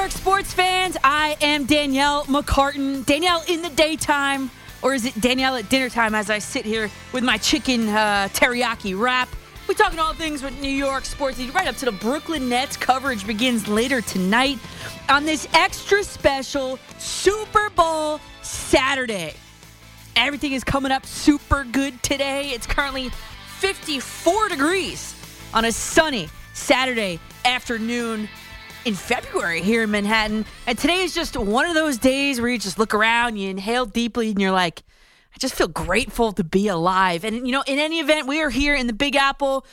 York sports fans? I am Danielle McCartan. Danielle in the daytime, or is it Danielle at dinner time as I sit here with my chicken uh, teriyaki wrap? We're talking all things with New York sports, right up to the Brooklyn Nets. Coverage begins later tonight on this extra special Super Bowl Saturday. Everything is coming up super good today. It's currently 54 degrees on a sunny Saturday afternoon in February here in Manhattan. And today is just one of those days where you just look around, you inhale deeply, and you're like, I just feel grateful to be alive. And, you know, in any event, we are here in the Big Apple.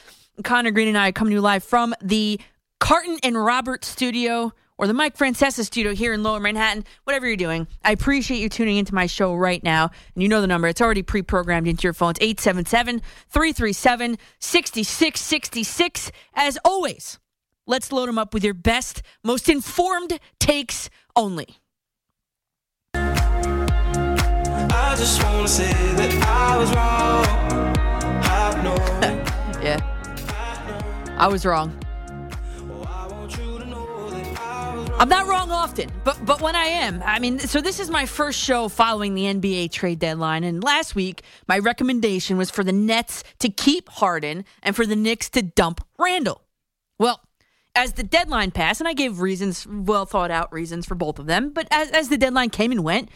Connor Green and I come to you live from the Carton and Robert studio or the Mike Francesa studio here in Lower Manhattan, whatever you're doing. I appreciate you tuning into my show right now. And you know the number, it's already pre programmed into your phones 877 337 6666. As always, let's load them up with your best, most informed takes only. I just wanna say that I was wrong. I know. Yeah. I was wrong. I want you to know that I was wrong. I'm not wrong often, but but when I am, I mean, so this is my first show following the NBA trade deadline, and last week my recommendation was for the Nets to keep Harden and for the Knicks to dump Randle. Well, as the deadline passed, and I gave reasons, well thought out reasons for both of them, but as as the deadline came and went,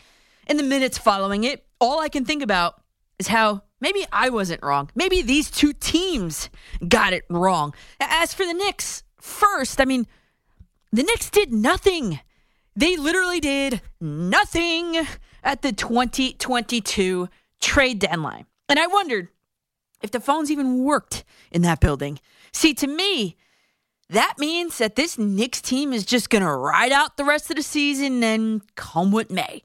in the minutes following it, all I can think about is how maybe I wasn't wrong. Maybe these two teams got it wrong. As for the Knicks, first, I mean, the Knicks did nothing. They literally did nothing at the 2022 trade deadline. And I wondered if the phones even worked in that building. See, to me, that means that this Knicks team is just going to ride out the rest of the season and come what may.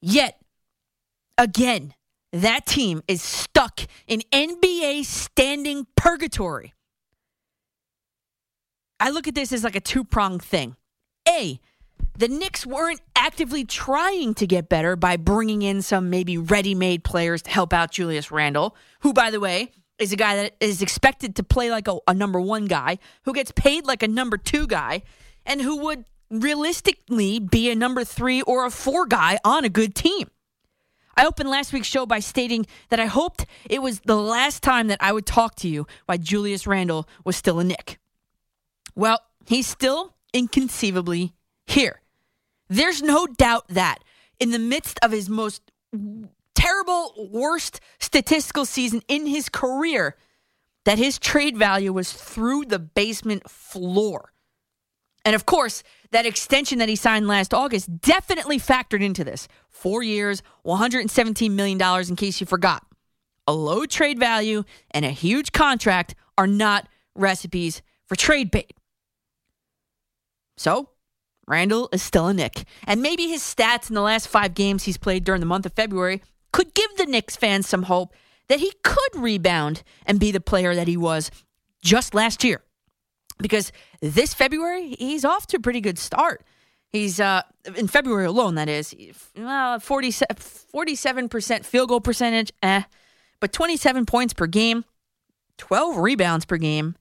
Yet, again, that team is stuck in NBA standing purgatory. I look at this as like a two pronged thing. A, the Knicks weren't actively trying to get better by bringing in some maybe ready made players to help out Julius Randle, who, by the way, is a guy that is expected to play like a, a number one guy, who gets paid like a number two guy, and who would realistically be a number three or a four guy on a good team. I opened last week's show by stating that I hoped it was the last time that I would talk to you while Julius Randle was still a Knick. Well, he's still inconceivably here. There's no doubt that in the midst of his most terrible, worst statistical season in his career, that his trade value was through the basement floor. And of course, that extension that he signed last August definitely factored into this. Four years, $117 million, in case you forgot. A low trade value and a huge contract are not recipes for trade bait. So, Randle is still a Knick. And maybe his stats in the last five games he's played during the month of February could give the Knicks fans some hope that he could rebound and be the player that he was just last year. Because this February, he's off to a pretty good start. He's uh, in February alone, that is, well, 47% field goal percentage, eh, but 27 points per game, 12 rebounds per game.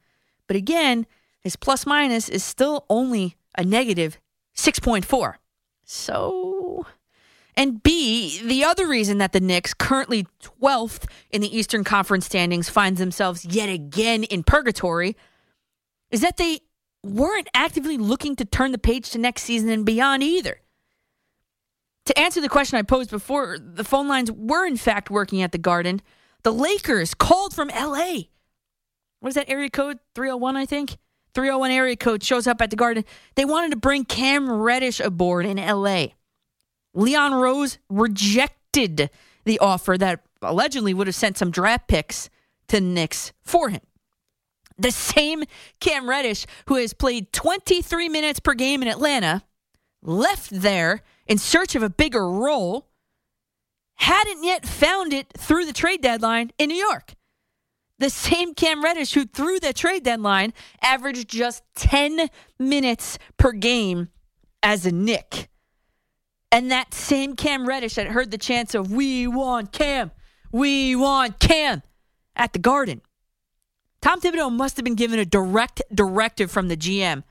But again, his plus minus is still only a negative 6.4. So, and B, the other reason that the Knicks, currently 12th in the Eastern Conference standings, finds themselves yet again in purgatory is that they weren't actively looking to turn the page to next season and beyond either. To answer the question I posed before, the phone lines were in fact working at the Garden. The Lakers called from LA. What is that area code? 301, I think? 301 area code shows up at the Garden. They wanted to bring Cam Reddish aboard in LA. Leon Rose rejected the offer that allegedly would have sent some draft picks to Knicks for him. The same Cam Reddish, who has played 23 minutes per game in Atlanta, left there in search of a bigger role, hadn't yet found it through the trade deadline in New York. The same Cam Reddish, who through the trade deadline averaged just 10 minutes per game as a Knick. And that same Cam Reddish that heard the chants of, We want Cam, we want Cam at the Garden. Tom Thibodeau must have been given a direct directive from the GM.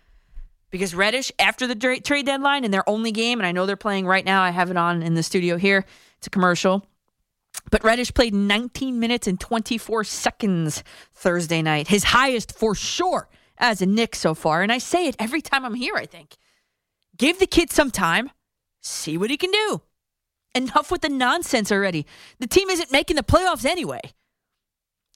because Reddish, after the trade deadline and their only game, and I know they're playing right now, I have it on in the studio here. It's a commercial. But Reddish played 19 minutes and 24 seconds Thursday night, his highest for sure as a Knick so far. And I say it every time I'm here, I think. Give the kid some time, see what he can do. Enough with the nonsense already. The team isn't making the playoffs anyway.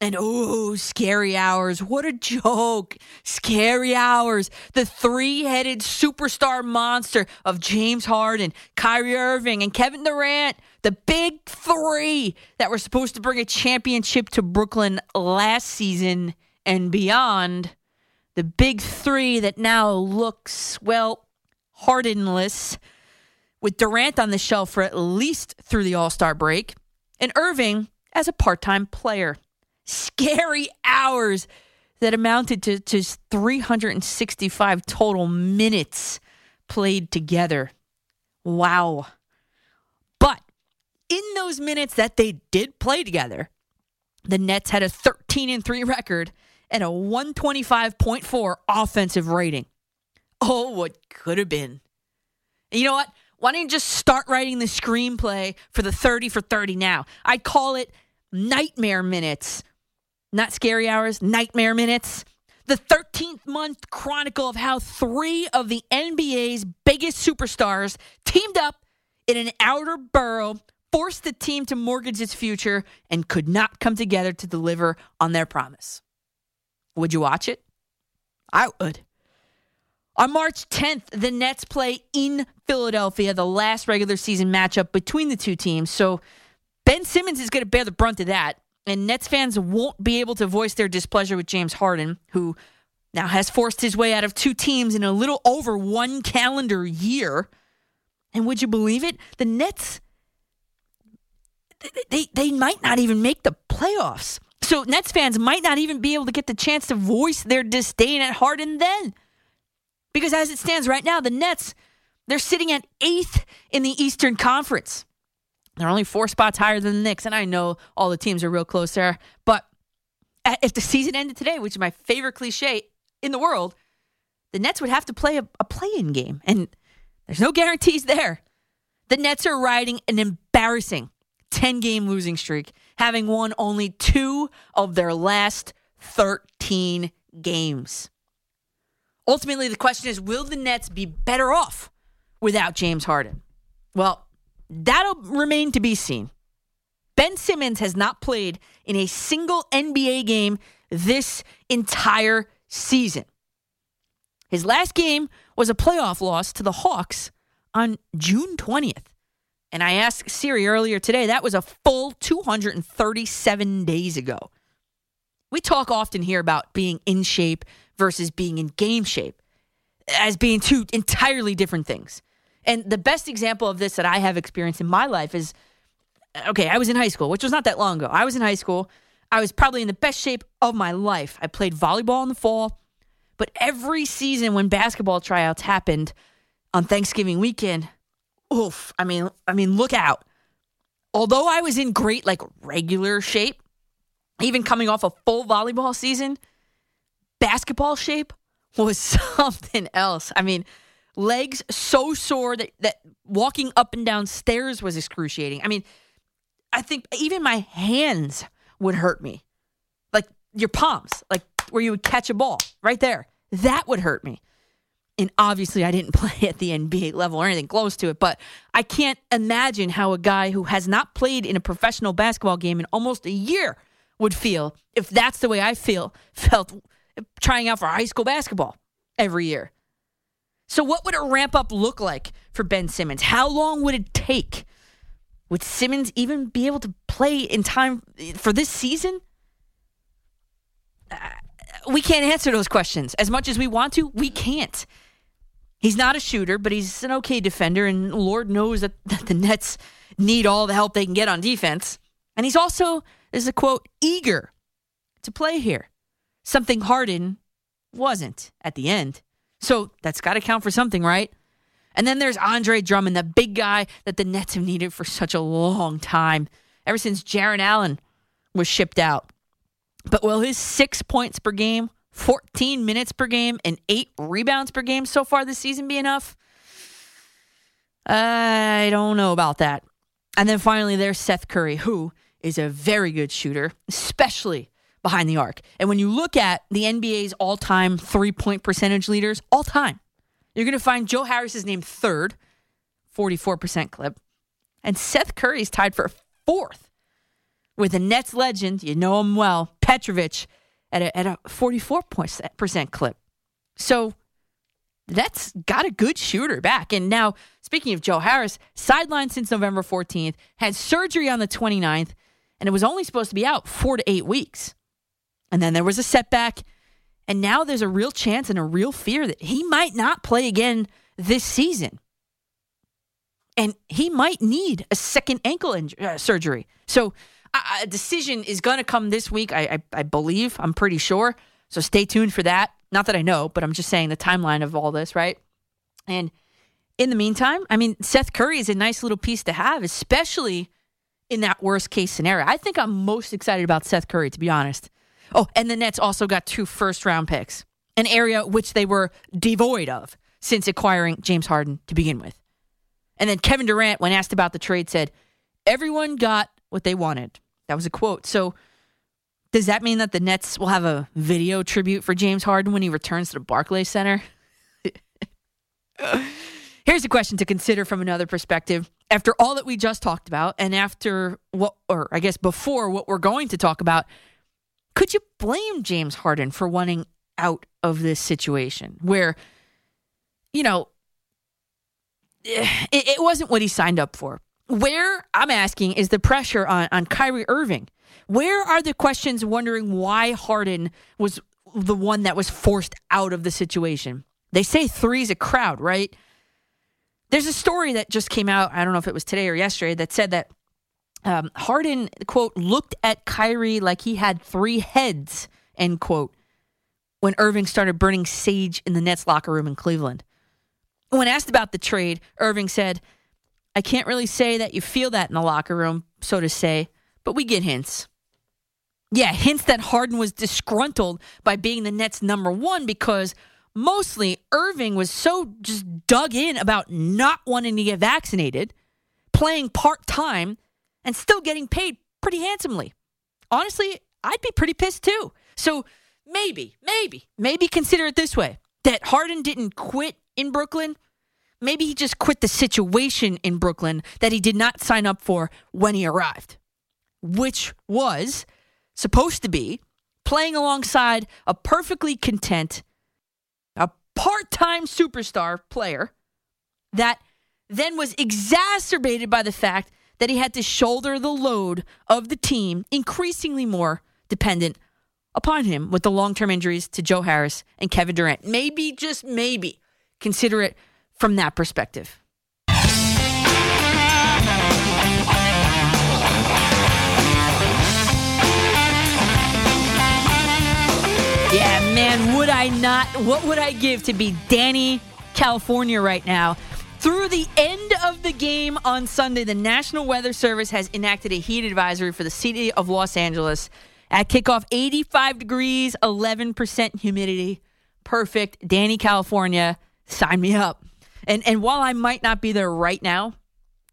And oh, scary hours. What a joke. Scary hours. The three headed superstar monster of James Harden, Kyrie Irving, and Kevin Durant. The big three that were supposed to bring a championship to Brooklyn last season and beyond. The big three that now looks, well, Hardenless, with Durant on the shelf for at least through the All Star break, and Irving as a part time player scary hours that amounted to just 365 total minutes played together. Wow. But in those minutes that they did play together, the Nets had a 13 and 3 record and a 125.4 offensive rating. Oh, what could have been. And you know what? Why don't you just start writing the screenplay for the 30 for 30 now? I'd call it Nightmare Minutes not scary hours, nightmare minutes. The 13th month chronicle of how three of the NBA's biggest superstars teamed up in an outer borough, forced the team to mortgage its future, and could not come together to deliver on their promise. Would you watch it? I would. On March 10th, the Nets play in Philadelphia, the last regular season matchup between the two teams. So Ben Simmons is going to bear the brunt of that and Nets fans won't be able to voice their displeasure with James Harden, who now has forced his way out of two teams in a little over one calendar year. And would you believe it? The Nets they they might not even make the playoffs. So Nets fans might not even be able to get the chance to voice their disdain at Harden then. Because as it stands right now, the Nets they're sitting at 8th in the Eastern Conference. They're only four spots higher than the Knicks, and I know all the teams are real close there. But if the season ended today, which is my favorite cliche in the world, the Nets would have to play a, a play-in game, and there's no guarantees there. The Nets are riding an embarrassing 10-game losing streak, having won only two of their last 13 games. Ultimately, the question is will the Nets be better off without James Harden? Well, That'll remain to be seen. Ben Simmons has not played in a single NBA game this entire season. His last game was a playoff loss to the Hawks on June 20th. And I asked Siri earlier today, that was a full 237 days ago. We talk often here about being in shape versus being in game shape as being two entirely different things. And the best example of this that I have experienced in my life is okay, I was in high school, which was not that long ago. I was in high school. I was probably in the best shape of my life. I played volleyball in the fall, but every season when basketball tryouts happened on Thanksgiving weekend, oof, I mean, I mean, look out. Although I was in great like regular shape, even coming off a full volleyball season, basketball shape was something else. I mean, legs so sore that, that walking up and down stairs was excruciating. I mean, I think even my hands would hurt me. Like your palms, like where you would catch a ball right there. That would hurt me. And obviously, I didn't play at the NBA level or anything close to it, but I can't imagine how a guy who has not played in a professional basketball game in almost a year would feel if that's the way I feel felt trying out for high school basketball every year. So, what would a ramp up look like for Ben Simmons? How long would it take? Would Simmons even be able to play in time for this season? Uh, we can't answer those questions. As much as we want to, we can't. He's not a shooter, but he's an okay defender, and Lord knows that, that the Nets need all the help they can get on defense. And he's also, is a quote, eager to play here. Something Harden wasn't at the end. So that's got to count for something, right? And then there's Andre Drummond, the big guy that the Nets have needed for such a long time, ever since Jarrett Allen was shipped out. But will his six points per game 14 minutes per game and eight rebounds per game so far this season be enough? I don't know about that. And then finally, there's Seth Curry, who is a very good shooter, especially behind the arc. And when you look at the NBA's all time three point percentage leaders, all time, you're going to find Joe Harris is named third, 44% clip. And Seth Curry is tied for fourth with the Nets legend, you know him well, Petrovic, at a, at a 44% clip. So that's got a good shooter back. And now, speaking of Joe Harris, sidelined since November 14th, had surgery on the 29th, and it was only supposed to be out four to eight weeks. And then there was a setback. And now there's a real chance and a real fear that he might not play again this season. And he might need a second ankle uh, surgery. So uh, a decision is going to come this week, I, I, I believe. I'm pretty sure. So stay tuned for that. Not that I know, but I'm just saying the timeline of all this, right? And in the meantime, I mean, Seth Curry is a nice little piece to have, especially in that worst case scenario. I think I'm most excited about Seth Curry, to be honest. Oh, and the Nets also got two first round picks, an area which they were devoid of since acquiring James Harden to begin with. And then Kevin Durant, when asked about the trade, said, Everyone got what they wanted. That was a quote. So does that mean that the Nets will have a video tribute for James Harden when he returns to the Barclays Center? Here's a question to consider from another perspective. After all that we just talked about, and after what, or I guess before what we're going to talk about, could you blame James Harden for wanting out of this situation where, you know, it, it wasn't what he signed up for? Where I'm asking is the pressure on, on Kyrie Irving where are the questions wondering why Harden was the one that was forced out of the situation? They say three's a crowd, right? There's a story that just came out. I don't know if it was today or yesterday that said that um, Harden, quote, looked at Kyrie like he had three heads, end quote, when Irving started burning sage in the Nets locker room in Cleveland. When asked about the trade, Irving said, I can't really say that you feel that in the locker room, so to say, but we get hints. Yeah, hints that Harden was disgruntled by being the Nets' number one because mostly Irving was so just dug in about not wanting to get vaccinated, playing part time, and still getting paid pretty handsomely. Honestly, I'd be pretty pissed too. So maybe, maybe, maybe consider it this way that Harden didn't quit in Brooklyn. Maybe he just quit the situation in Brooklyn that he did not sign up for when he arrived, which was supposed to be playing alongside a perfectly content, a part time superstar player that then was exacerbated by the fact that he had to shoulder the load of the team, increasingly more dependent upon him with the long term injuries to Joe Harris and Kevin Durant. Maybe, just maybe, consider it from that perspective. Yeah, man, would I not? What would I give to be Dani California right now? Through the end of the game on Sunday, the National Weather Service has enacted a heat advisory for the city of Los Angeles. At kickoff, 85 degrees, 11% humidity. Perfect. Dani California, sign me up. And and while I might not be there right now,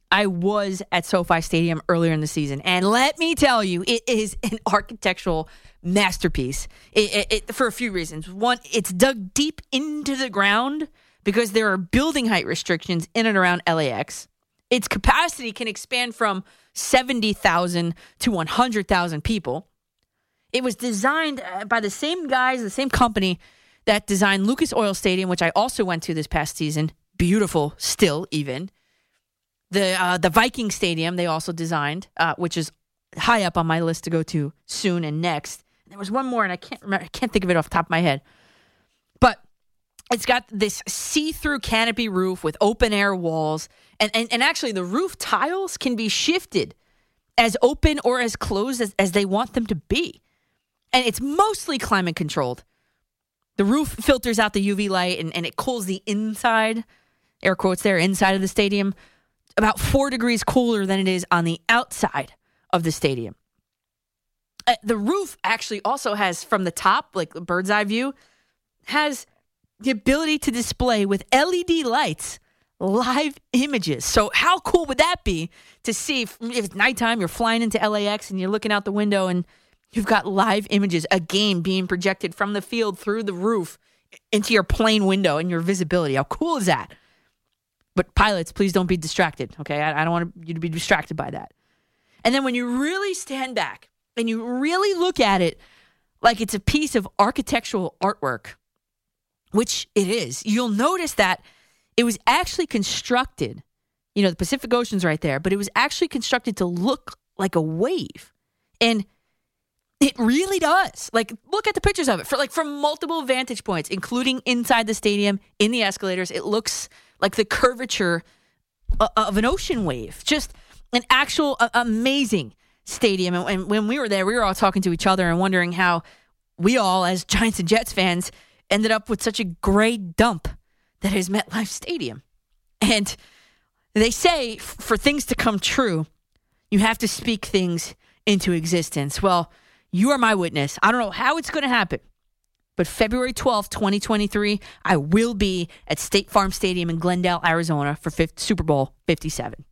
I was at SoFi Stadium earlier in the season. And let me tell you, it is an architectural masterpiece it, it, it, for a few reasons. One, it's dug deep into the ground because there are building height restrictions in and around LAX. Its capacity can expand from 70,000 to 100,000 people. It was designed uh, by the same guys, the same company that designed Lucas Oil Stadium, which I also went to this past season. Beautiful, still even. The uh, the Viking Stadium they also designed, uh, which is high up on my list to go to soon and next. There was one more, and I can't remember. I can't think of it off the top of my head. It's got this see-through canopy roof with open air walls, and and, and actually the roof tiles can be shifted as open or as closed as, as they want them to be, and it's mostly climate controlled. The roof filters out the UV light and, and it cools the inside, air quotes there, inside of the stadium, about four degrees cooler than it is on the outside of the stadium. Uh, the roof actually also has from the top, like bird's eye view, has the ability to display with LED lights live images. So how cool would that be to see if, if it's nighttime, you're flying into LAX and you're looking out the window and you've got live images, a game being projected from the field through the roof into your plane window and your visibility. How cool is that? But pilots, please don't be distracted. Okay, I, I don't want you to be distracted by that. And then when you really stand back and you really look at it like it's a piece of architectural artwork, which it is, you'll notice that it was actually constructed. You know, the Pacific Ocean's right there, but it was actually constructed to look like a wave. And it really does. Like, look at the pictures of it for like from multiple vantage points, including inside the stadium, in the escalators. It looks like the curvature of an ocean wave. Just an actual uh, amazing stadium. And, and when we were there, we were all talking to each other and wondering how we all, as Giants and Jets fans, ended up with such a great dump that is MetLife Stadium. And they say f- for things to come true, you have to speak things into existence. Well, you are my witness. I don't know how it's going to happen, but February 12th, 2023, I will be at State Farm Stadium in Glendale, Arizona for Super Bowl 57.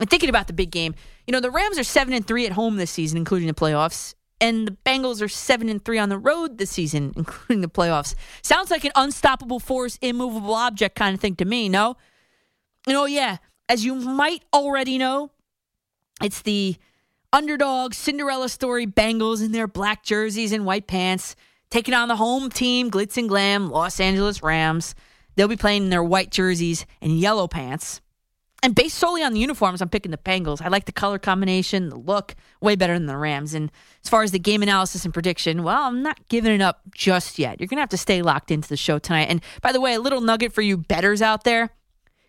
And thinking about the big game, you know, the Rams are 7 and 3 at home this season, including the playoffs, and the Bengals are 7 and 3 on the road this season, including the playoffs. Sounds like an unstoppable force, immovable object kind of thing to me, no? And oh, yeah, as you might already know, it's the underdog Cinderella story Bengals in their black jerseys and white pants taking on the home team, glitz and glam, Los Angeles Rams. They'll be playing in their white jerseys and yellow pants. And based solely on the uniforms, I'm picking the Bengals. I like the color combination, the look, way better than the Rams. And as far as the game analysis and prediction, well, I'm not giving it up just yet. You're going to have to stay locked into the show tonight. And by the way, a little nugget for you betters out there.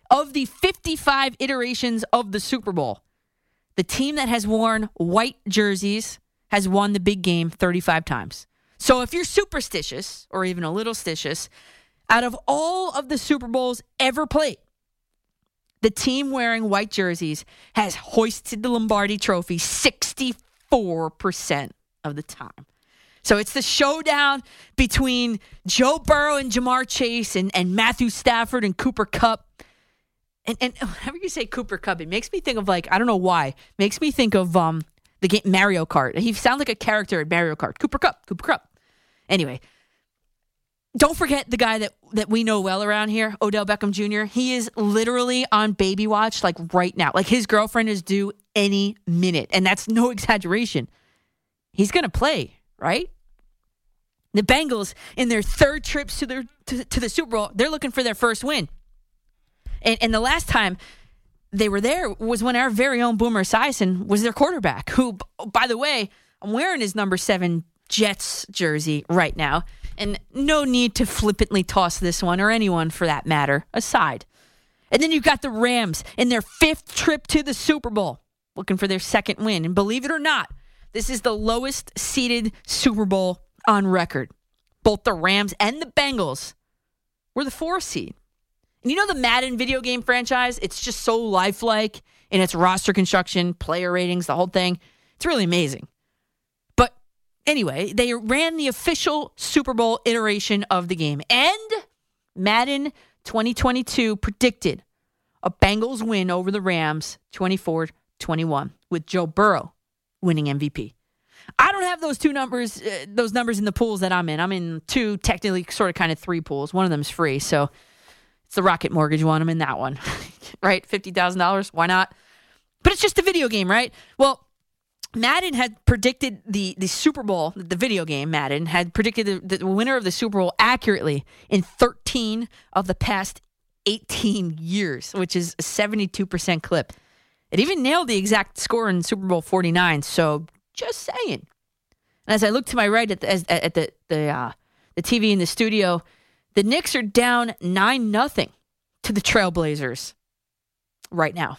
Of the 55 iterations of the Super Bowl, the team that has worn white jerseys has won the big game 35 times. So if you're superstitious or even a little stitious, out of all of the Super Bowls ever played, the team wearing white jerseys has hoisted the Lombardi trophy 64% of the time. So it's the showdown between Joe Burrow and Ja'Marr Chase and, and Matthew Stafford and Cooper Kupp. And, and whenever you say Cooper Kupp, it makes me think of like, I don't know why, makes me think of um the game Mario Kart. He sounds like a character in Mario Kart. Cooper Kupp, Cooper Kupp. Anyway, don't forget the guy that that we know well around here, Odell Beckham Jr. He is literally on baby watch like right now. Like his girlfriend is due any minute, and that's no exaggeration. He's going to play, right? The Bengals in their third trips to their to, to the Super Bowl, they're looking for their first win. And and the last time they were there was when our very own Boomer Esiason was their quarterback, who by the way, I'm wearing his number 7 Jets jersey right now. And no need to flippantly toss this one or anyone for that matter aside. And then you've got the Rams in their fifth trip to the Super Bowl, looking for their second win. And believe it or not, this is the lowest seeded Super Bowl on record. Both the Rams and the Bengals were the four seed. And you know the Madden video game franchise? It's just so lifelike in its roster construction, player ratings, the whole thing. It's really amazing. Anyway, they ran the official Super Bowl iteration of the game. And Madden 2022 predicted a Bengals win over the Rams 24 21 with Joe Burrow winning MVP. I don't have those two numbers, uh, those numbers in the pools that I'm in. I'm in two, technically, sort of kind of three pools. One of them's free. So it's the Rocket Mortgage one. I'm in that one, right? $50,000. Why not? But it's just a video game, right? Well, Madden had predicted the, the Super Bowl, the video game Madden had predicted the, the winner of the Super Bowl accurately in 13 of the past 18 years, which is a 72% clip. It even nailed the exact score in Super Bowl 49. So just saying. And as I look to my right at the, as, at the the, uh, the TV in the studio, the Knicks are down nine nothing to the Trailblazers right now.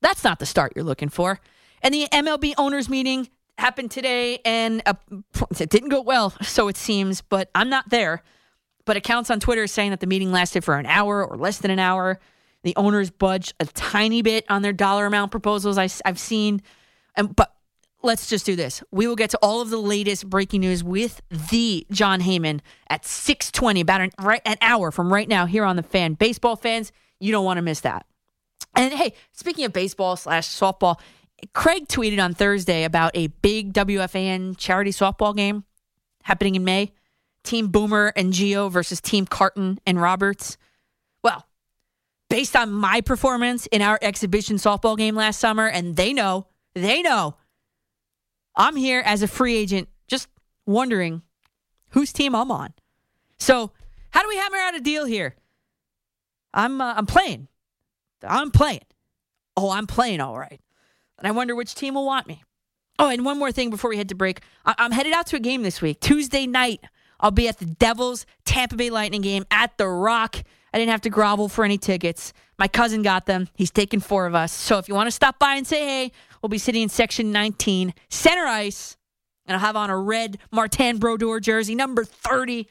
That's not the start you're looking for. And the MLB owners meeting happened today, and uh, it didn't go well, so it seems. But I'm not there. But accounts on Twitter saying that the meeting lasted for an hour or less than an hour. The owners budged a tiny bit on their dollar amount proposals I, have seen, and but let's just do this. We will get to all of the latest breaking news with the Jon Heyman at 6:20, about an, right, an hour from right now here on the Fan. Baseball fans, you don't want to miss that. And hey, speaking of baseball slash softball, Craig tweeted on Thursday about a big WFAN charity softball game happening in May. Team Boomer and Gio versus Team Carton and Roberts. Well, based on my performance in our exhibition softball game last summer, and they know, they know, I'm here as a free agent, just wondering whose team I'm on. So, how do we hammer out a deal here? I'm uh, I'm playing. I'm playing. Oh, I'm playing all right. And I wonder which team will want me. Oh, and one more thing before we head to break. I- I'm headed out to a game this week. Tuesday night, I'll be at the Devils Tampa Bay Lightning game at the Rock. I didn't have to grovel for any tickets. My cousin got them. He's taken four of us. So if you want to stop by and say hey, we'll be sitting in section 19, center ice, and I'll have on a red Martin Brodeur jersey, number 30.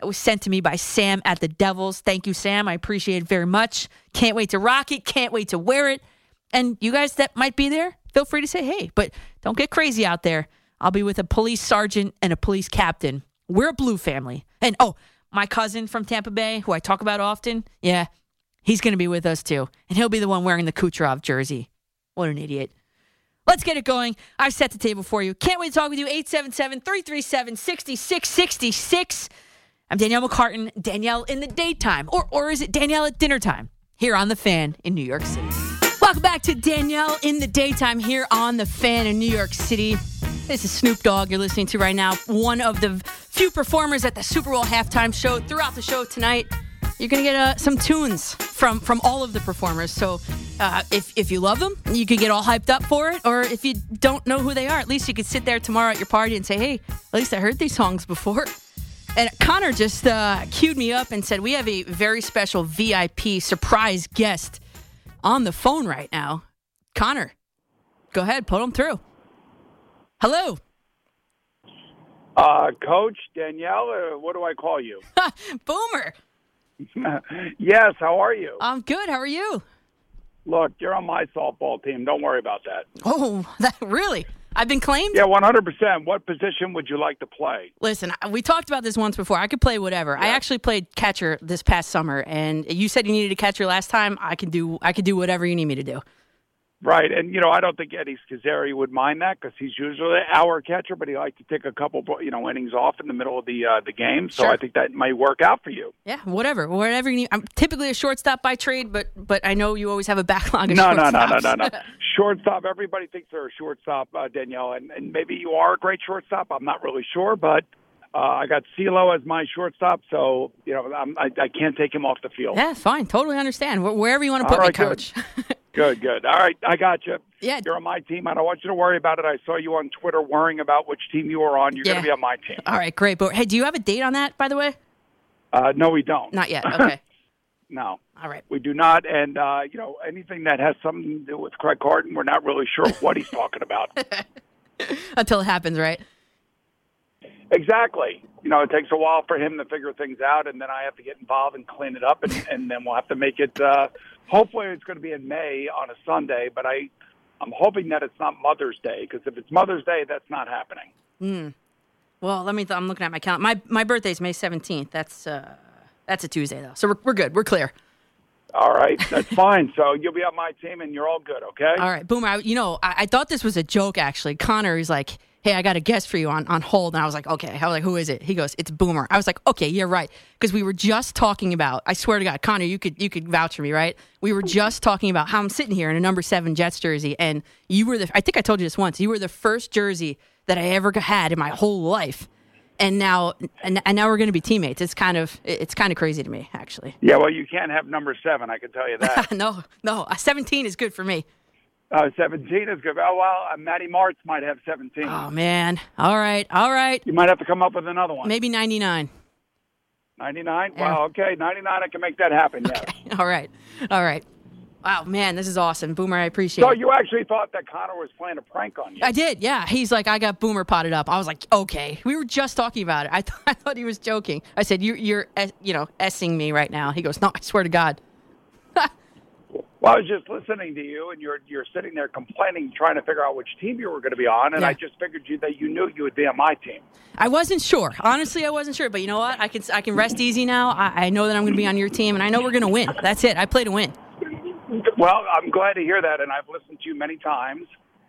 That was sent to me by Sam at the Devils. Thank you, Sam. I appreciate it very much. Can't wait to rock it. Can't wait to wear it. And you guys that might be there, feel free to say hey, but don't get crazy out there. I'll be with a police sergeant and a police captain. We're a blue family. And oh, my cousin from Tampa Bay, who I talk about often, yeah, he's going to be with us too. And he'll be the one wearing the Kucherov jersey. What an idiot. Let's get it going. I've set the table for you. Can't wait to talk with you. 877 337 6666. I'm Danielle McCartan, Danielle in the daytime. Or, or is it Danielle at dinner time? Here on The Fan in New York City. Welcome back to Danielle in the daytime here on The Fan in New York City. This is Snoop Dogg you're listening to right now. One of the few performers at the Super Bowl halftime show. Throughout the show tonight, you're going to get uh, some tunes from, from all of the performers. So uh, if, if you love them, you could get all hyped up for it. Or if you don't know who they are, at least you could sit there tomorrow at your party and say, hey, at least I heard these songs before. And Connor just uh, queued me up and said, We have a very special VIP surprise guest on the phone right now. Connor, go ahead, put him through. Hello. Uh, Coach Danielle, uh, what do I call you? Boomer. yes, how are you? I'm good. How are you? Look, you're on my softball team. Don't worry about that. Oh, that really? I've been claimed? Yeah, 100%. What position would you like to play? Listen, we talked about this once before. I could play whatever. I actually played catcher this past summer, and you said you needed a catcher last time. I can do. I could do whatever you need me to do. Right, and you know I don't think Eddie Scozzare would mind that because he's usually our catcher, but he likes to take a couple, you know, innings off in the middle of the uh, the game. So Sure. I think that might work out for you. Yeah, whatever, whatever you need. I'm typically a shortstop by trade, but but I know you always have a backlog of No, no, no, no, no, no. shortstop. Everybody thinks they're a shortstop, uh, Danielle, and, and maybe you are a great shortstop. I'm not really sure, but uh, I got CeeLo as my shortstop, so you know I'm, I, I can't take him off the field. Yeah, fine. Totally understand. Wherever you want to put me, right, good. coach. Good, good. All right, I got you. Yeah. You're on my team. I don't want you to worry about it. I saw you on Twitter worrying about which team you were on. You're Yeah. going to be on my team. All right, great. But hey, do you have a date on that, by the way? Uh, no, we don't. Not yet. Okay. No, All right. we do not. And, uh, you know, anything that has something to do with Craig Carton, we're not really sure what he's talking about. Until it happens, right? exactly. You know, it takes a while for him to figure things out, and then I have to get involved and clean it up, and, and then we'll have to make it. Uh, hopefully, it's going to be in May on a Sunday, but I, I'm hoping that it's not Mother's Day because if it's Mother's Day, that's not happening. Well, let me. Th- I'm looking at my calendar. My my birthday's May 17th. That's uh, that's a Tuesday though, so we're we're good. We're clear. All right, that's fine. So you'll be on my team, and you're all good. Okay. All right, Boomer. I, you know, I, I thought this was a joke actually. Connor is like, "Hey, I got a guest for you on on hold," and I was like, "Okay." I was like, "Who is it?" He goes, "It's Boomer." I was like, "Okay, you're right," because we were just talking about. I swear to God, Connor, you could you could vouch for me, right? We were just talking about how I'm sitting here in a number seven Jets jersey, and you were the. I think I told you this once. You were the first jersey that I ever had in my whole life. And now, and, and now we're going to be teammates. It's kind of, it's kind of crazy to me, actually. Yeah. Well, you can't have number seven. I can tell you that. no, no, uh, 17 is good for me. uh, Seventeen is good. Oh well, uh, Matty Martz might have seventeen. Oh man. All right, all right. You might have to come up with another one. Maybe 99. Ninety-nine. Yeah. Wow. Okay, ninety-nine. I can make that happen. Yes. All right. All right. Wow, man, this is awesome. Boomer, I appreciate So it. you actually thought that Connor was playing a prank on you? I did, yeah. He's like, I got Boomer potted up. I was like, okay. We were just talking about it. I, th- I thought he was joking. I said, you're, you're, you know, essing me right now. He goes, no, I swear to God. Well, Well, I was just listening to you, and you're you're sitting there complaining, trying to figure out which team you were going to be on, and Yeah. I just figured you that you knew you would be on my team. I wasn't sure. Honestly, I wasn't sure. But you know what? I can I can rest easy now. I, I know that I'm going to be on your team, and I know we're going to win. That's it. I play to win. Well, I'm glad to hear that, and I've listened to you many times,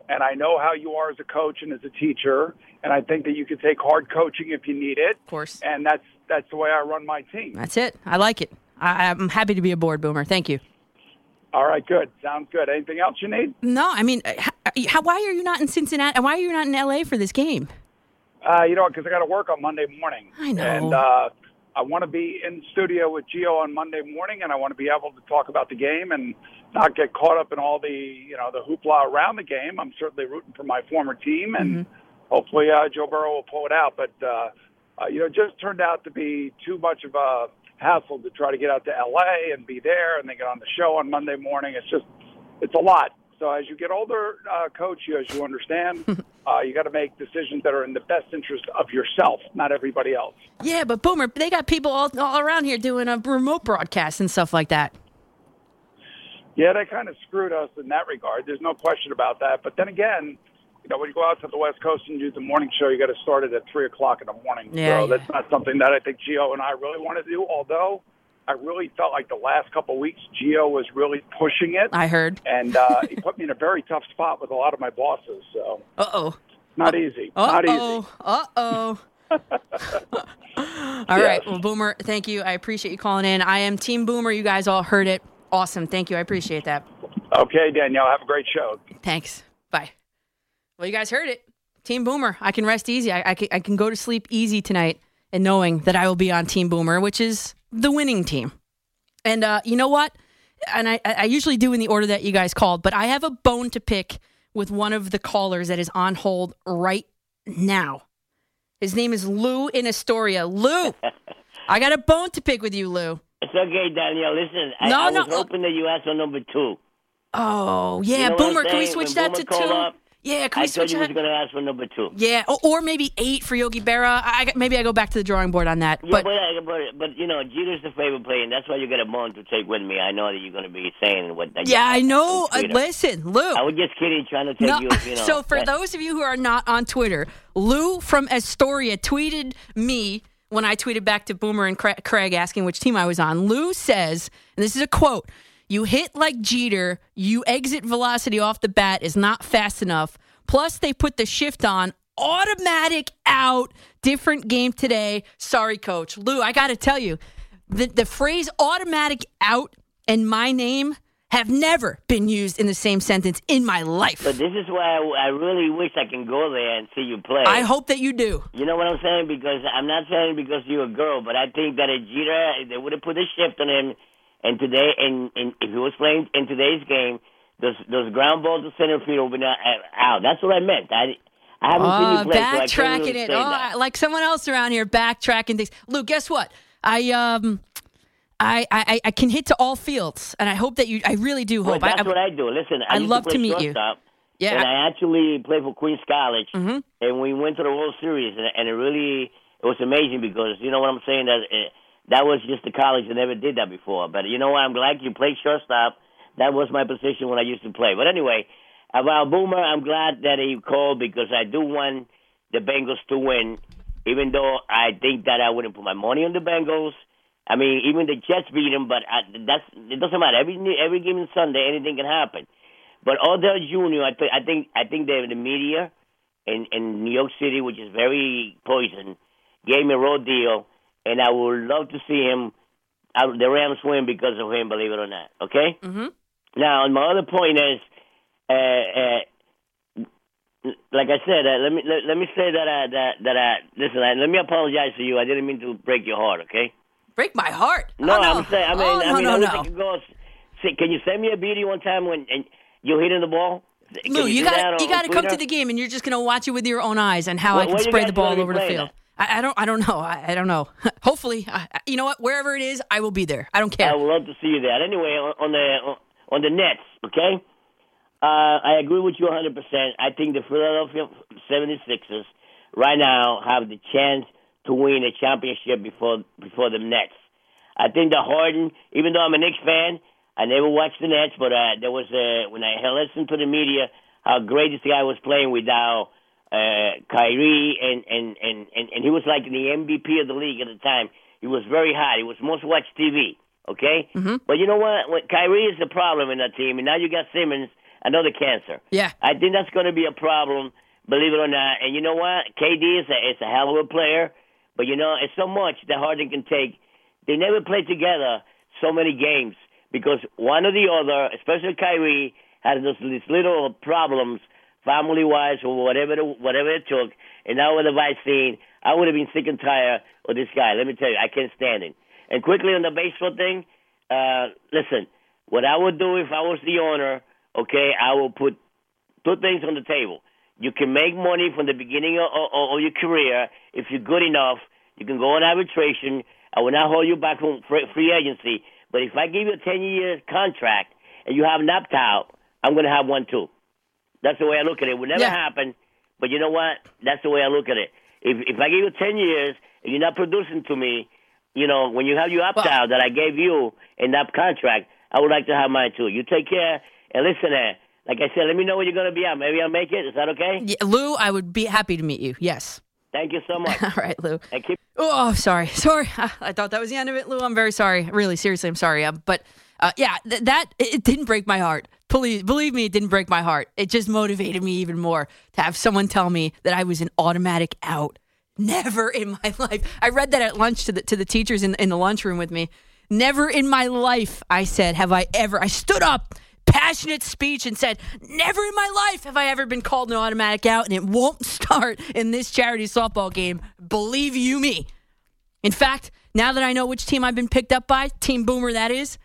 and I know how you are as a coach and as a teacher, and I think that you could take hard coaching if you need it. Of course. And that's that's the way I run my team. That's it. I like it. I, I'm happy to be a board Boomer. Thank you. All right, good. Sounds good. Anything else you need? No, I mean, how, how, why are you not in Cincinnati? And why are you not in LA for this game? Uh, you know, because I got to work on Monday morning. I know. And uh, I want to be in studio with Gio on Monday morning, and I want to be able to talk about the game and not get caught up in all the you know the hoopla around the game. I'm certainly rooting for my former team, and Mm-hmm. hopefully uh, Joe Burrow will pull it out. But uh, uh, you know, it just turned out to be too much of a hassle to try to get out to LA and be there, and then get on the show on Monday morning. It's just it's a lot. So as you get older, uh, coach, you as you understand, uh, you got to make decisions that are in the best interest of yourself, not everybody else. Yeah, but Boomer, they got people all, all around here doing a remote broadcast and stuff like that. Yeah, they kind of screwed us in that regard. There's no question about that. But then again, you know, when you go out to the West Coast and do the morning show, you got to start it at three o'clock in the morning. Yeah, so yeah. that's not something that I think Gio and I really want to do. Although I really felt like the last couple of weeks, Gio was really pushing it, I heard. and uh, he put me in a very tough spot with a lot of my bosses. So Uh oh. not easy. Uh Not easy. oh. Uh oh. All right. Well, Boomer, thank you. I appreciate you calling in. I am Team Boomer. You guys all heard it. Awesome. Thank you. I appreciate that. Okay, Danielle, have a great show. Thanks. Bye. Well, you guys heard it. Team Boomer. I can rest easy. I, I, can, I can go to sleep easy tonight and knowing that I will be on Team Boomer, which is the winning team. And uh, you know what? And I, I usually do in the order that you guys called, but I have a bone to pick with one of the callers that is on hold right now. His name is Lou in Astoria. Lou, I got a bone to pick with you, Lou. It's okay, Danielle. Listen, I, No, I no, was hoping that you asked for number two. Oh, yeah, You know Boomer. Can we switch When that Boomer to two? up, yeah, can I told switch you was going to ask for number two. Yeah, or, or maybe eight for Yogi Berra. I, I- maybe I go back to the drawing board on that. Yeah, but but, but but you know, Jeter's the favorite player, and that's why you got a bone to take with me. I know that you're going to be saying what. That yeah, I know. Uh, listen, Lou. I was just kidding, trying to take No, you. You know. so for that- those of you who are not on Twitter, Lou from Astoria tweeted me when I tweeted back to Boomer and Cra- Craig asking which team I was on. Lou says, and this is a quote: "You hit like Jeter, you exit velocity off the bat is not fast enough. Plus, they put the shift on." Automatic out, different game today. Sorry, coach. Lou, I got to tell you, the, the phrase automatic out and my name have never been used in the same sentence in my life. But this is why I, I really wish I can go there and see you play. I hope that you do. You know what I'm saying? Because I'm not saying because you're a girl, but I think that a Jeter, they would have put a shift on him. And today, and, and if he was playing in today's game, those those ground balls to center field would be not out. That's what I meant. I I haven't seen Oh, you play, so I backtracking really it. Oh. Like someone else around here backtracking things. Luke, guess what? I um, I, I I can hit to all fields, and I hope that you. I really do Well, hope. that's I, what I do. Listen, I I'd used love to, to meet you. Yeah, and I- Mm-hmm. I actually played for Queens College, and we went to the World Series, and, and it really it was amazing because you know what I'm saying that uh, that was just the college that never did that before. But you know what? I'm glad you played shortstop. That was my position when I used to play. But anyway, about Boomer, I'm glad that he called because I do want the Bengals to win, even though I think that I wouldn't put my money on the Bengals. I mean, even the Jets beat them, but I, that's it doesn't matter. Every every given Sunday, anything can happen. But Odell Jr., I, th- I think I think the the media in in New York City, which is very poison, gave me a raw deal, and I would love to see him. I, the Rams win because of him, believe it or not. Okay. Mhm. Now, my other point is, uh, uh, like I said, uh, let me let, let me say that uh, that that uh, listen. Uh, let me apologize to you. I didn't mean to break your heart. Okay. break my heart. No, oh, no. I'm saying. I mean, oh, I mean, no, I no. I go. See, can you send me a beating one time when and you hitting the ball? Lou, you do gotta you got to come to the game, and you're just going to watch it with your own eyes and how Where- I can spray the ball over the field. at? I, I don't. I don't know. I, I don't know. Hopefully, I, you know what? Wherever it is, I will be there. I don't care. I would love to see you there. Anyway, on, the on the Nets, okay? Uh, I agree with you 100%. I think the Philadelphia 76ers right now have the chance to win a championship before before the Nets. I think the Harden, even though I'm a Knicks fan, I never watched the Nets, but uh, there was uh, when I listened to the media how great this guy was playing without uh, Kyrie, and, and and and and he was like the MVP of the league at the time. He was very hot. He was most watched TV. Okay, mm-hmm. but you know what? When Kyrie is the problem in that team, and now you got Simmons, another cancer. Yeah, I think that's going to be a problem. Believe it or not, and you know what? KD is a, is a hell of a player, but you know it's so much that Harden can take. They never played together so many games because one or the other, especially Kyrie, had those these little problems, family wise or whatever it, whatever it took. And now with the vaccine, I would have been sick and tired of this guy. Let me tell you, I can't stand him. And quickly on the baseball thing, uh, listen, what I would do if I was the owner, okay, I will put two things on the table. You can make money from the beginning of, of, of your career if you're good enough. You can go on arbitration. I will not hold you back from free agency. But if I give you a 10 year contract and you have an opt out, I'm going to have one too. That's the way I look at it. It would never yeah. happen. But you know what? That's the way I look at it. If if I give you 10 years and you're not producing to me, you know, when you have your opt out well, that I gave you in that contract, I would like to have mine too. You take care and listen there. Like I said, let me know where you're going to be at. Maybe I'll make it. Is that okay? Yeah, Lou, I would be happy to meet you. Yes. Thank you so much. All right, Lou. Keep- oh, sorry. Sorry. I thought that was the end of it, Lou. I'm very sorry. Really, seriously, I'm sorry. Um, but uh, yeah, th- that it didn't break my heart. Please believe me, it didn't break my heart. It just motivated me even more to have someone tell me that I was an automatic out. Never in my life. I read that at lunch to the to the teachers in in the lunchroom with me. Never in my life, I said, have I ever. I stood up passionate speech and said, Never in my life have I ever been called an automatic out, and it won't start in this charity softball game. Believe you me. In fact, now that I know which team I've been picked up by, Team Boomer that is,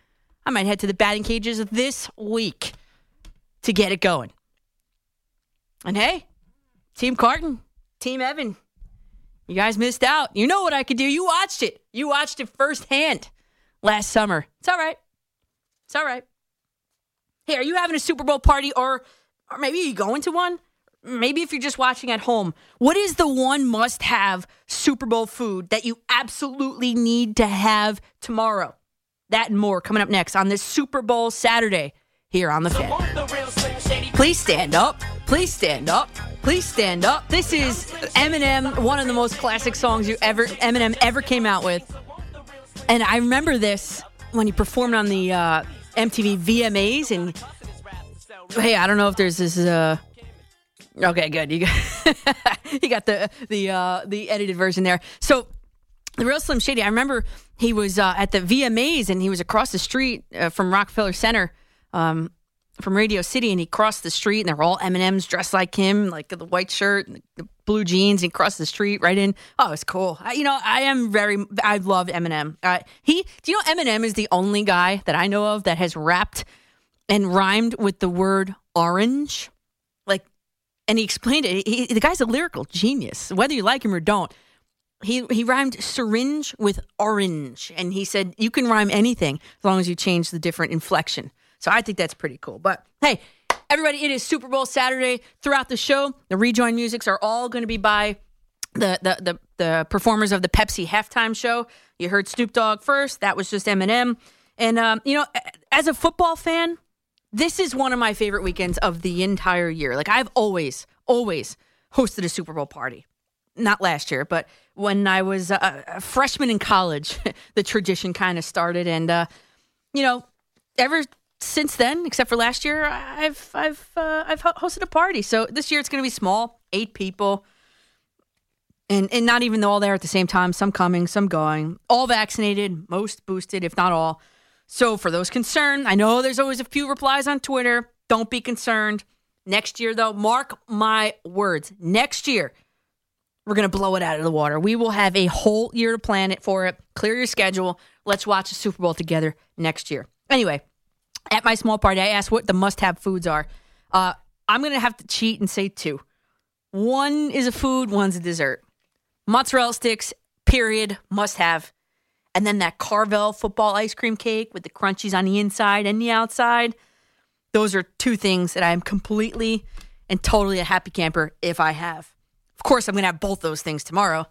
I might head to the batting cages this week to get it going. And hey, Team Carton, Team Evan, you guys missed out. You know what I could do. You watched it. You watched it firsthand last summer. It's all right. It's all right. Hey, are you having a Super Bowl party or or maybe you going to one? Maybe if you're just watching at home, what is the one must have Super Bowl food that you absolutely need to have tomorrow? That and more coming up next on this Super Bowl Saturday here on the Fan. Please stand up. Please stand up. Please stand up. This is Eminem, one of the most classic songs you ever Eminem ever came out with. And I remember this when he performed on the uh, MTV VMAs, and hey, I don't know if there's this. Uh, okay, good. You got you got the the uh, the edited version there. So the real Slim Shady. I remember he was uh, at the VMAs, and he was across the street uh, from Rockefeller Center. Um, from Radio City, and he crossed the street, and they're all M and M's dressed like him, like the white shirt and the blue jeans. And crossed the street right in. Oh, it's cool. I, you know, I am very. I love Eminem. Uh, he, do you know, Eminem is the only guy that I know of that has rapped and rhymed with the word orange. Like, and he explained it. He, the guy's a lyrical genius, whether you like him or don't. He he rhymed syringe with orange, and he said you can rhyme anything as long as you change the different inflection. So I think that's pretty cool. But hey, everybody, it is Super Bowl Saturday. Throughout the show, the rejoin musics are all going to be by the, the the the performers of the Pepsi halftime show. You heard Snoop Dogg first. That was just Eminem. And um, you know, as a football fan, this is one of my favorite weekends of the entire year. Like I've always, always hosted a Super Bowl party. Not last year, but when I was a, a freshman in college, the tradition kind of started. And uh, you know, ever since then, except for last year, I've I've uh, I've hosted a party. So this year it's going to be small, eight people, and and not even all there at the same time. Some coming, some going, all vaccinated, most boosted, if not all. So for those concerned, I know there's always a few replies on Twitter. Don't be concerned. Next year, though, mark my words. Next year, we're going to blow it out of the water. We will have a whole year to plan it for it. Clear your schedule. Let's watch the Super Bowl together next year. Anyway, at my small party, I asked what the must have foods are. Uh, I'm going to have to cheat and say two. One is a food, one's a dessert. Mozzarella sticks, period, must have. And then that Carvel football ice cream cake with the crunchies on the inside and the outside. Those are two things that I am completely and totally a happy camper if I have. Of course, I'm going to have both those things tomorrow.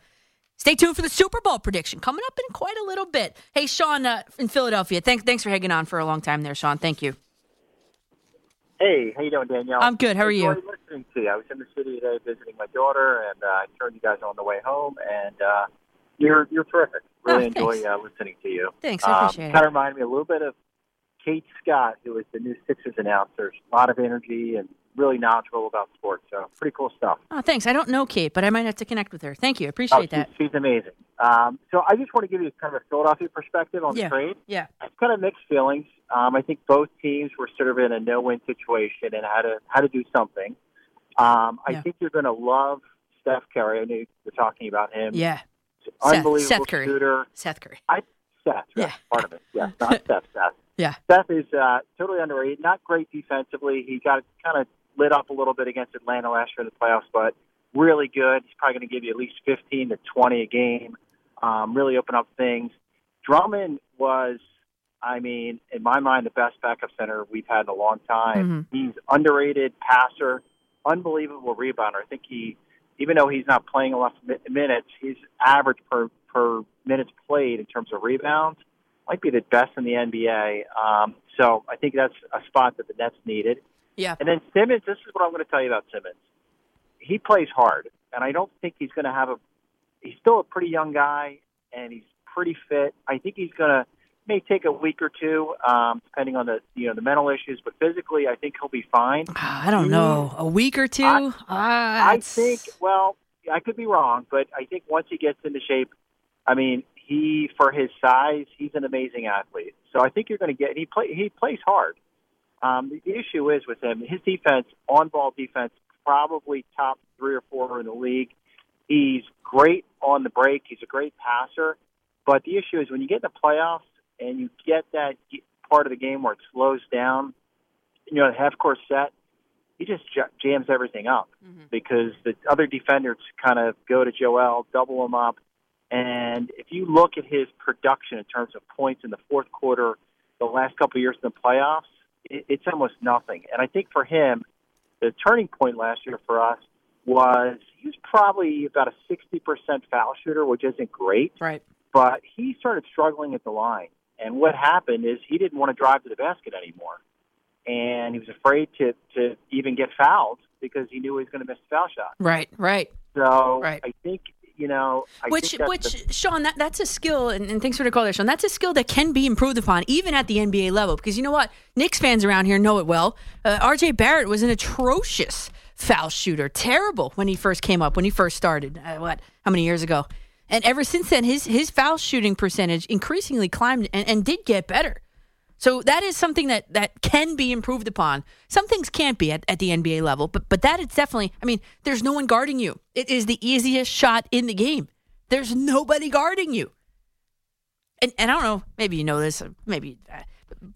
Stay tuned for the Super Bowl prediction coming up in quite a little bit. Hey, Sean uh, in Philadelphia, thanks thanks for hanging on for a long time there, Sean. Thank you. Hey, how you doing, Danielle? I'm good. How are you? Listening to you. I was in the city today visiting my daughter, and uh, I turned you guys on the way home, and uh, you're you're terrific. Really Oh, enjoy uh, listening to you. Thanks, I appreciate Kind it. of reminded me a little bit of Kate Scott, who was the new Sixers announcer. A lot of energy and really knowledgeable about sports. So pretty cool stuff. Oh, thanks. I don't know Kate, but I might have to connect with her. Thank you. Oh, Appreciate she's, that. she's amazing. Um, so I just want to give you kind of a Philadelphia perspective on Yeah. the trade. Yeah. It's kind of mixed feelings. Um, I think both teams were sort of in a no-win situation and had to had to do something. Um, I Yeah. think you're going to love Steph Curry. I know you were talking about him. Yeah. He's Seth- unbelievable Seth Curry. shooter. Seth Curry. I Seth, right? Yeah. part of it. Yeah, not Steph. Seth. Yeah. Seth is uh, totally underrated. Not great defensively. He got kind of lit up a little bit against Atlanta last year in the playoffs, but really good. He's probably going to give you at least 15 to 20 a game. Um, really open up things. Drummond was, I mean, in my mind, the best backup center we've had in a long time. He's underrated passer, unbelievable rebounder. I think he, even though he's not playing a lot of minutes, his average per per minutes played in terms of rebounds might be the best in the NBA. Um, so I think that's a spot that the Nets needed. Yeah. And then Simmons, this is what I'm going to tell you about Simmons. He plays hard, and I don't think he's going to have a. He's still a pretty young guy, and he's pretty fit. I think he's going to may take a week or two, um, depending on the you know the mental issues, but physically, I think he'll be fine. Ah, I don't know. A week or two? I- Ah, I think. Well, I could be wrong, but I think once he gets into shape, I mean, he for his size, he's an amazing athlete. So I think you're going to get. He play. He plays hard. Um, the, issue is with him, his defense, on-ball defense, probably top three or four in the league. He's great on the break. He's a great passer. But the issue is when you get in the playoffs and you get that part of the game where it slows down, you know, the half-court set, he just jams everything up because the other defenders kind of go to Joel, double him up. And if you look at his production in terms of points in the fourth quarter, the last couple of years in the playoffs, it, it's almost nothing. And I think for him, the turning point last year for us was he was probably about a 60% foul shooter, which isn't great, Right. but he started struggling at the line. And what happened is he didn't want to drive to the basket anymore. And he was afraid to, to even get fouled because he knew he was going to miss the foul shot. Right. Right. So Right. I think, you know, I which, which, the- Sean, that, that's a skill, and, and thanks for the call there, Sean. That's a skill that can be improved upon, even at the NBA level. Because you know what, Knicks fans around here know it well. Uh, R.J. Barrett was an atrocious foul shooter, terrible when he first came up, when he first started. Uh, what? How many years ago? And ever since then, his his foul shooting percentage increasingly climbed and, and did get better. So that is something that, that can be improved upon. Some things can't be at, at the NBA level, but but that is definitely. I mean, there's no one guarding you. It is the easiest shot in the game. There's nobody guarding you. And and I don't know. Maybe you know this. Maybe uh,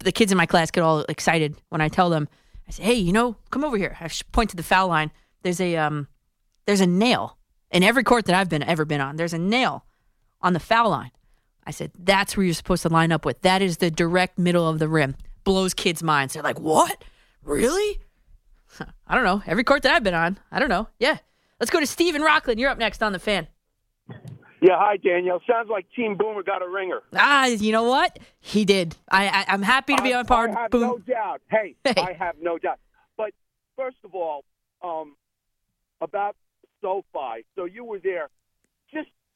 the kids in my class get all excited when I tell them. I say, "Hey, you know, come over here." I point to the foul line. There's a um, there's a nail in every court that I've been ever been on. There's a nail on the foul line. I said, that's where you're supposed to line up with. That is the direct middle of the rim. Blows kids' minds. They're like, what? Really? I don't know. Every court that I've been on, I don't know. Yeah. Let's go to Steven Rockland. You're up next on the fan. Yeah, hi Danielle. Sounds like Team Boomer got a ringer. Ah, you know what? He did. I, I I'm happy to be I, on par. I have Boom. no doubt. Hey, Hey. I have no doubt. But first of all, um, about SoFi. So you were there.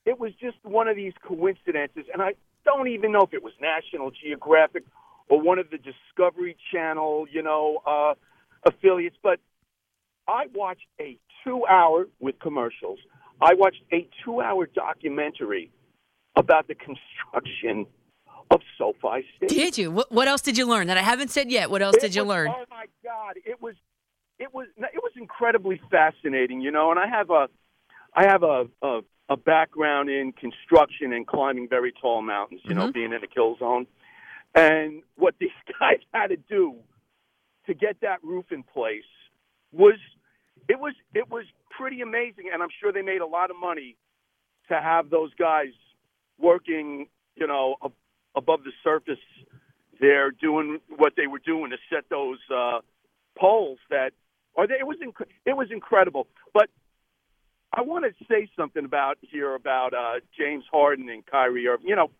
It was just one of these coincidences, and I don't even know if it was National Geographic or one of the Discovery Channel, you know, uh, affiliates. But I watched a two-hour with commercials. I watched a two-hour documentary about the construction of SoFi Stadium. Did you? What, what else did you learn that I haven't said yet? What else It did you was- learn? Oh my God! It was, it was, it was incredibly fascinating, you know. And I have a, I have a a, a background in construction and climbing very tall mountains, you Mm-hmm. know, being in the kill zone. And what these guys had to do to get that roof in place was, it was, it was pretty amazing. And I'm sure they made a lot of money to have those guys working, you know, ab- above the surface there doing what they were doing to set those uh, poles that are they, it was inc- it was incredible but I want to say something about here about uh, James Harden and Kyrie Irving. You know,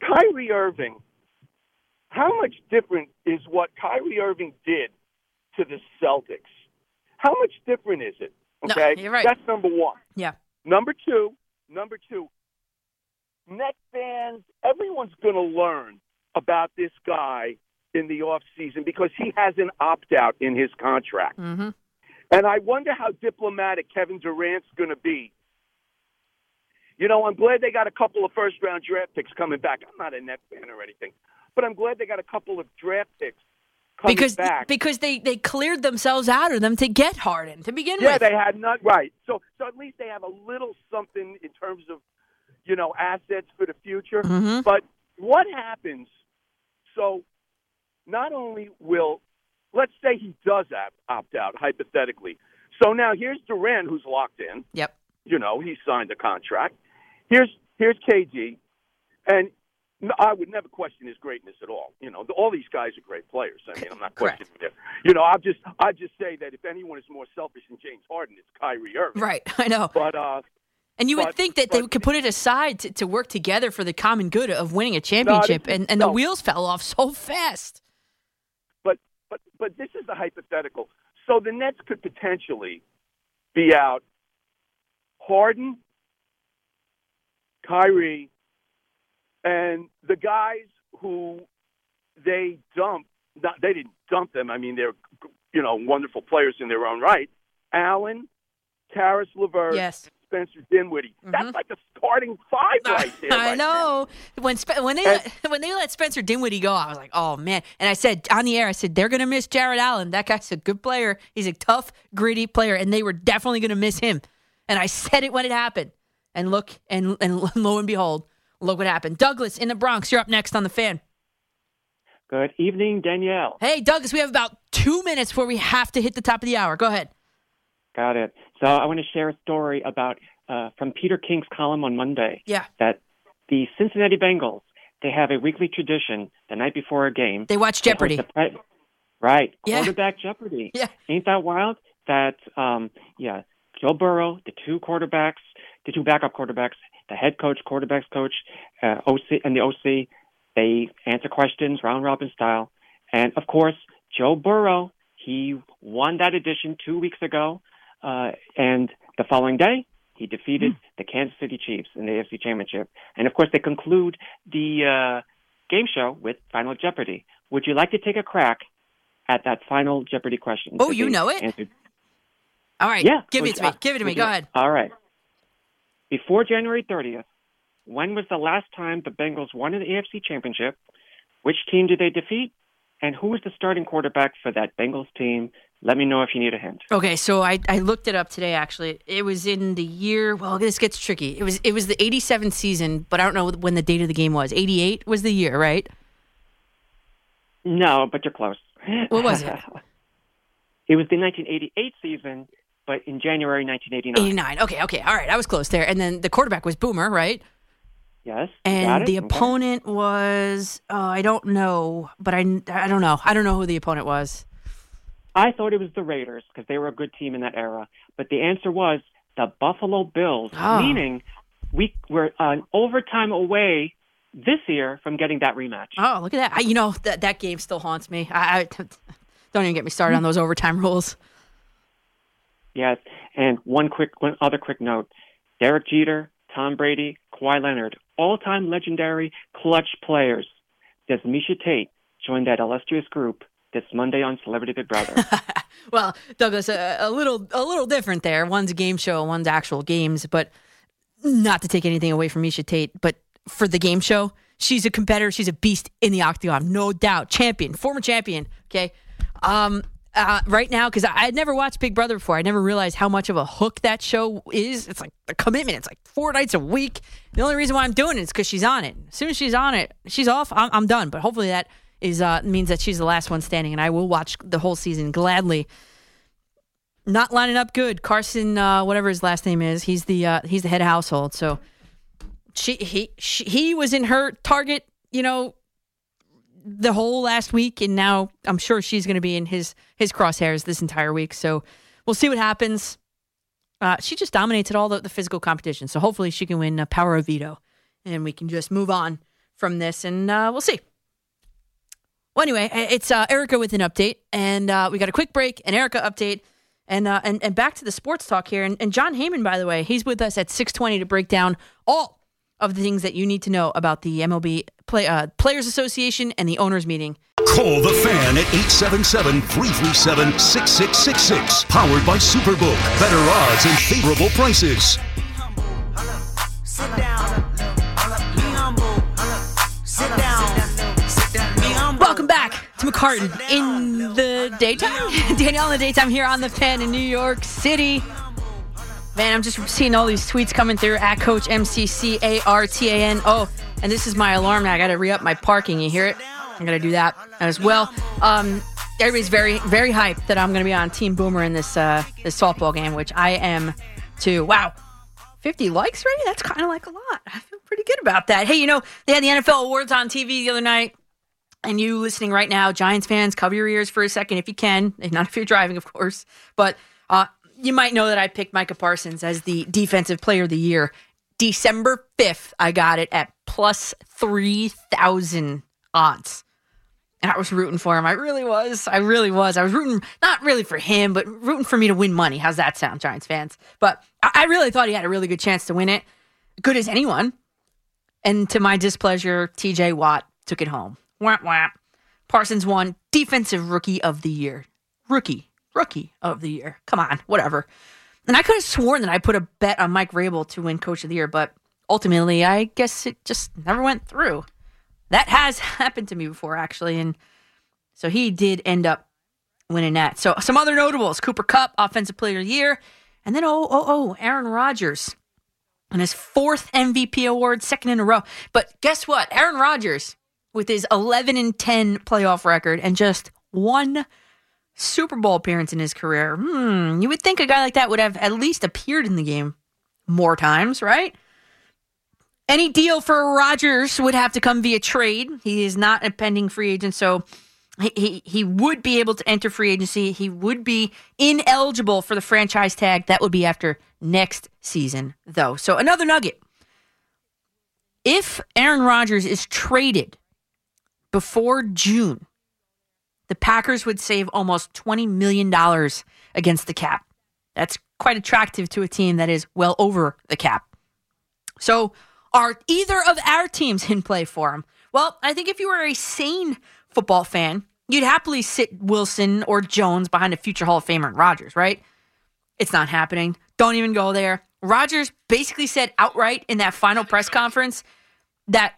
Kyrie Irving. How much different is what Kyrie Irving did to the Celtics? How much different is it? No, Okay, you're right. That's number one. Yeah. Number two, number two, Net fans, everyone's going to learn about this guy in the off season because he has an opt out in his contract. Mm-hmm. And I wonder how diplomatic Kevin Durant's going to be. You know, I'm glad they got a couple of first round draft picks coming back. I'm not a Net fan or anything, but I'm glad they got a couple of draft picks coming Because back. because they, they cleared themselves out of them to get Harden to begin Yeah, with. Yeah, they had not right. So so at least they have a little something in terms of you know assets for the future. Mhm. But what happens? So not only will let's say he does opt, out hypothetically. So now here's Durant who's locked in. Yep. You know he signed the contract. Here's here's KG, and I would never question his greatness at all. You know, all these guys are great players. I mean, I'm not Correct. questioning it. You know, I'll just I just say that if anyone is more selfish than James Harden, it's Kyrie Irving. Right. I know. But uh, And you would But- think that they could put it aside to, to work together for the common good of winning a championship, is- and, and the wheels fell off so fast. But but this is the hypothetical. So the Nets could potentially be out Harden, Kyrie, and the guys who they dumped. Not, they didn't dump them. I mean, they're you know wonderful players in their own right. Allen, Caris LeVert, Yes. Spencer Dinwiddie. Mm-hmm. That's like a starting five right there. I right now. know when Spe- when they And- when they let Spencer Dinwiddie go, I was like, oh man. And I said on the air, I said they're gonna miss Jarrett Allen. That guy's a good player. He's a tough, gritty player, and they were definitely gonna miss him. And I said it when it happened. And look, and and lo and behold, look what happened. Douglas in the Bronx, you're up next on the fan. Good evening, Danielle. Hey, Douglas, we have about two minutes before we have to hit the top of the hour. Go ahead. Got it. So I want to share a story about uh, from Peter King's column on Monday Yeah, that the Cincinnati Bengals they have a weekly tradition the night before a game. they watch Jeopardy. the pre- right, Yeah. quarterback Jeopardy. Yeah. Ain't that wild? That um, yeah, Joe Burrow, the two quarterbacks, the two backup quarterbacks, the head coach, quarterbacks coach, uh, OC, and the OC, they answer questions round robin style, and of course Joe Burrow, he won that edition two weeks ago, uh, and the following day he defeated the Kansas City Chiefs in the AFC Championship, and of course they conclude the uh, game show with Final Jeopardy. Would you like to take a crack at that Final Jeopardy question? Oh, you know it? answered? All right, Yeah. give would- it to me. uh, Give it to me. Go you- ahead. All right. Before January 30th, when was the last time the Bengals won an AFC championship? Which team did they defeat? And who was the starting quarterback for that Bengals team? Let me know if you need a hint. Okay, so I, I looked it up today. Actually, it was in the year. Well, this gets tricky. It was it was the '87 season, but I don't know when the date of the game was. '88 was the year, right? No, but you're close. What was it? it was the 1988 season, but in January 1989. '89. Okay, okay, all right. I was close there. And then the quarterback was Boomer, right? Yes. And the Okay. opponent was oh, I don't know, but I I don't know. I don't know who the opponent was. I thought it was the Raiders because they were a good team in that era, but the answer was the Buffalo Bills, Oh. meaning we were an overtime away this year from getting that rematch. Oh, look at that! I, you know that that game still haunts me. I, I don't even get me started on those overtime rules. Yes, and one quick, one other quick note: Derek Jeter, Tom Brady, Kawhi Leonard, all-time legendary clutch players. Does Miesha Tate join that illustrious group this Monday on Celebrity Big Brother? Well, Douglas, a, a little a little different there. One's a game show, one's actual games, but not to take anything away from Miesha Tate, but for the game show, she's a competitor. She's a beast in the octagon, no doubt. Champion, former champion. Okay. Um, uh, right now, because I had never watched Big Brother before, I never realized how much of a hook that show is. It's like a commitment. It's like four nights a week. The only reason why I'm doing it is because she's on it. As soon as she's on it, she's off. I'm, I'm done. But hopefully that is uh, means that she's the last one standing, and I will watch the whole season gladly not lining up good. Carson, uh, whatever his last name is, he's the uh, he's the head of household. So she he she, he was in her target, you know, the whole last week, and now I'm sure she's going to be in his his crosshairs this entire week. So we'll see what happens. Uh, she just dominates at all the, the physical competition. So hopefully she can win uh, Power of Veto, and we can just move on from this, and uh, we'll see. Well, anyway, it's uh, Erica with an update, and uh, we got a quick break, an Erica update, and uh, and and back to the sports talk here. And, and Jon Heyman, by the way, he's with us at six twenty to break down all of the things that you need to know about the MLB play, uh, Players Association and the owners meeting. Call the fan at 877 337 6666. Powered by Superbook. Better odds and favorable prices. Sit down. Be humble. Sit down. Welcome back to McCartan in the daytime. Danielle in the daytime here on the fan in New York City. Man, I'm just seeing all these tweets coming through at Coach M C C A R T A N. Oh, and this is my alarm now. I got to re up my parking. You hear it? I'm gonna do that as well. Um, everybody's very, very hyped that I'm gonna be on Team Boomer in this uh, this softball game, which I am too. Wow, 50 likes already? That's kind of like a lot. I feel pretty good about that. Hey, you know they had the NFL awards on TV the other night. And you listening right now, Giants fans, cover your ears for a second if you can. Not if you're driving, of course. But you might know that I picked Micah Parsons as the defensive player of the year. December 5th, I got it at plus 3,000 odds. And I was rooting for him. I really was. I really was. I was rooting, not really for him, but rooting for me to win money. How's that sound, Giants fans? But I really thought he had a really good chance to win it. Good as anyone. And to my displeasure, TJ Watt took it home. Whap, whap. Parsons won Defensive Rookie of the Year. Rookie. Rookie of the Year. Come on, whatever. And I could have sworn that I put a bet on Mike Vrabel to win Coach of the Year, but ultimately, I guess it just never went through. That has happened to me before, actually. And so he did end up winning that. So some other notables Cooper Kupp, Offensive Player of the Year. And then, oh, oh, oh, Aaron Rodgers and his fourth MVP award, second in a row. But guess what? Aaron Rodgers, with his 11 and 10 playoff record and just one Super Bowl appearance in his career, hmm, you would think a guy like that would have at least appeared in the game more times, right? Any deal for Rodgers would have to come via trade. He is not a pending free agent, so he, he, he would be able to enter free agency. He would be ineligible for the franchise tag. That would be after next season, though. So another nugget. If Aaron Rodgers is traded before June, the Packers would save almost $20 million against the cap. That's quite attractive to a team that is well over the cap. So, are either of our teams in play for him? Well, I think if you were a sane football fan, you'd happily sit Wilson or Jones behind a future Hall of Famer and Rodgers, right? It's not happening. Don't even go there. Rodgers basically said outright in that final press conference that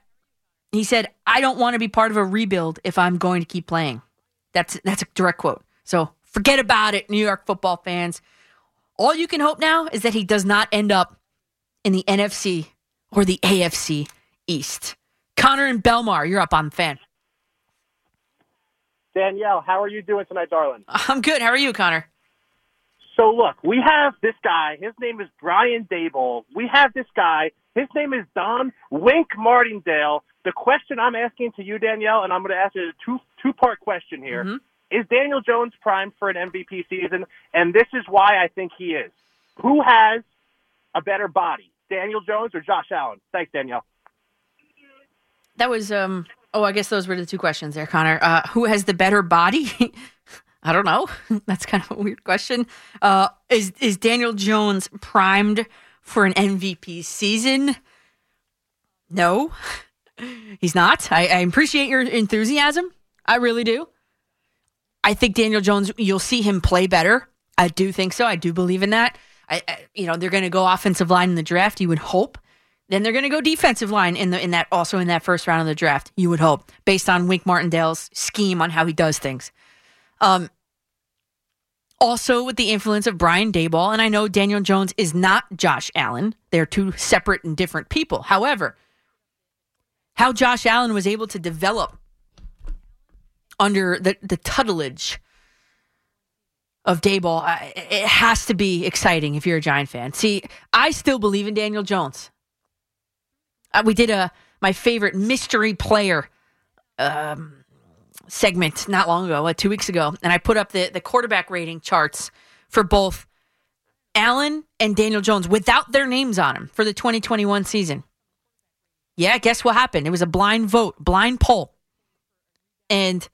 he said, "I don't want to be part of a rebuild if I'm going to keep playing." That's that's a direct quote. So forget about it, New York football fans. All you can hope now is that he does not end up in the NFC or the AFC East. Connor and Belmar, you're up on the fan. Danielle, how are you doing tonight, darling? I'm good. How are you, Connor? So look, we have this guy. His name is Brian Daboll. We have this guy. His name is Don Wink Martindale. The question I'm asking to you, Danielle, and I'm going to ask you a two two part question here: Mm-hmm. Is Daniel Jones primed for an MVP season? And this is why I think he is. Who has a better body, Daniel Jones or Josh Allen? Thanks, Danielle. That was um. Oh, I guess those were the two questions there, Connor. Uh, who has the better body? I don't know. That's kind of a weird question. Uh, is is Daniel Jones primed for an MVP season? No, he's not. I, I appreciate your enthusiasm. I really do. I think Daniel Jones. You'll see him play better. I do think so. I do believe in that. I, I you know, they're going to go offensive line in the draft. You would hope. Then they're going to go defensive line in the in that also in that first round of the draft. You would hope, based on Wink Martindale's scheme on how he does things. Um, also with the influence of Brian Daboll, and I know Daniel Jones is not Josh Allen. They're two separate and different people. However, how Josh Allen was able to develop under the, the tutelage of Daboll, it has to be exciting if you're a Giant fan. See, I still believe in Daniel Jones. Uh, we did a my favorite mystery player um, segment not long ago, uh, two weeks ago, and I put up the the quarterback rating charts for both Allen and Daniel Jones without their names on them for the 2021 season. Yeah, guess what happened? It was a blind vote, blind poll. And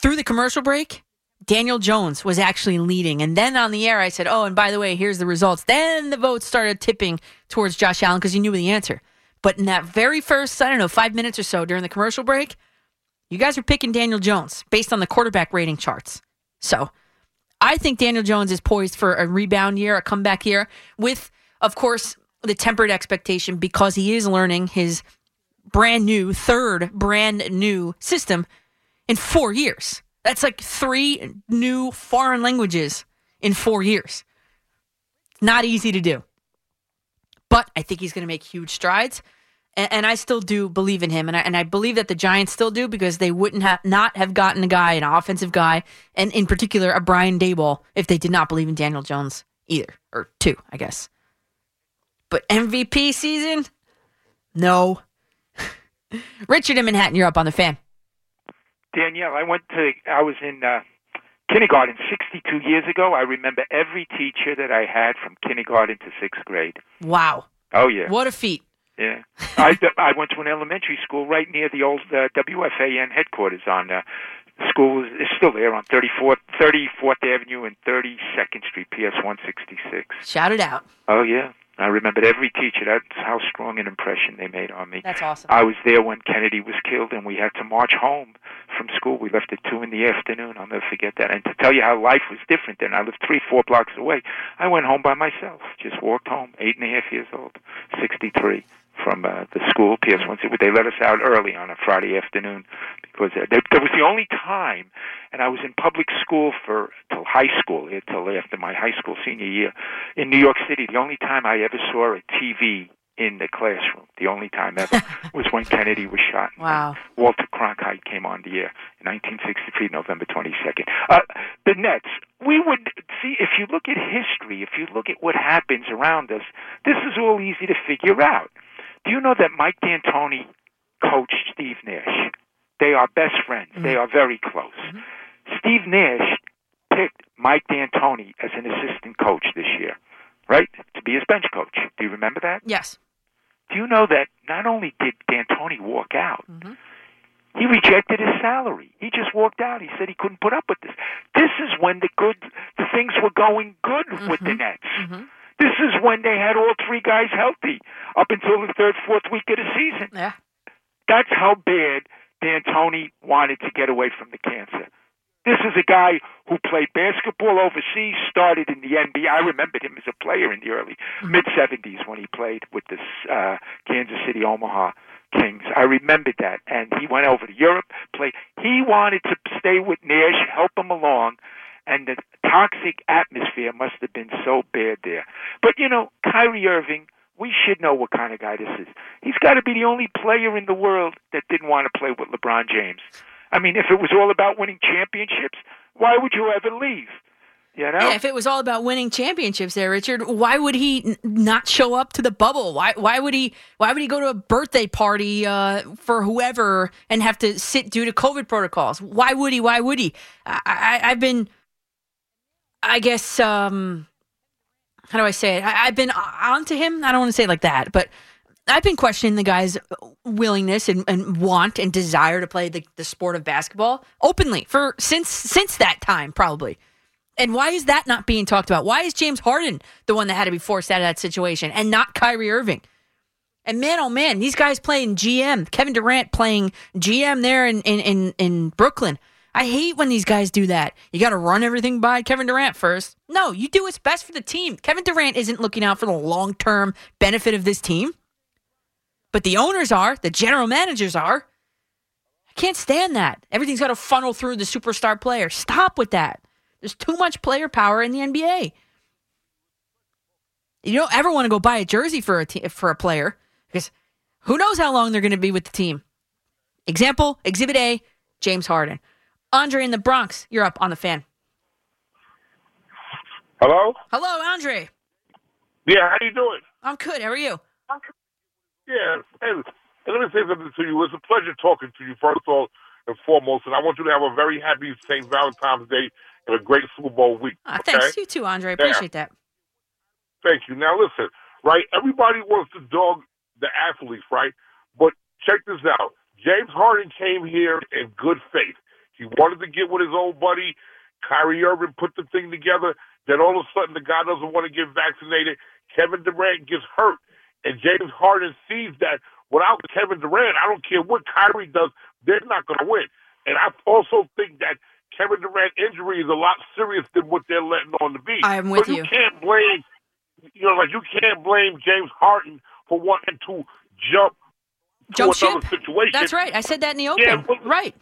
through the commercial break, Daniel Jones was actually leading. And then on the air, I said, Oh, and by the way, here's the results. Then the votes started tipping towards Josh Allen because he knew the answer. But in that very first, I don't know, five minutes or so during the commercial break, you guys were picking Daniel Jones based on the quarterback rating charts. So I think Daniel Jones is poised for a rebound year, a comeback year, with, of course, the tempered expectation because he is learning his brand new, third brand new system in four years. That's like three new foreign languages in four years. Not easy to do. But I think he's going to make huge strides. And, I still do believe in him. And I, and I believe that the Giants still do because they wouldn't have not have gotten a guy, an offensive guy, and in particular a Brian Daboll, if they did not believe in Daniel Jones either. Or two, I guess. But MVP season? No. Richard in Manhattan, you're up on the fan. Danielle, I went to, I was in uh, kindergarten 62 years ago. I remember every teacher that I had from kindergarten to sixth grade. Wow. Oh, yeah. What a feat. Yeah. I, I went to an elementary school right near the old uh, WFAN headquarters on, uh, school is, still there on 34th, 34th Avenue and 32nd Street, PS 166. Shout it out. Oh, yeah. I remembered every teacher. That's how strong an impression they made on me. That's awesome. I was there when Kennedy was killed, and we had to march home from school. We left at two in the afternoon. I'll never forget that. And to tell you how life was different then, I lived three, four blocks away. I went home by myself. Just walked home. Eight and a half years old. Sixty-three from uh, the school. PS One. They let us out early on a Friday afternoon because uh, there, there was the only time, and I was in public school for till high school, till after my high school senior year in New York City. The only time I ever saw a TV in the classroom. The only time ever was when Kennedy was shot. Wow. Walter Cronkite came on the air in 1963, November 22nd. Uh, the Nets. We would see if you look at history, if you look at what happens around us, this is all easy to figure out. Do you know that Mike D'Antoni coached Steve Nash? They are best friends. Mm-hmm. They are very close. Mm-hmm. Steve Nash picked Mike D'Antoni as an assistant coach this year, right? To be his bench coach. Do you remember that? Yes. Do you know that not only did D'Antoni walk out, mm-hmm. he rejected his salary. He just walked out. He said he couldn't put up with this. This is when the good, the things were going good with the Nets. This is when they had all three guys healthy up until the third, fourth week of the season. Yeah. That's how bad D'Antoni wanted to get away from the cancer. This is a guy who played basketball overseas, started in the NBA. I remembered him as a player in the early mid '70s when he played with the uh, Kansas City Omaha Kings. I remembered that, and he went over to Europe. Played. He wanted to stay with Nash, help him along, and the toxic atmosphere must have been so bad there. But you know, Kyrie We should know what kind of guy this is. He's got to be the only player in the world that didn't want to play with LeBron James. I mean, if it was all about winning championships, why would you ever leave? You know? Yeah, if it was all about winning championships, there, Richard, why would he n- not show up to the bubble? Why? Why would he? Why would he go to a birthday party uh, for whoever and have to sit due to COVID protocols? Why would he? Why would he? I, I, I've been, I guess, um, how do I say it? I, I've been on to him. I don't want to say it like that, but I've been questioning the guy's willingness and, and want and desire to play the, the sport of basketball openly for since since that time, probably. And why is that not being talked about? Why is James Harden the one that had to be forced out of that situation and not Kyrie Irving? And man, oh man, these guys playing GM. Kevin Durant playing GM there in, in, in, in Brooklyn. I hate when these guys do that. You got to run everything by Kevin Durant first. No, you do what's best for the team. Kevin Durant isn't looking out for the long term benefit of this team, but the owners are, the general managers are. I can't stand that. Everything's got to funnel through the superstar player. Stop with that. There's too much player power in the NBA. You don't ever want to go buy a jersey for a te- for a player because who knows how long they're going to be with the team. Example, Exhibit A, James Harden. Andre in the Bronx, you're up on the fan. Hello? Hello, Andre. Yeah, how you doing? I'm good. How are you? Yeah, and, and let me say something to you. It's a pleasure talking to you, first of all and foremost, and I want you to have a very happy St. Valentine's Day and a great Super Bowl week. Ah, okay? thanks. You too, Andre. Appreciate that. Thank you. Now listen, right? Everybody wants to dog the athletes, right? But check this out. James Harden came here in good faith. He wanted to get with his old buddy. Kyrie Irving put the thing together. Then all of a sudden, the guy doesn't want to get vaccinated. Kevin Durant gets hurt. And James Harden sees that without Kevin Durant, I don't care what Kyrie does, they're not going to win. And I also think that Kevin Durant injury is a lot serious than what they're letting on to be. I'm with so you. you. can't blame, you know, like you can't blame James Harden for wanting to jump Jump ship. situation. That's right. I said that in the open. Yeah, but- right.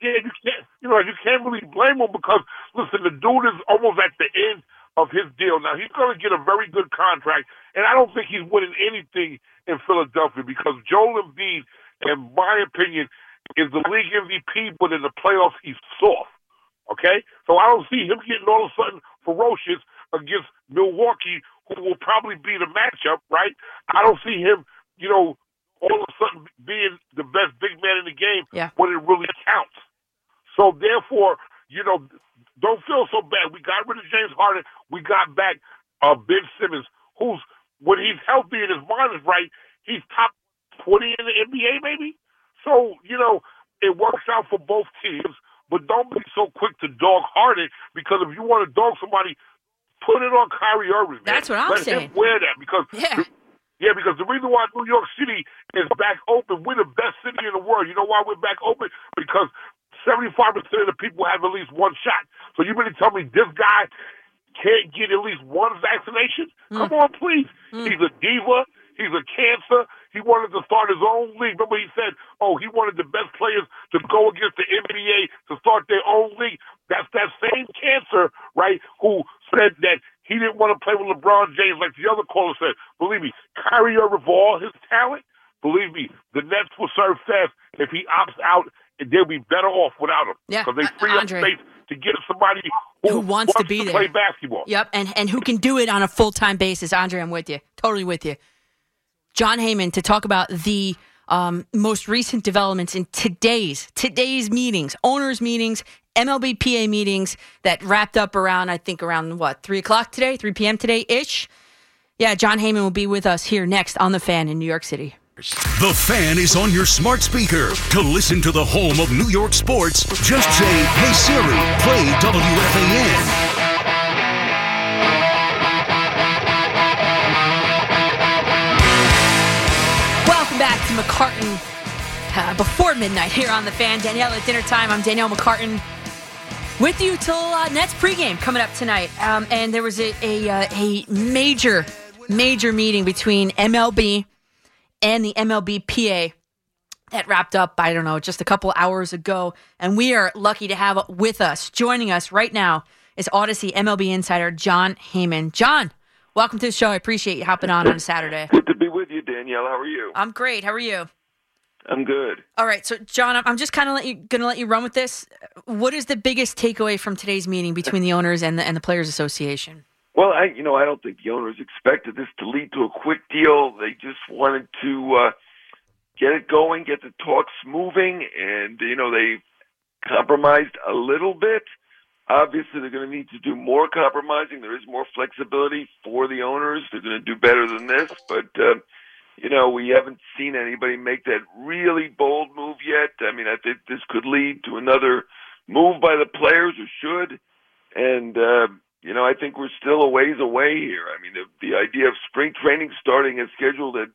Yeah, you can't. You know, you can't really blame him because listen, the dude is almost at the end of his deal. Now he's going to get a very good contract, and I don't think he's winning anything in Philadelphia because Joel Embiid, in my opinion, is the league MVP, but in the playoffs he's soft. Okay, so I don't see him getting all of a sudden ferocious against Milwaukee, who will probably be the matchup. Right? I don't see him, you know, all of a sudden being the best big man in the game Yeah. when it really counts. So therefore, you know, don't feel so bad. We got rid of James Harden. We got back uh, Ben Simmons, who's when he's healthy and his mind is right, he's top twenty in the NBA, maybe. So you know, it works out for both teams. But don't be so quick to dog Harden because if you want to dog somebody, put it on Kyrie Irving. Man. That's what I'm Let saying. Him wear that because Yeah. yeah, because the reason why New York City is back open, we're the best city in the world. You know why we're back open? Because 75% of the people have at least one shot. So you really tell me this guy can't get at least one vaccination? Hmm. Come on, please. Hmm. He's a diva. He's a cancer. He wanted to start his own league. Remember, he said, "Oh, he wanted the best players to go against the NBA to start their own league." That's that same cancer, right? Who said that he didn't want to play with LeBron James, like the other caller said. Believe me, Kyrie Irving, all his talent, believe me, the Nets will serve fast if he opts out. They'll be better off without him Yeah, because they uh, free Andre. up space to get somebody who, Who wants to be there. play basketball. Yep, and and who can do it on a full time basis? Andre, I'm with you, totally with you. Jon Heyman to talk about the um, most recent developments in today's today's meetings, owners meetings, MLBPA meetings that wrapped up around I think around what three o'clock today, three p.m. today ish. Yeah, Jon Heyman will be with us here next on the Fan in New York City. The fan is on your smart speaker. To listen to the home of New York sports, just say, Hey Siri, play WFAN. Welcome back to McCartan uh, before midnight here on the fan. Danielle at dinner time. I'm Danielle McCartan with you till uh, Nets pregame coming up tonight. Um, and there was a a, uh, a major major meeting between MLB and the MLBPA that wrapped up. I don't know, just a couple hours ago. And we are lucky to have with us, joining us right now, is Audacy MLB insider Jon Heyman. John, welcome to the show. I appreciate you hopping on on a Saturday. Good to be with you, Danielle. How are you? I'm great. How are you? I'm good. All right, so John, I'm- I'm just kind of let you going to let you run with this. What is the biggest takeaway from today's meeting between the owners and the and the players association? Well, I, you know, I don't think the owners expected this to lead to a quick deal. They just wanted to uh, get it going, get the talks moving, and you know, they compromised a little bit. Obviously, they're going to need to do more compromising. There is more flexibility for the owners. They're going to do better than this, but uh, you know, we haven't seen anybody make that really bold move yet. I mean, I think this could lead to another move by the players, or should. And uh, you know, I think we're still a ways away here. I mean, the, the idea of spring training starting is scheduled at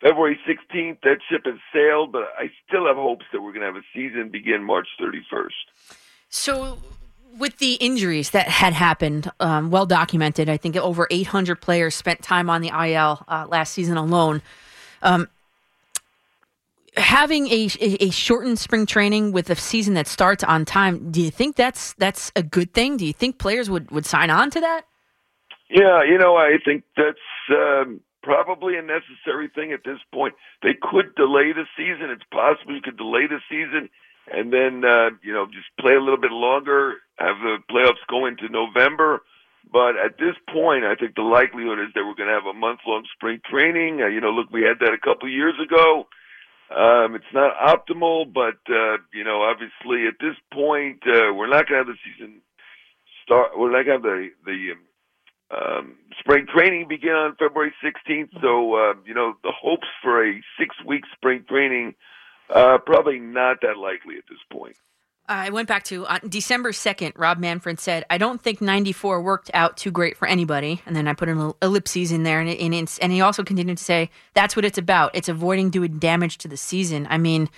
February 16th, that ship has sailed, but I still have hopes that we're going to have a season begin March 31st. So, with the injuries that had happened, um, well documented, I think over 800 players spent time on the IL uh, last season alone. Um, having a, a shortened spring training with a season that starts on time, do you think that's that's a good thing? Do you think players would, would sign on to that? Yeah, you know, I think that's um, probably a necessary thing at this point. They could delay the season. It's possible you could delay the season and then, uh, you know, just play a little bit longer, have the playoffs go into November. But at this point, I think the likelihood is that we're going to have a month long spring training. Uh, you know, look, we had that a couple years ago. Um, it's not optimal, but, uh, you know, obviously at this point, uh, we're not going to have the season start. We're not going to have the, the, um, um, spring training begin on February 16th. So uh, you know the hopes for a six-week spring training uh, probably not that likely at this point. I went back to on December 2nd, Rob Manfred said, I don't think 94 worked out too great for anybody. And then I put an ellipses in there. And, it, and, it's, and he also continued to say, that's what it's about. It's avoiding doing damage to the season. I mean,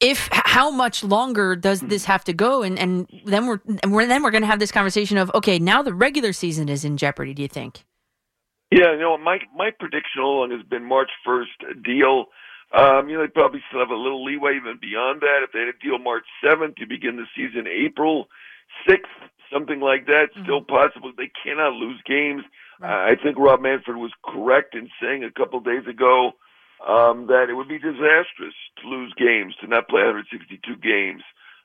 if how much longer does this have to go? And, and then we're, and we're then we're going to have this conversation of, okay, now the regular season is in jeopardy, do you think? Yeah, you know, my my prediction all along has been March first deal. Um, you know, they probably still have a little leeway even beyond that. If they had a deal March seventh, you begin the season April sixth, something like that. Still possible. They cannot lose games. Uh, I think Rob Manfred was correct in saying a couple of days ago um, that it would be disastrous to lose games, to not play 162 games.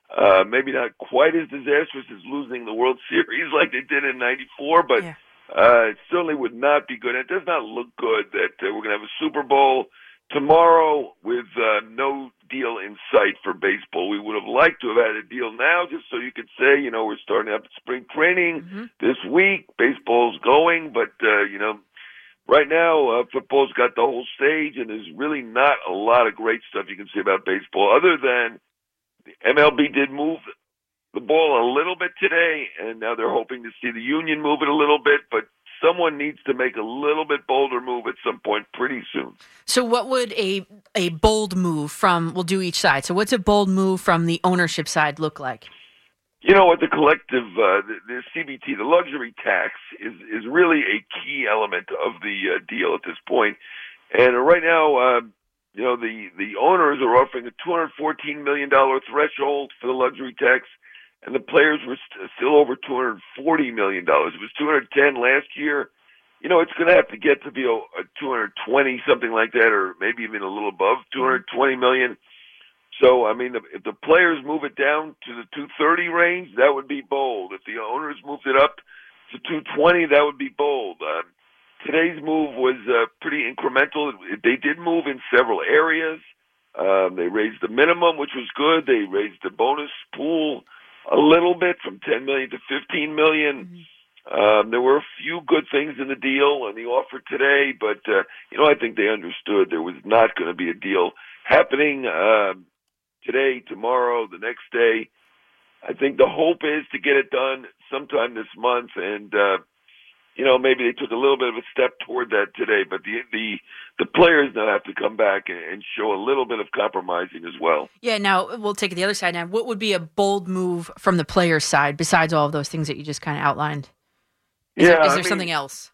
Uh, maybe not quite as disastrous as losing the World Series like they did in '94, but uh, it certainly would not be good. It does not look good that uh, we're going to have a Super Bowl tomorrow with uh, no deal in sight for baseball. We would have liked to have had a deal now, just so you could say, you know, we're starting up spring training this week. Baseball's going, but uh, you know, right now uh, football's got the whole stage, and there's really not a lot of great stuff you can say about baseball, other than the MLB did move the ball a little bit today, and now they're hoping to see the union move it a little bit, but. Someone needs to make a little bit bolder move at some point pretty soon. So, what would a a bold move from? We'll do each side. So, what's a bold move from the ownership side look like? You know what? The collective, uh, the, the CBT, the luxury tax, is is really a key element of the uh, deal at this point. And right now, uh, you know, the the owners are offering a 214 million dollar threshold for the luxury tax, and the players were st- still over 240 million dollars. It was 210 last year. You know, it's going to have to get to be a, a 220 something like that, or maybe even a little above 220 million. So, I mean, if the players move it down to the 230 range, that would be bold. If the owners moved it up to 220, that would be bold. Um, today's move was uh, pretty incremental. They did move in several areas. Um, they raised the minimum, which was good. They raised the bonus pool a little bit from 10 million to 15 million. Um, there were a few good things in the deal and the offer today, but uh, you know I think they understood there was not going to be a deal happening um, today, tomorrow, the next day. I think the hope is to get it done sometime this month, and uh, you know maybe they took a little bit of a step toward that today. But the the the players now have to come back and, show a little bit of compromising as well. Yeah. Now we'll take it the other side. Now, what would be a bold move from the players' side besides all of those things that you just kind of outlined? Is yeah, there, is I there mean, something else?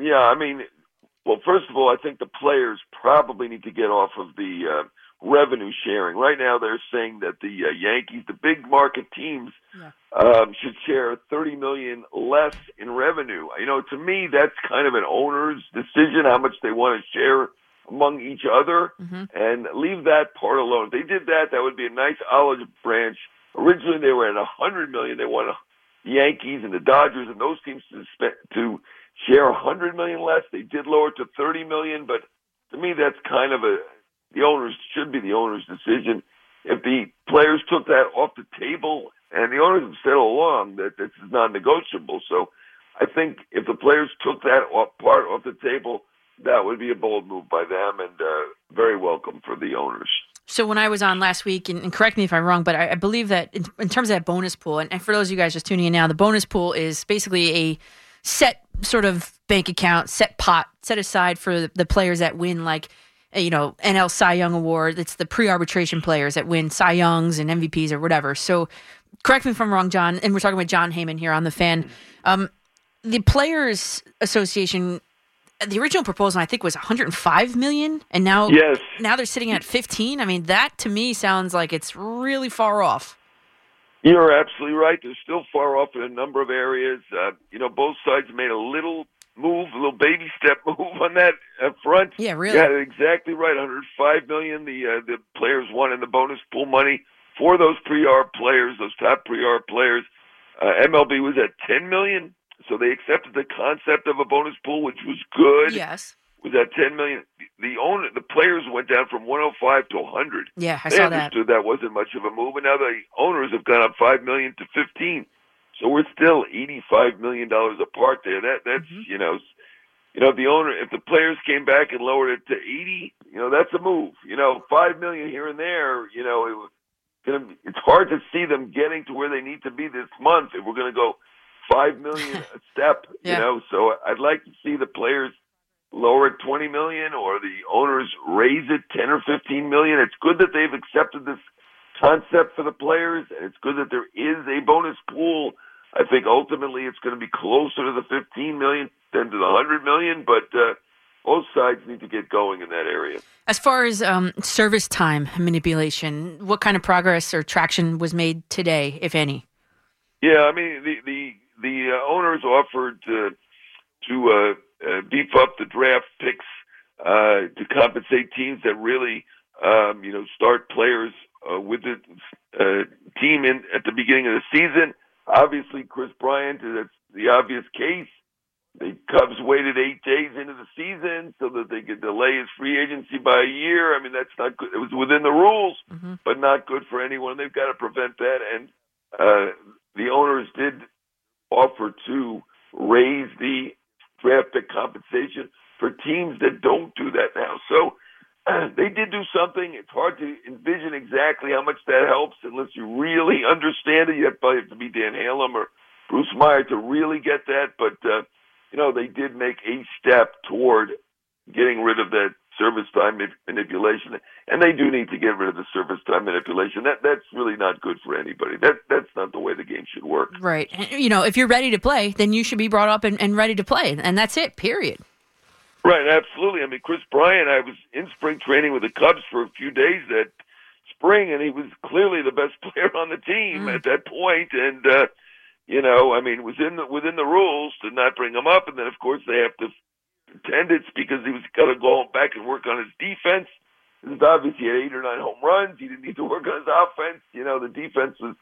Yeah, I mean, well, first of all, I think the players probably need to get off of the uh, revenue sharing. Right now, they're saying that the uh, Yankees, the big market teams, um, should share 30 million less in revenue. You know, to me, that's kind of an owner's decision how much they want to share among each other, and leave that part alone. If they did that, that would be a nice olive branch. Originally, they were at 100 million. They wanted the Yankees and the Dodgers and those teams to spend, to share 100 million less. They did lower it to 30 million, but to me, that's kind of a the owners should be the owner's decision. If the players took that off the table, and the owners have said all along that this is non-negotiable, so I think if the players took that off, part off the table, that would be a bold move by them and uh, very welcome for the owners. So when I was on last week, and, and correct me if I'm wrong, but I, I believe that in, in terms of that bonus pool, and, and for those of you guys just tuning in now, the bonus pool is basically a set sort of bank account, set pot, set aside for the, the players that win, like you know NL Cy Young Award. It's the pre-arbitration players that win Cy Youngs and MVPs or whatever. So correct me if I'm wrong, Jon. And we're talking with Jon Heyman here on the fan. Um, the Players Association. The original proposal, I think, was 105 million, and now Yes. now they're sitting at 15. I mean, that to me sounds like it's really far off. You're absolutely right. They're still far off in a number of areas. Uh, you know, both sides made a little move, a little baby step move on that Yeah, really. It exactly right. 105 million. The uh, the players won in the bonus pool money for those pre-arb players, those top pre-arb players. Uh, MLB was at 10 million, so they accepted the concept of a bonus pool, which was good. Yes. Was at 10 million. The owner, the players went down from 105 to 100. Yeah, I they saw that. understood that. wasn't much of a move, and now the owners have gone up five million to 15. So we're still eighty-five million dollars apart there. That that's you know, you know, if the owner, if the players came back and lowered it to eighty, you know, that's a move. You know, five million here and there. You know, it, was gonna. be- It's hard to see them getting to where they need to be this month if we're going to go five million a step. Yeah. You know, so I'd like to see the players lower it 20 million or the owners raise it 10 or 15 million. It's good that they've accepted this concept for the players. and It's good that there is a bonus pool. I think ultimately it's going to be closer to the 15 million than to the 100 million, but uh, both sides need to get going in that area. As far as um, service time manipulation, what kind of progress or traction was made today, if any? Yeah, I mean the the the uh, owners offered uh, to uh, uh, beef up the draft picks uh, to compensate teams that really um, you know start players uh, with the uh, team in at the beginning of the season. Obviously, Kris Bryant that's the obvious case. The Cubs waited eight days into the season so that they could delay his free agency by a year. I mean, that's not good. It was within the rules, but not good for anyone. They've got to prevent that. And uh, the owners did offer to raise the draft pick compensation for teams that don't do that now. So uh, they did do something. It's hard to envision exactly how much that helps unless you really understand it. You probably have to be Dan Halem or Bruce Meyer to really get that. But uh, you know, they did make a step toward getting rid of that service time manip- manipulation, and they do need to get rid of the service time manipulation. That that's really not good for anybody. That that's not the way the game should work. Right. You know, if you're ready to play, then you should be brought up and, and ready to play. And that's it, period. Right, absolutely. I mean, Kris Bryant, I was in spring training with the Cubs for a few days that spring, and he was clearly the best player on the team at that. And uh, you know, I mean, within the within the rules to not bring him up, and then of course they have to pretend it's because he was got to go back and work on his defense. Is obvious he had eight or nine home runs. He didn't need to work on his offense. You know, the defense was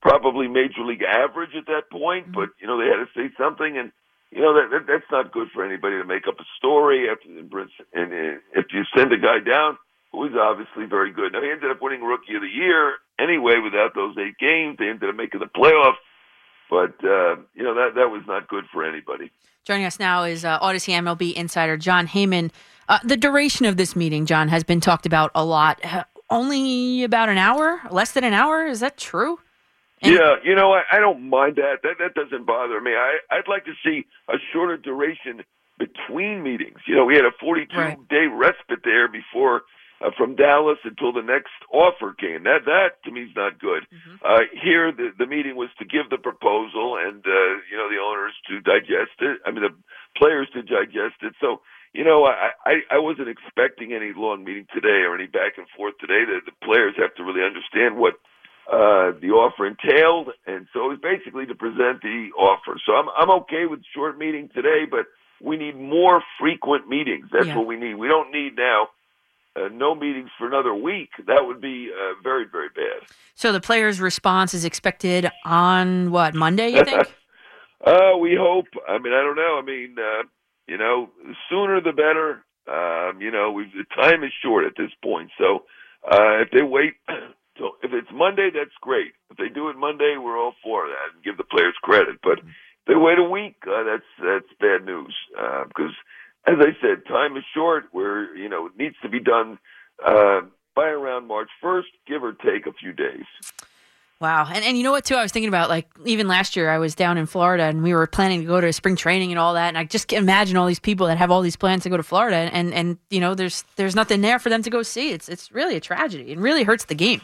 probably major league average at that point, but you know they had to say something, and you know that, that that's not good for anybody to make up a story after and, and uh, if you send a guy down who is obviously very good. Now he ended up winning Rookie of the Year anyway without those eight games. They ended up making the playoffs, but uh, you know that that was not good for anybody. Joining us now is uh, Audacy MLB insider Jon Heyman. Uh, the duration of this meeting, Jon, has been talked about a lot. Uh, only about an hour, less than an hour. Is that true? yeah, you know, I, I don't mind that. That that doesn't bother me. I I'd like to see a shorter duration between meetings. You know, we had a 42 day respite there before uh, from Dallas until the next offer came. That that to me is not good. Uh, here, the the meeting was to give the proposal and uh, you know the owners to digest it. I mean, the players to digest it. So. You know, I, I I wasn't expecting any long meeting today or any back and forth today. The, the players have to really understand what uh, the offer entailed, and so it was basically to present the offer. So I'm I'm okay with short meeting today, but we need more frequent meetings. That's Yeah. what we need. We don't need now uh, no meetings for another week. That would be uh, very very bad. So the player's response is expected on what Monday? You think? uh, we hope. I mean, I don't know. I mean, uh, you know, sooner the better. Um, you know, we've, the time is short at this point. So uh, if they wait, so if it's Monday, that's great. If they do it Monday, we're all for that and give the players credit. But if they wait a week, uh, that's that's bad news uh, because, as I said, time is short. Where you know it needs to be done uh, by around March first, give or take a few days. Wow. And and you know what too? I was thinking about like even last year I was down in Florida and we were planning to go to spring training and all that and I just can imagine all these people that have all these plans to go to Florida and and you know there's there's nothing there for them to go see. It's it's really a tragedy. It really hurts the game.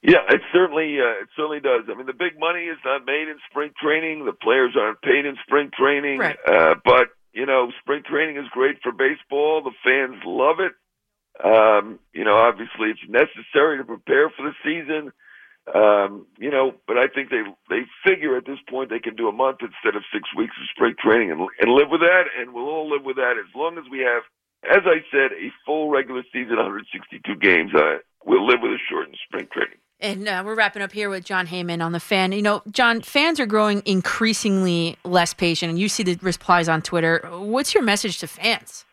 Yeah, it certainly uh, it certainly does. I mean, the big money is not made in spring training. The players aren't paid in spring training. Right. Uh, but you know, spring training is great for baseball. The fans love it. Um, you know, obviously it's necessary to prepare for the season. Um, you know, but I think they they figure at this point they can do a month instead of six weeks of spring training and and live with that, and we'll all live with that as long as we have, as I said, a full regular season, 162 games. Uh, we'll live with a shortened spring training. And uh, we're wrapping up here with Jon Heyman on the fan. You know, Jon, fans are growing increasingly less patient, and you see the replies on Twitter. What's your message to fans?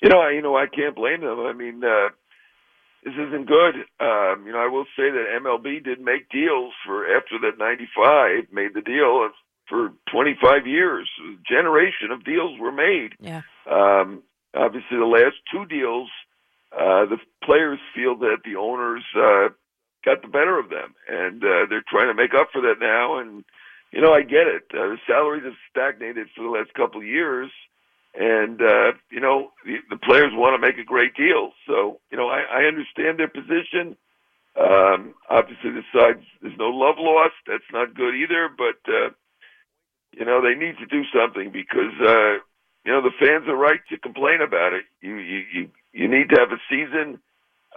You know, I, you know, I can't blame them. I mean, uh, this isn't good. Um, you know, I will say that MLB did make deals for after that '95 made the deal for 25 years. A generation of deals were made. Yeah. Um, obviously, the last two deals, uh, the players feel that the owners uh, got the better of them, and uh, they're trying to make up for that now. And you know, I get it. Uh, the salaries have stagnated for the last couple of years, and uh, you know, the, the players want to make a great deal. So you know, I, I understand their position. Um, obviously, the sides there's no love lost. That's not good either. But uh, you know, they need to do something because uh, you know the fans are right to complain about it. You you you you need to have a season.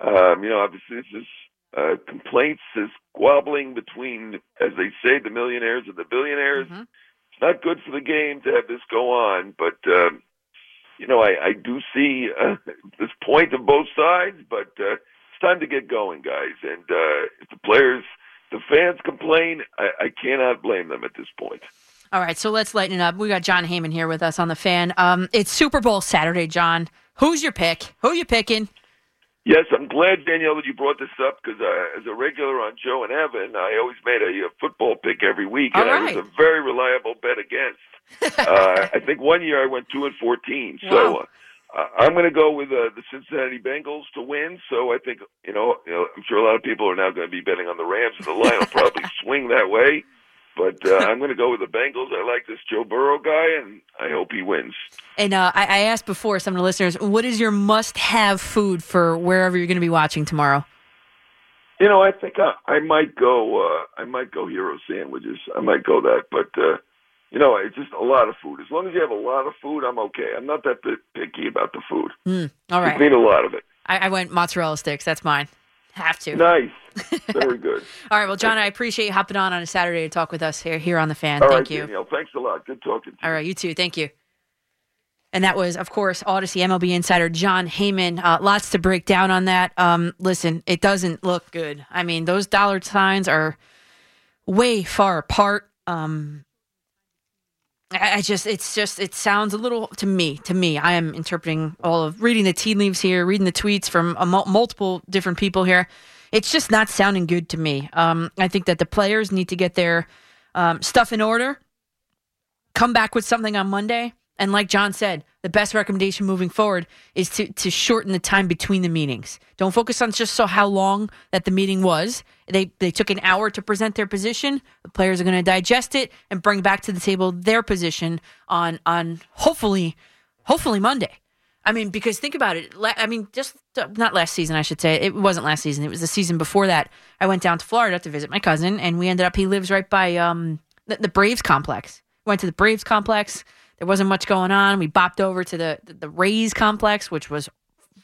Um, you know, obviously this is uh, complaints is squabbling between, as they say, the millionaires and the billionaires. It's not good for the game to have this go on, but um, you know, I, I do see uh, this point of both sides, but uh, it's time to get going, guys. And uh, if the players, the fans complain, I, I cannot blame them at this point. All right, so let's lighten it up. We got Jon Heyman here with us on the fan. Um, it's Super Bowl Saturday, Jon. Who's your pick? Who you picking? Yes, I'm glad, Danielle, that you brought this up because uh, as a regular on Joe and Evan, I always made a, a football pick every week, and All I was a very reliable bet against. uh, I think one year I went two and fourteen. So uh, I'm going to go with uh, the Cincinnati Bengals to win. So I think you know, you know, I'm sure a lot of people are now going to be betting on the Rams, and the line will probably swing that way. But uh, I'm going to go with the Bengals. I like this Joe Burrow guy, and I hope he wins. And uh, I, I asked before some of the listeners, what is your must-have food for wherever you're going to be watching tomorrow? You know, I think I, I might go. Uh, I might go hero sandwiches. I might go that, but uh, you know, it's just a lot of food. As long as you have a lot of food, I'm okay. I'm not that picky about the food. Mm, all right. need a lot of it. I, I went mozzarella sticks. That's mine. Have to. Nice, very good. All right. Well, Jon, I appreciate you hopping on on a Saturday to talk with us here here on the fan. All Thank right, you. Danielle. Thanks a lot. Good talking. to you. All right, you too. Thank you. And that was, of course, Audacy MLB insider Jon Heyman. Uh, lots to break down on that. Um, listen, it doesn't look good. I mean, those dollar signs are way far apart. Um, I, just, it's just, it sounds a little to me. To me, I am interpreting all of reading the tea leaves here, reading the tweets from uh, mul- multiple different people here. It's just not sounding good to me. Um, I think that the players need to get their um, stuff in order come back with something on Monday. And like Jon said, the best recommendation moving forward is to, to shorten the time between the meetings. Don't focus on just so how long that the meeting was. They they took an hour to present their position. The players are going to digest it and bring back to the table their position on on hopefully hopefully Monday. I mean, because think about it. I mean, just not last season, I should say. It wasn't last season. It was the season before that. I went down to Florida to visit my cousin, and we ended up. He lives right by um the, the Braves complex. Went to the Braves complex. There wasn't much going on. We bopped over to the the, the Rays complex, which was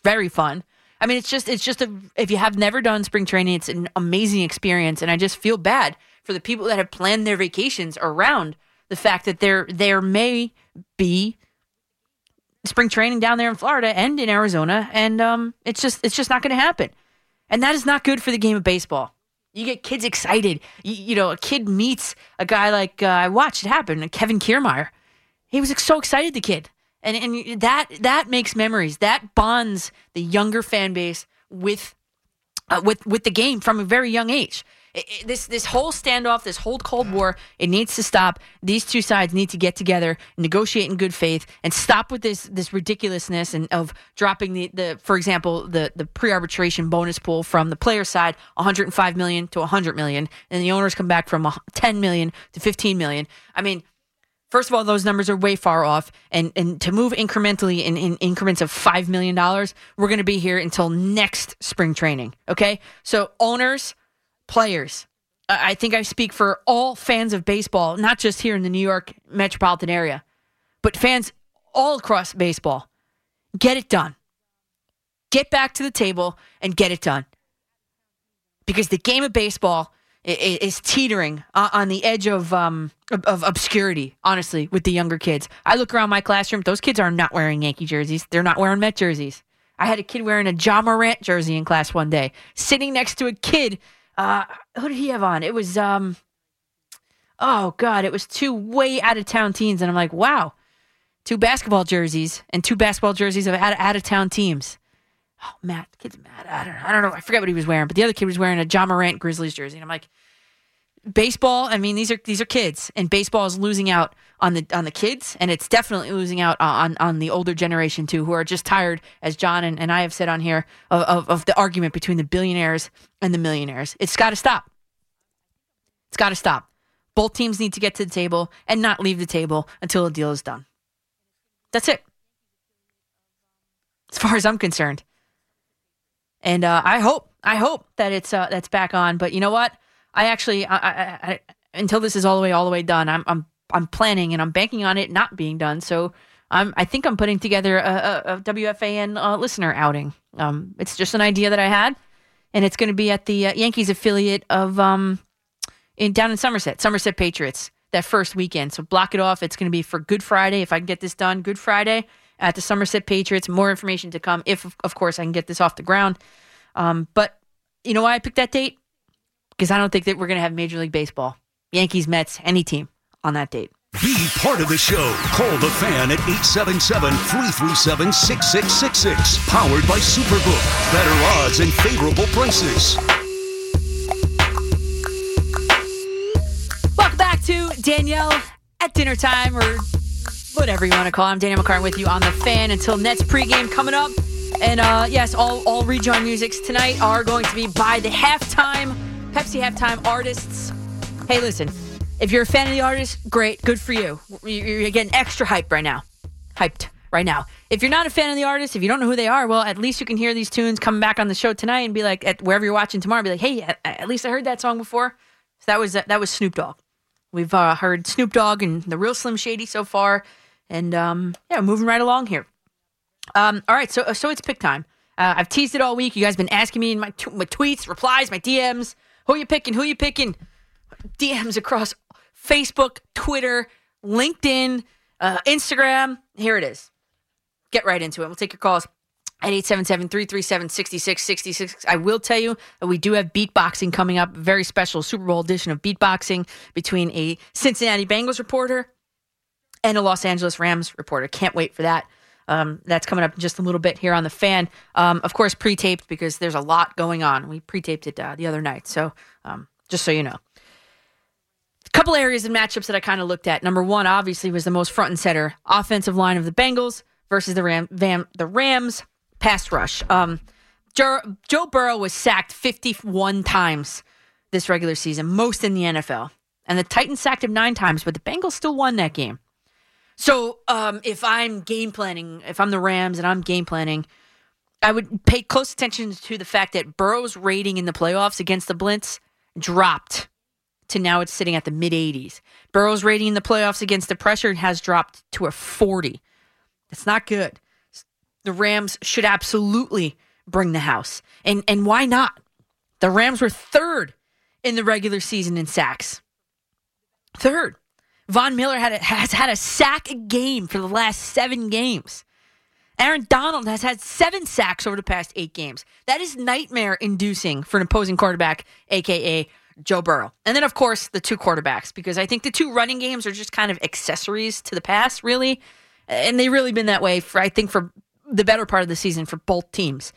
very fun. I mean, it's just it's just a if you have never done spring training, it's an amazing experience, and I just feel bad for the people that have planned their vacations around the fact that there there may be spring training down there in Florida and in Arizona, and um, it's just it's just not going to happen, and that is not good for the game of baseball. You get kids excited. You, you know, a kid meets a guy like uh, I watched it happen, Kevin Kiermaier. He was so excited, the kid, and and that that makes memories. That bonds the younger fan base with uh, with with the game from a very young age. It- it- this this whole standoff, this whole Cold War, it needs to stop. These two sides need to get together, negotiate in good faith, and stop with this this ridiculousness and of dropping the, the for example the the pre arbitration bonus pool from the player side 105 million to 100 million, and the owners come back from 10 million to 15 million. I mean. First of all, those numbers are way far off, and and to move incrementally in, in increments of five million dollars, we're going to be here until next spring training. Okay, so owners, players, I think I speak for all fans of baseball, not just here in the New York metropolitan area, but fans all across baseball. Get it done. Get back to the table and get it done. Because the game of baseball is teetering on the edge of um of, obscurity. Honestly, with the younger kids, I look around my classroom; those kids are not wearing Yankee jerseys. They're not wearing Met jerseys. I had a kid wearing a Ja Morant jersey in class one day, sitting next to a kid. Uh, who did he have on? It was um, oh god, it was two way out of town teams, and I'm like, wow, two basketball jerseys and two basketball jerseys of out of town teams. Oh Matt, the kid's mad. I don't know. I don't know. I forget what he was wearing, but the other kid was wearing a Ja Morant Grizzlies jersey, and I'm like, baseball. I mean, these are these are kids, and baseball is losing out on the on the kids, and it's definitely losing out on on the older generation too, who are just tired, as Jon and, and I have said on here, of, of, of the argument between the billionaires and the millionaires. It's got to stop. It's got to stop. Both teams need to get to the table and not leave the table until the deal is done. That's it. As far as I'm concerned. And uh, I hope, I hope that it's uh, that's back on. But you know what? I actually, I, I, I, until this is all the way, all the way done, I'm, I'm, I'm planning and I'm banking on it not being done. So I'm, I think I'm putting together a, a, a WFAN uh, listener outing. Um, it's just an idea that I had, and it's going to be at the uh, Yankees affiliate of um, in down in Somerset, Somerset Patriots, that first weekend. So block it off. It's going to be for Good Friday. If I can get this done, Good Friday at the Somerset Patriots. More information to come if, of course, I can get this off the ground. Um, but you know why I picked that date? Because I don't think that we're going to have Major League Baseball, Yankees, Mets, any team on that date. Be part of the show. Call the fan at 877 337 6666. Powered by Superbook. Better odds and favorable prices. Welcome back to Danielle at dinner time or whatever you want to call it. I'm Danielle McCartan with you on the fan until Nets pregame coming up. And uh, yes, all, all rejoin musics tonight are going to be by the halftime, Pepsi halftime artists. Hey, listen, if you're a fan of the artist, great, good for you. You're getting extra hype right now. Hyped right now. If you're not a fan of the artist, if you don't know who they are, well, at least you can hear these tunes coming back on the show tonight and be like, at wherever you're watching tomorrow, be like, hey, at, at least I heard that song before. So that was that was Snoop Dogg. We've uh, heard Snoop Dogg and the real Slim Shady so far, and um, yeah, moving right along here. Um, all right, so so it's pick time. Uh, I've teased it all week. You guys been asking me in my, t- my tweets, replies, my DMs. Who you picking? Who you picking? DMs across Facebook, Twitter, LinkedIn, uh, Instagram. Here it is. Get right into it. We'll take your calls at 877-337-6666. I will tell you that we do have beatboxing coming up, very special Super Bowl edition of beatboxing between a Cincinnati Bengals reporter and a Los Angeles Rams reporter. Can't wait for that. Um, that's coming up just a little bit here on the fan. Um, of course, pre-taped because there's a lot going on. We pre-taped it uh, the other night, so um, just so you know. A couple areas of matchups that I kind of looked at. Number one, obviously, was the most front and center offensive line of the Bengals versus the Ram, Vam, the Rams pass rush. Um, Joe Burrow was sacked 51 times this regular season, most in the NFL, and the Titans sacked him nine times, but the Bengals still won that game. So um, if I'm game planning, if I'm the Rams and I'm game planning, I would pay close attention to the fact that Burrow's rating in the playoffs against the Blitz dropped to now it's sitting at the mid 80s. Burrow's rating in the playoffs against the pressure has dropped to a 40. That's not good. The Rams should absolutely bring the house. And and why not? The Rams were third in the regular season in sacks. Third. Von Miller had a, has had a sack a game for the last seven games. Aaron Donald has had seven sacks over the past eight games. That is nightmare inducing for an opposing quarterback, aka Joe Burrow. And then, of course, the two quarterbacks, because I think the two running games are just kind of accessories to the pass, really. And they've really been that way for, I think, for the better part of the season for both teams.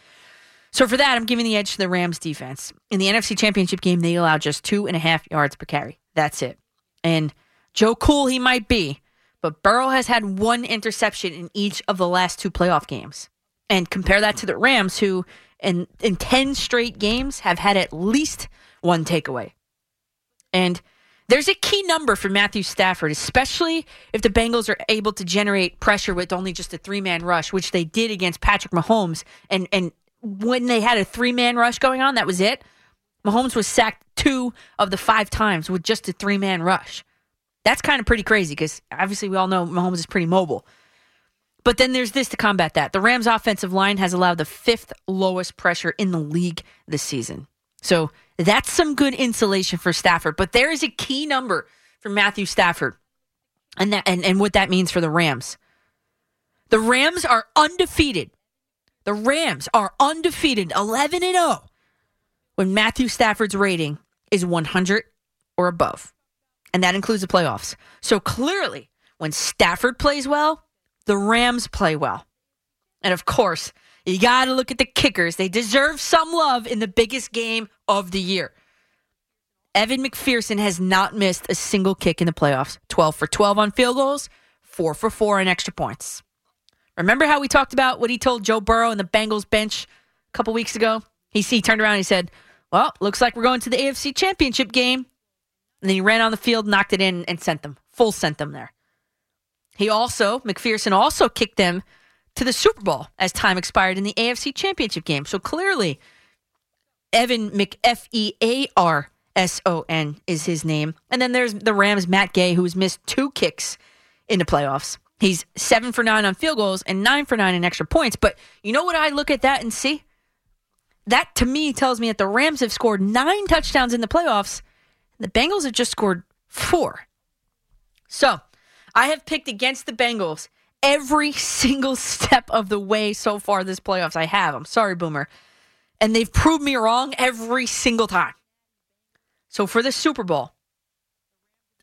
So for that, I'm giving the edge to the Rams defense. In the NFC Championship game, they allowed just two and a half yards per carry. That's it. And Joe Cool he might be, but Burrow has had one interception in each of the last two playoff games. And compare that to the Rams, who in in ten straight games have had at least one takeaway. And there's a key number for Matthew Stafford, especially if the Bengals are able to generate pressure with only just a three man rush, which they did against Patrick Mahomes. And and when they had a three man rush going on, that was it. Mahomes was sacked two of the five times with just a three man rush. That's kind of pretty crazy because obviously we all know Mahomes is pretty mobile. But then there's this to combat that. The Rams' offensive line has allowed the fifth lowest pressure in the league this season. So that's some good insulation for Stafford. But there is a key number for Matthew Stafford and that and, and what that means for the Rams. The Rams are undefeated. The Rams are undefeated 11 and 0 when Matthew Stafford's rating is 100 or above and that includes the playoffs. So clearly, when Stafford plays well, the Rams play well. And of course, you got to look at the kickers. They deserve some love in the biggest game of the year. Evan McPherson has not missed a single kick in the playoffs 12 for 12 on field goals, 4 for 4 on extra points. Remember how we talked about what he told Joe Burrow and the Bengals bench a couple weeks ago? He, he turned around and he said, Well, looks like we're going to the AFC Championship game. And then he ran on the field, knocked it in, and sent them. Full sent them there. He also, McPherson also kicked them to the Super Bowl as time expired in the AFC Championship game. So clearly, Evan McF E A R S O N is his name. And then there's the Rams' Matt Gay, who's missed two kicks in the playoffs. He's seven for nine on field goals and nine for nine in extra points. But you know what I look at that and see? That to me tells me that the Rams have scored nine touchdowns in the playoffs. The Bengals have just scored four. So I have picked against the Bengals every single step of the way so far this playoffs. I have. I'm sorry, Boomer. And they've proved me wrong every single time. So for the Super Bowl,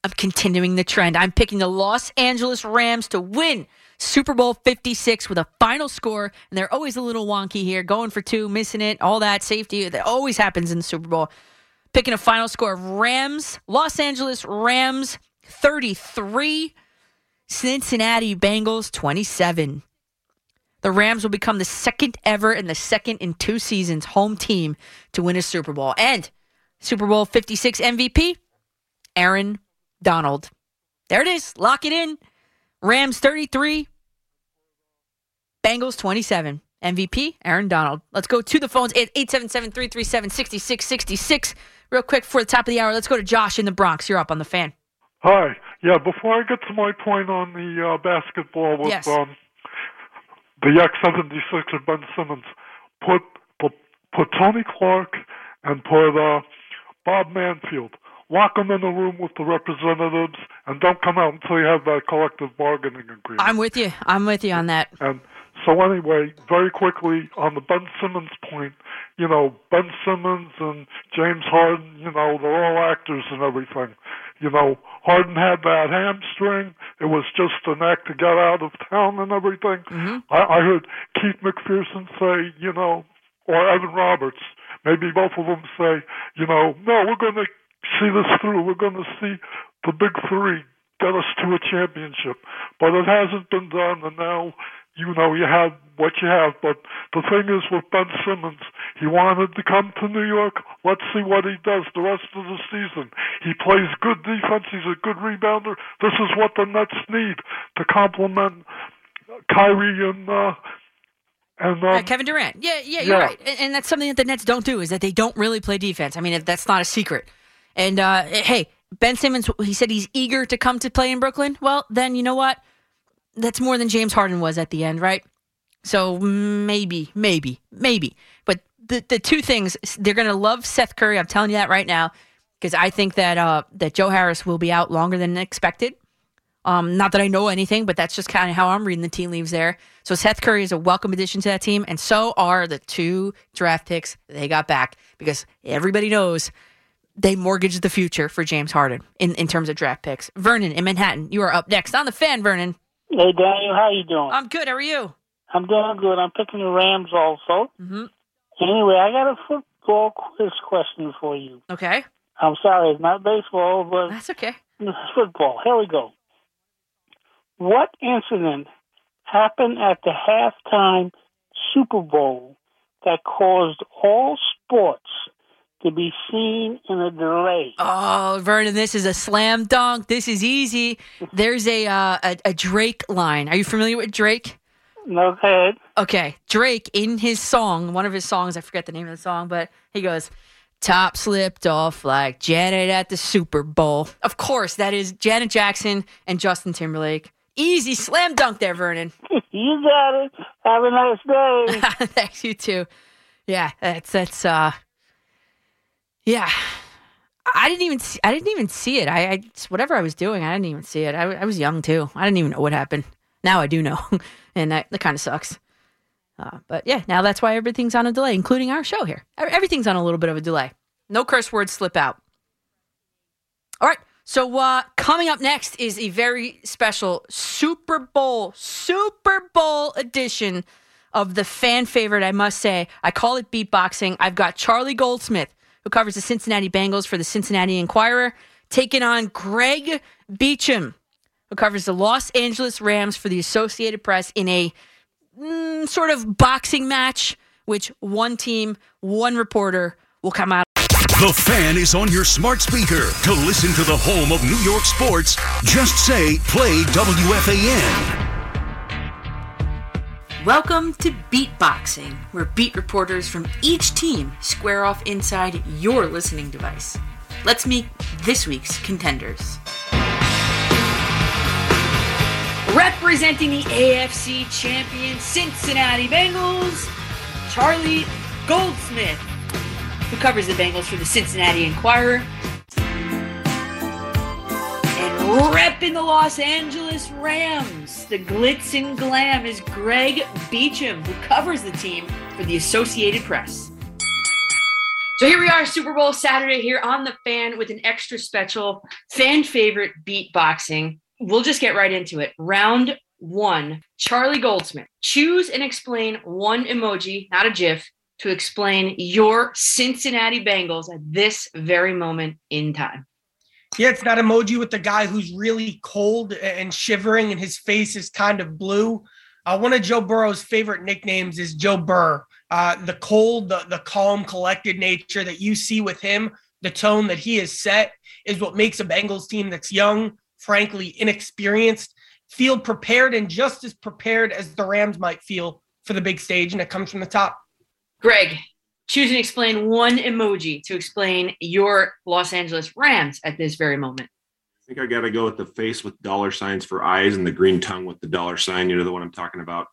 I'm continuing the trend. I'm picking the Los Angeles Rams to win Super Bowl 56 with a final score. And they're always a little wonky here, going for two, missing it, all that safety. That always happens in the Super Bowl. Picking a final score of Rams, Los Angeles Rams 33, Cincinnati Bengals 27. The Rams will become the second ever and the second in two seasons home team to win a Super Bowl. And Super Bowl 56 MVP, Aaron Donald. There it is. Lock it in. Rams 33, Bengals 27. MVP, Aaron Donald. Let's go to the phones at 877 337 6666. Real quick for the top of the hour, let's go to Josh in the Bronx. You're up on the fan. Hi. Yeah, before I get to my point on the uh, basketball with Yes. um, the X76 Ben Simmons, put, put put Tony Clark and put uh, Bob Manfield. Lock them in the room with the representatives and don't come out until you have that collective bargaining agreement. I'm with you. I'm with you on that. And so anyway, very quickly on the Ben Simmons point, you know, Ben Simmons and James Harden, you know, they're all actors and everything. You know, Harden had that hamstring. It was just an act to get out of town and everything. Mm-hmm. I, I heard Keith McPherson say, you know, or Evan Roberts, maybe both of them say, you know, no, we're going to see this through. We're going to see the big three get us to a championship. But it hasn't been done, and now, you know, you have what you have. But the thing is with Ben Simmons, he wanted to come to New York. Let's see what he does the rest of the season. He plays good defense. He's a good rebounder. This is what the Nets need to complement Kyrie and uh, and um, Uh, Kevin Durant. Yeah, yeah, you're yeah. right. And, and that's something that the Nets don't do is that they don't really play defense. I mean, that's not a secret. And uh, hey, Ben Simmons, he said he's eager to come to play in Brooklyn. Well, then you know what? That's more than James Harden was at the end, right? So maybe, maybe, maybe. But the the two things they're going to love Seth Curry. I'm telling you that right now because I think that uh, that Joe Harris will be out longer than expected. Um, not that I know anything, but that's just kind of how I'm reading the tea leaves there. So Seth Curry is a welcome addition to that team, and so are the two draft picks they got back because everybody knows they mortgaged the future for James Harden in, in terms of draft picks. Vernon in Manhattan, you are up next on the fan, Vernon. Hey Daniel, how you doing? I'm good. How are you? I'm doing good. I'm picking the Rams also. Mm-hmm. Anyway, I got a football quiz question for you. Okay. I'm sorry, it's not baseball, but that's okay. It's football. Here we go. What incident happened at the halftime Super Bowl that caused all sports to be seen in a delay? Oh, Vernon, this is a slam dunk. This is easy. There's a uh, a, a Drake line. Are you familiar with Drake? No head. Okay, Drake in his song, one of his songs, I forget the name of the song, but he goes, "Top slipped off like Janet at the Super Bowl." Of course, that is Janet Jackson and Justin Timberlake. Easy slam dunk there, Vernon. You got it. Have a nice day. Thanks, you too. Yeah, that's that's uh, yeah. I didn't even see, I didn't even see it. I, I just- whatever I was doing, I didn't even see it. I, I was young too. I didn't even know what happened. Now I do know, and that that kind of sucks. Uh, but yeah, now that's why everything's on a delay, including our show here. Everything's on a little bit of a delay. No curse words slip out. All right. So uh, coming up next is a very special Super Bowl, Super Bowl edition of the fan favorite, I must say. I call it beatboxing. I've got Charlie Goldsmith, who covers the Cincinnati Bengals for the Cincinnati Enquirer, taking on Greg Beacham, who covers the Los Angeles Rams for the Associated Press in a mm, sort of boxing match, which one team, one reporter will come out. The fan is on your smart speaker. To listen to the home of New York sports, just say play WFAN. Welcome to Beatboxing, where beat reporters from each team square off inside your listening device. Let's meet this week's contenders. Representing the AFC champion Cincinnati Bengals, Charlie Goldsmith, who covers the Bengals for the Cincinnati Enquirer. Repping the Los Angeles Rams, the glitz and glam is Greg Beacham, who covers the team for the Associated Press. So here we are, Super Bowl Saturday here on the fan with an extra special fan favorite beatboxing. We'll just get right into it. Round one, Charlie Goldsmith. Choose and explain one emoji, not a GIF, to explain your Cincinnati Bengals at this very moment in time. Yeah, it's that emoji with the guy who's really cold and shivering and his face is kind of blue. Uh, one of Joe Burrow's favorite nicknames is Joe Burr. Uh, the cold, the, the calm, collected nature that you see with him, the tone that he has set is what makes a Bengals team that's young, frankly inexperienced, feel prepared and just as prepared as the Rams might feel for the big stage, and it comes from the top. Greg, choose and explain one emoji to explain your Los Angeles Rams at this very moment. I think I got to go with the face with dollar signs for eyes and the green tongue with the dollar sign. You know, the one I'm talking about.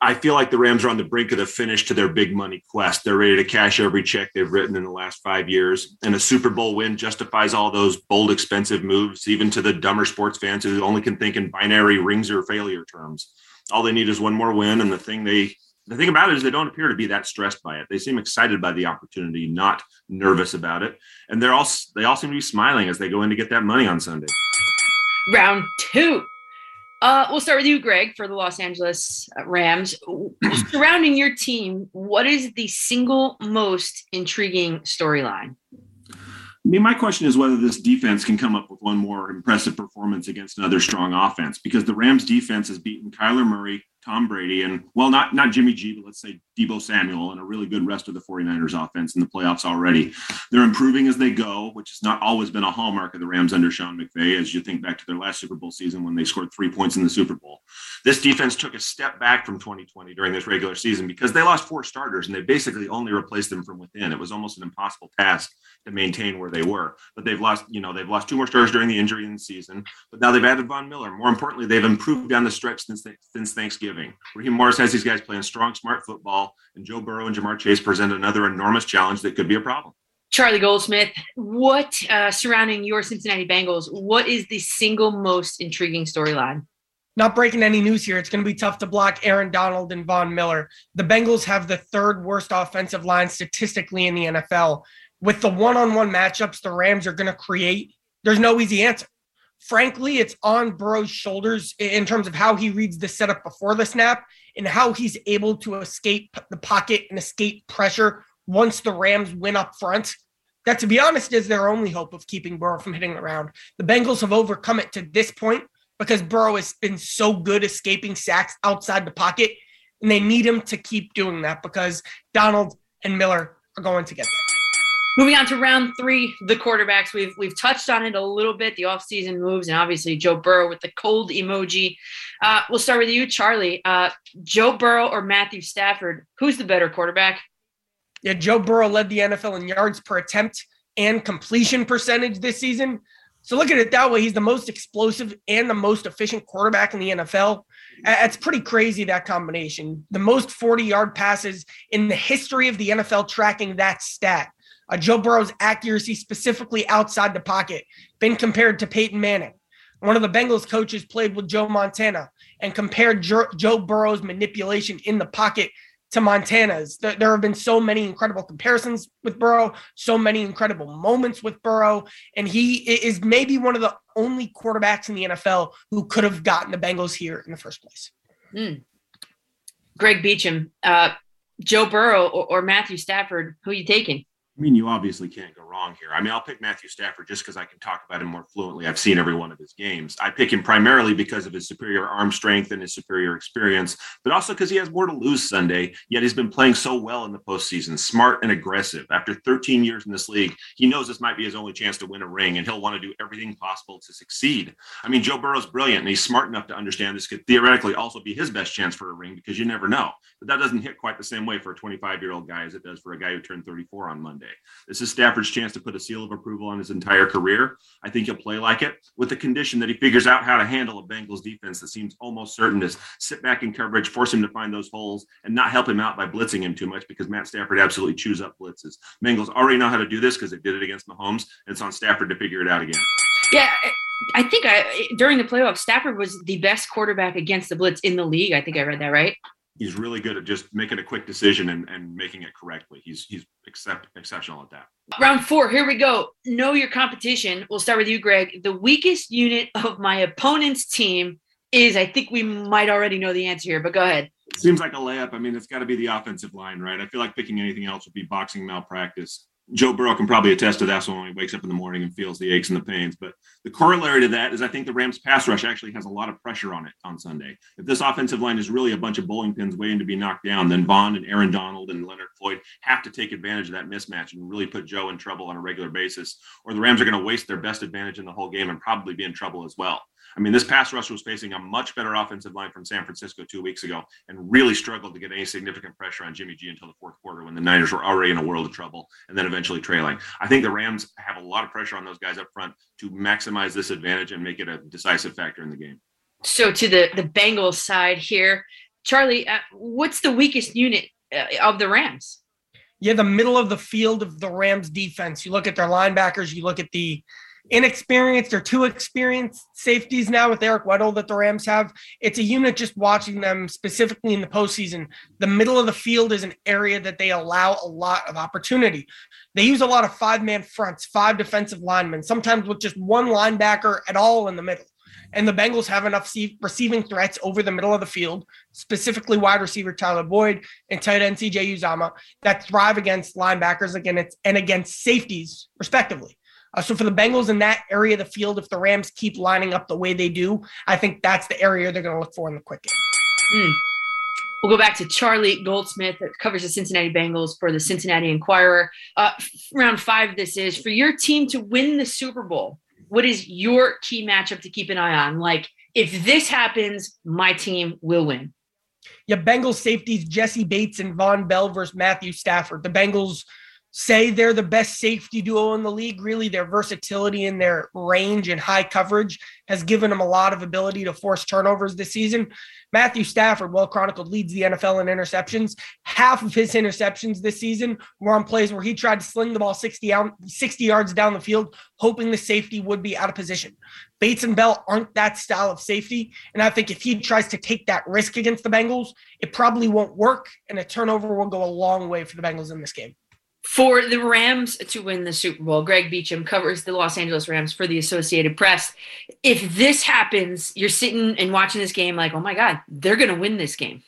I feel like the Rams are on the brink of the finish to their big money quest. They're ready to cash every check they've written in the last five years. And a Super Bowl win justifies all those bold, expensive moves, even to the dumber sports fans who only can think in binary rings or failure terms. All they need is one more win. And the thing they the thing about it is they don't appear to be that stressed by it. They seem excited by the opportunity, not nervous about it. And they're all they all seem to be smiling as they go in to get that money on Sunday. Round two. Uh, we'll start with you, Greg, for the Los Angeles Rams. Surrounding your team, what is the single most intriguing storyline? I mean, my question is whether this defense can come up with one more impressive performance against another strong offense because the Rams defense has beaten Kyler Murray, Tom Brady, and well, not not Jimmy G, but let's say Deebo Samuel and a really good rest of the 49ers offense in the playoffs already. They're improving as they go, which has not always been a hallmark of the Rams under Sean McVay, as you think back to their last Super Bowl season when they scored three points in the Super Bowl. This defense took a step back from 2020 during this regular season because they lost four starters and they basically only replaced them from within. It was almost an impossible task to maintain where they were. But they've lost, you know, they've lost two more starters during the injury in the season. But now they've added Von Miller. More importantly, they've improved down the stretch since since Thanksgiving. Raheem Morris has these guys playing strong, smart football, and Joe Burrow and Ja'Marr Chase present another enormous challenge that could be a problem. Charlie Goldsmith, what uh, surrounding your Cincinnati Bengals? What is the single most intriguing storyline? Not breaking any news here. It's going to be tough to block Aaron Donald and Von Miller. The Bengals have the third worst offensive line statistically in the NFL. With the one on one matchups the Rams are going to create, there's no easy answer. Frankly, it's on Burrow's shoulders in terms of how he reads the setup before the snap and how he's able to escape the pocket and escape pressure once the Rams win up front. That, to be honest, is their only hope of keeping Burrow from hitting the ground. The Bengals have overcome it to this point because Burrow has been so good escaping sacks outside the pocket, and they need him to keep doing that because Donald and Miller are going to get there. Moving on to round three, the quarterbacks. We've we've touched on it a little bit, the offseason moves, and obviously Joe Burrow with the cold emoji. Uh, we'll start with you, Charlie. Uh, Joe Burrow or Matthew Stafford? Who's the better quarterback? Yeah, Joe Burrow led the NFL in yards per attempt and completion percentage this season. So look at it that way. He's the most explosive and the most efficient quarterback in the NFL. It's pretty crazy that combination. The most 40 yard passes in the history of the NFL tracking that stat. Uh, Joe Burrow's accuracy, specifically outside the pocket, been compared to Peyton Manning. One of the Bengals coaches played with Joe Montana and compared Joe, Burrow's manipulation in the pocket to Montana's. There, there, have been so many incredible comparisons with Burrow, so many incredible moments with Burrow, and he is maybe one of the only quarterbacks in the NFL who could have gotten the Bengals here in the first place. Mm. Greg Beacham, uh, Joe Burrow or, or Matthew Stafford, who are you taking? I mean, you obviously can't go wrong here. I mean, I'll pick Matthew Stafford just because I can talk about him more fluently. I've seen every one of his games. I pick him primarily because of his superior arm strength and his superior experience, but also because he has more to lose Sunday. Yet he's been playing so well in the postseason, smart and aggressive. After 13 years in this league, he knows this might be his only chance to win a ring, and he'll want to do everything possible to succeed. I mean, Joe Burrow's brilliant, and he's smart enough to understand this could theoretically also be his best chance for a ring because you never know. But that doesn't hit quite the same way for a 25 year old guy as it does for a guy who turned 34 on Monday. This is Stafford's chance to put a seal of approval on his entire career. I think he'll play like it with the condition that he figures out how to handle a Bengals defense that seems almost certain to sit back in coverage, force him to find those holes, and not help him out by blitzing him too much because Matt Stafford absolutely chews up blitzes. Bengals already know how to do this because they did it against Mahomes, and it's on Stafford to figure it out again. Yeah, I think I during the playoffs, Stafford was the best quarterback against the blitz in the league. I think I read that right. He's really good at just making a quick decision and, and making it correctly. He's he's except, exceptional at that. Round four, here we go. Know your competition. We'll start with you, Greg. The weakest unit of my opponent's team is, I think we might already know the answer here, but go ahead. Seems like a layup. I mean, it's got to be the offensive line, right? I feel like picking anything else would be boxing malpractice. Joe Burrow can probably attest to that when he wakes up in the morning and feels the aches and the pains. But the corollary to that is I think the Rams pass rush actually has a lot of pressure on it on Sunday. If this offensive line is really a bunch of bowling pins waiting to be knocked down, then Von and Aaron Donald and Leonard Floyd have to take advantage of that mismatch and really put Joe in trouble on a regular basis, or the Rams are going to waste their best advantage in the whole game and probably be in trouble as well. I mean, this pass rush was facing a much better offensive line from San Francisco two weeks ago and really struggled to get any significant pressure on Jimmy G until the fourth quarter when the Niners were already in a world of trouble and then eventually trailing. I think the Rams have a lot of pressure on those guys up front to maximize this advantage and make it a decisive factor in the game. So to the the Bengals side here, Charlie, uh, what's the weakest unit uh, of the Rams? Yeah, the middle of the field of the Rams defense. You look at their linebackers, you look at the inexperienced or too experienced safeties now with Eric Weddle that the Rams have. It's a unit just watching them specifically in the postseason. The middle of the field is an area that they allow a lot of opportunity. They use a lot of five man fronts, five defensive linemen, sometimes with just one linebacker at all in the middle. And the Bengals have enough receiving threats over the middle of the field, specifically wide receiver Tyler Boyd and tight end CJ Uzomah, that thrive against linebackers again and against safeties, respectively. Uh, so for the Bengals in that area of the field, if the Rams keep lining up the way they do, I think that's the area they're going to look for in the quick game. Mm. We'll go back to Charlie Goldsmith that covers the Cincinnati Bengals for the Cincinnati Enquirer. Uh, round five, this is for your team to win the Super Bowl. What is your key matchup to keep an eye on? Like, if this happens, my team will win. Yeah, Bengals safeties Jessie Bates and Vonn Bell versus Matthew Stafford. The Bengals say they're the best safety duo in the league. Really, their versatility and their range and high coverage has given them a lot of ability to force turnovers this season. Matthew Stafford, well chronicled, leads the NFL in interceptions. Half of his interceptions this season were on plays where he tried to sling the ball 60, out, 60 yards down the field, hoping the safety would be out of position. Bates and Bell aren't that style of safety. And I think if he tries to take that risk against the Bengals, it probably won't work. And a turnover will go a long way for the Bengals in this game for the Rams to win the Super Bowl. Greg Beacham covers the Los Angeles Rams for the Associated Press. If this happens, you're sitting and watching this game like, oh my God, they're going to win this game.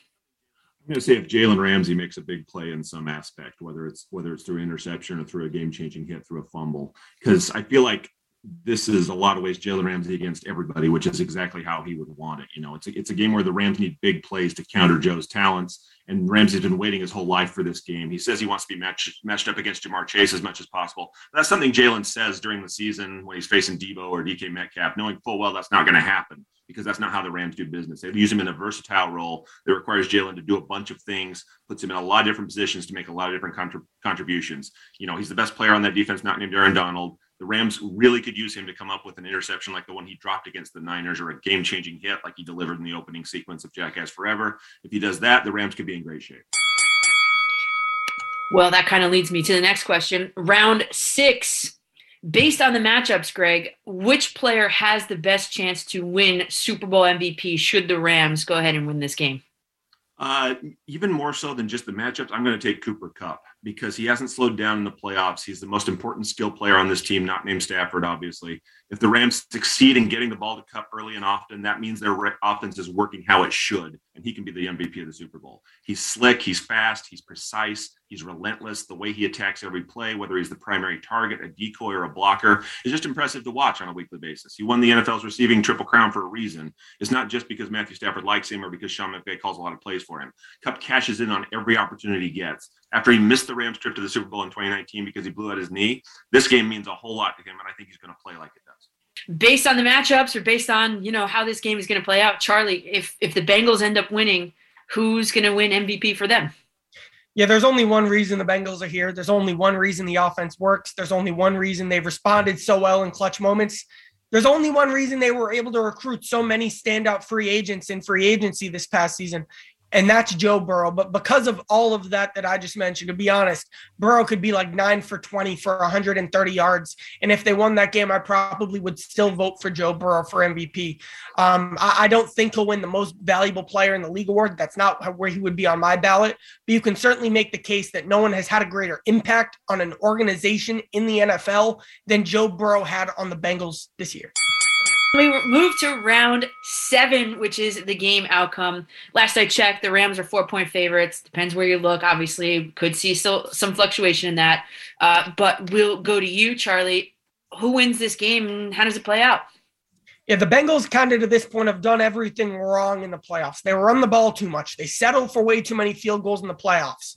I'm going to say if Jalen Ramsey makes a big play in some aspect, whether it's whether it's through interception or through a game-changing hit through a fumble, because I feel like this is a lot of ways Jalen Ramsey against everybody, which is exactly how he would want it. You know, it's a, it's a game where the Rams need big plays to counter Joe's talents and Ramsey's been waiting his whole life for this game. He says he wants to be matched matched up against Ja'Marr Chase as much as possible. That's something Jalen says during the season when he's facing Debo or DK Metcalf, knowing full well that's not going to happen because that's not how the Rams do business. They use him in a versatile role that requires Jalen to do a bunch of things, puts him in a lot of different positions to make a lot of different contrib- contributions. You know, he's the best player on that defense, not named Aaron Donald the Rams really could use him to come up with an interception like the one he dropped against the Niners or a game changing hit like he delivered in the opening sequence of Jackass Forever. If he does that, the Rams could be in great shape. Well, that kind of leads me to the next question. Round six. Based on the matchups, Greg, which player has the best chance to win Super Bowl MVP should the Rams go ahead and win this game? Uh, even more so than just the matchups, I'm going to take Cooper Kupp because he hasn't slowed down in the playoffs. He's the most important skill player on this team, not named Stafford, obviously. If the Rams succeed in getting the ball to Kupp early and often, that means their offense is working how it should, and he can be the MVP of the Super Bowl. He's slick, he's fast, he's precise, he's relentless. The way he attacks every play, whether he's the primary target, a decoy, or a blocker, is just impressive to watch on a weekly basis. He won the NFL's receiving triple crown for a reason. It's not just because Matthew Stafford likes him or because Sean McVay calls a lot of plays for him. Kupp cashes in on every opportunity he gets. After he missed the Rams trip to the Super Bowl in 2019 because he blew out his knee, this game means a whole lot to him, and I think he's going to play like it does based on the matchups or based on you know how this game is going to play out charlie if if the bengals end up winning who's going to win mvp for them? Yeah there's only one reason the bengals are here. There's only one reason the offense works. There's only one reason they've responded so well in clutch moments. There's only one reason they were able to recruit so many standout free agents in free agency this past season and that's Joe Burrow. But because of all of that that I just mentioned, to be honest, Burrow could be like nine for 20 for 130 yards. And if they won that game, I probably would still vote for Joe Burrow for MVP. Um, I, I, don't think he'll win the most valuable player in the league award. That's not where he would be on my ballot. But you can certainly make the case that no one has had a greater impact on an organization in the NFL than Joe Burrow had on the Bengals this year. We move to round seven, which is the game outcome. Last I checked, the Rams are four point favorites. Depends where you look. Obviously, could see still some fluctuation in that. Uh, but we'll go to you, Charlie. Who wins this game and how does it play out? Yeah, the Bengals kind of to this point have done everything wrong in the playoffs. They run the ball too much. They settle for way too many field goals in the playoffs.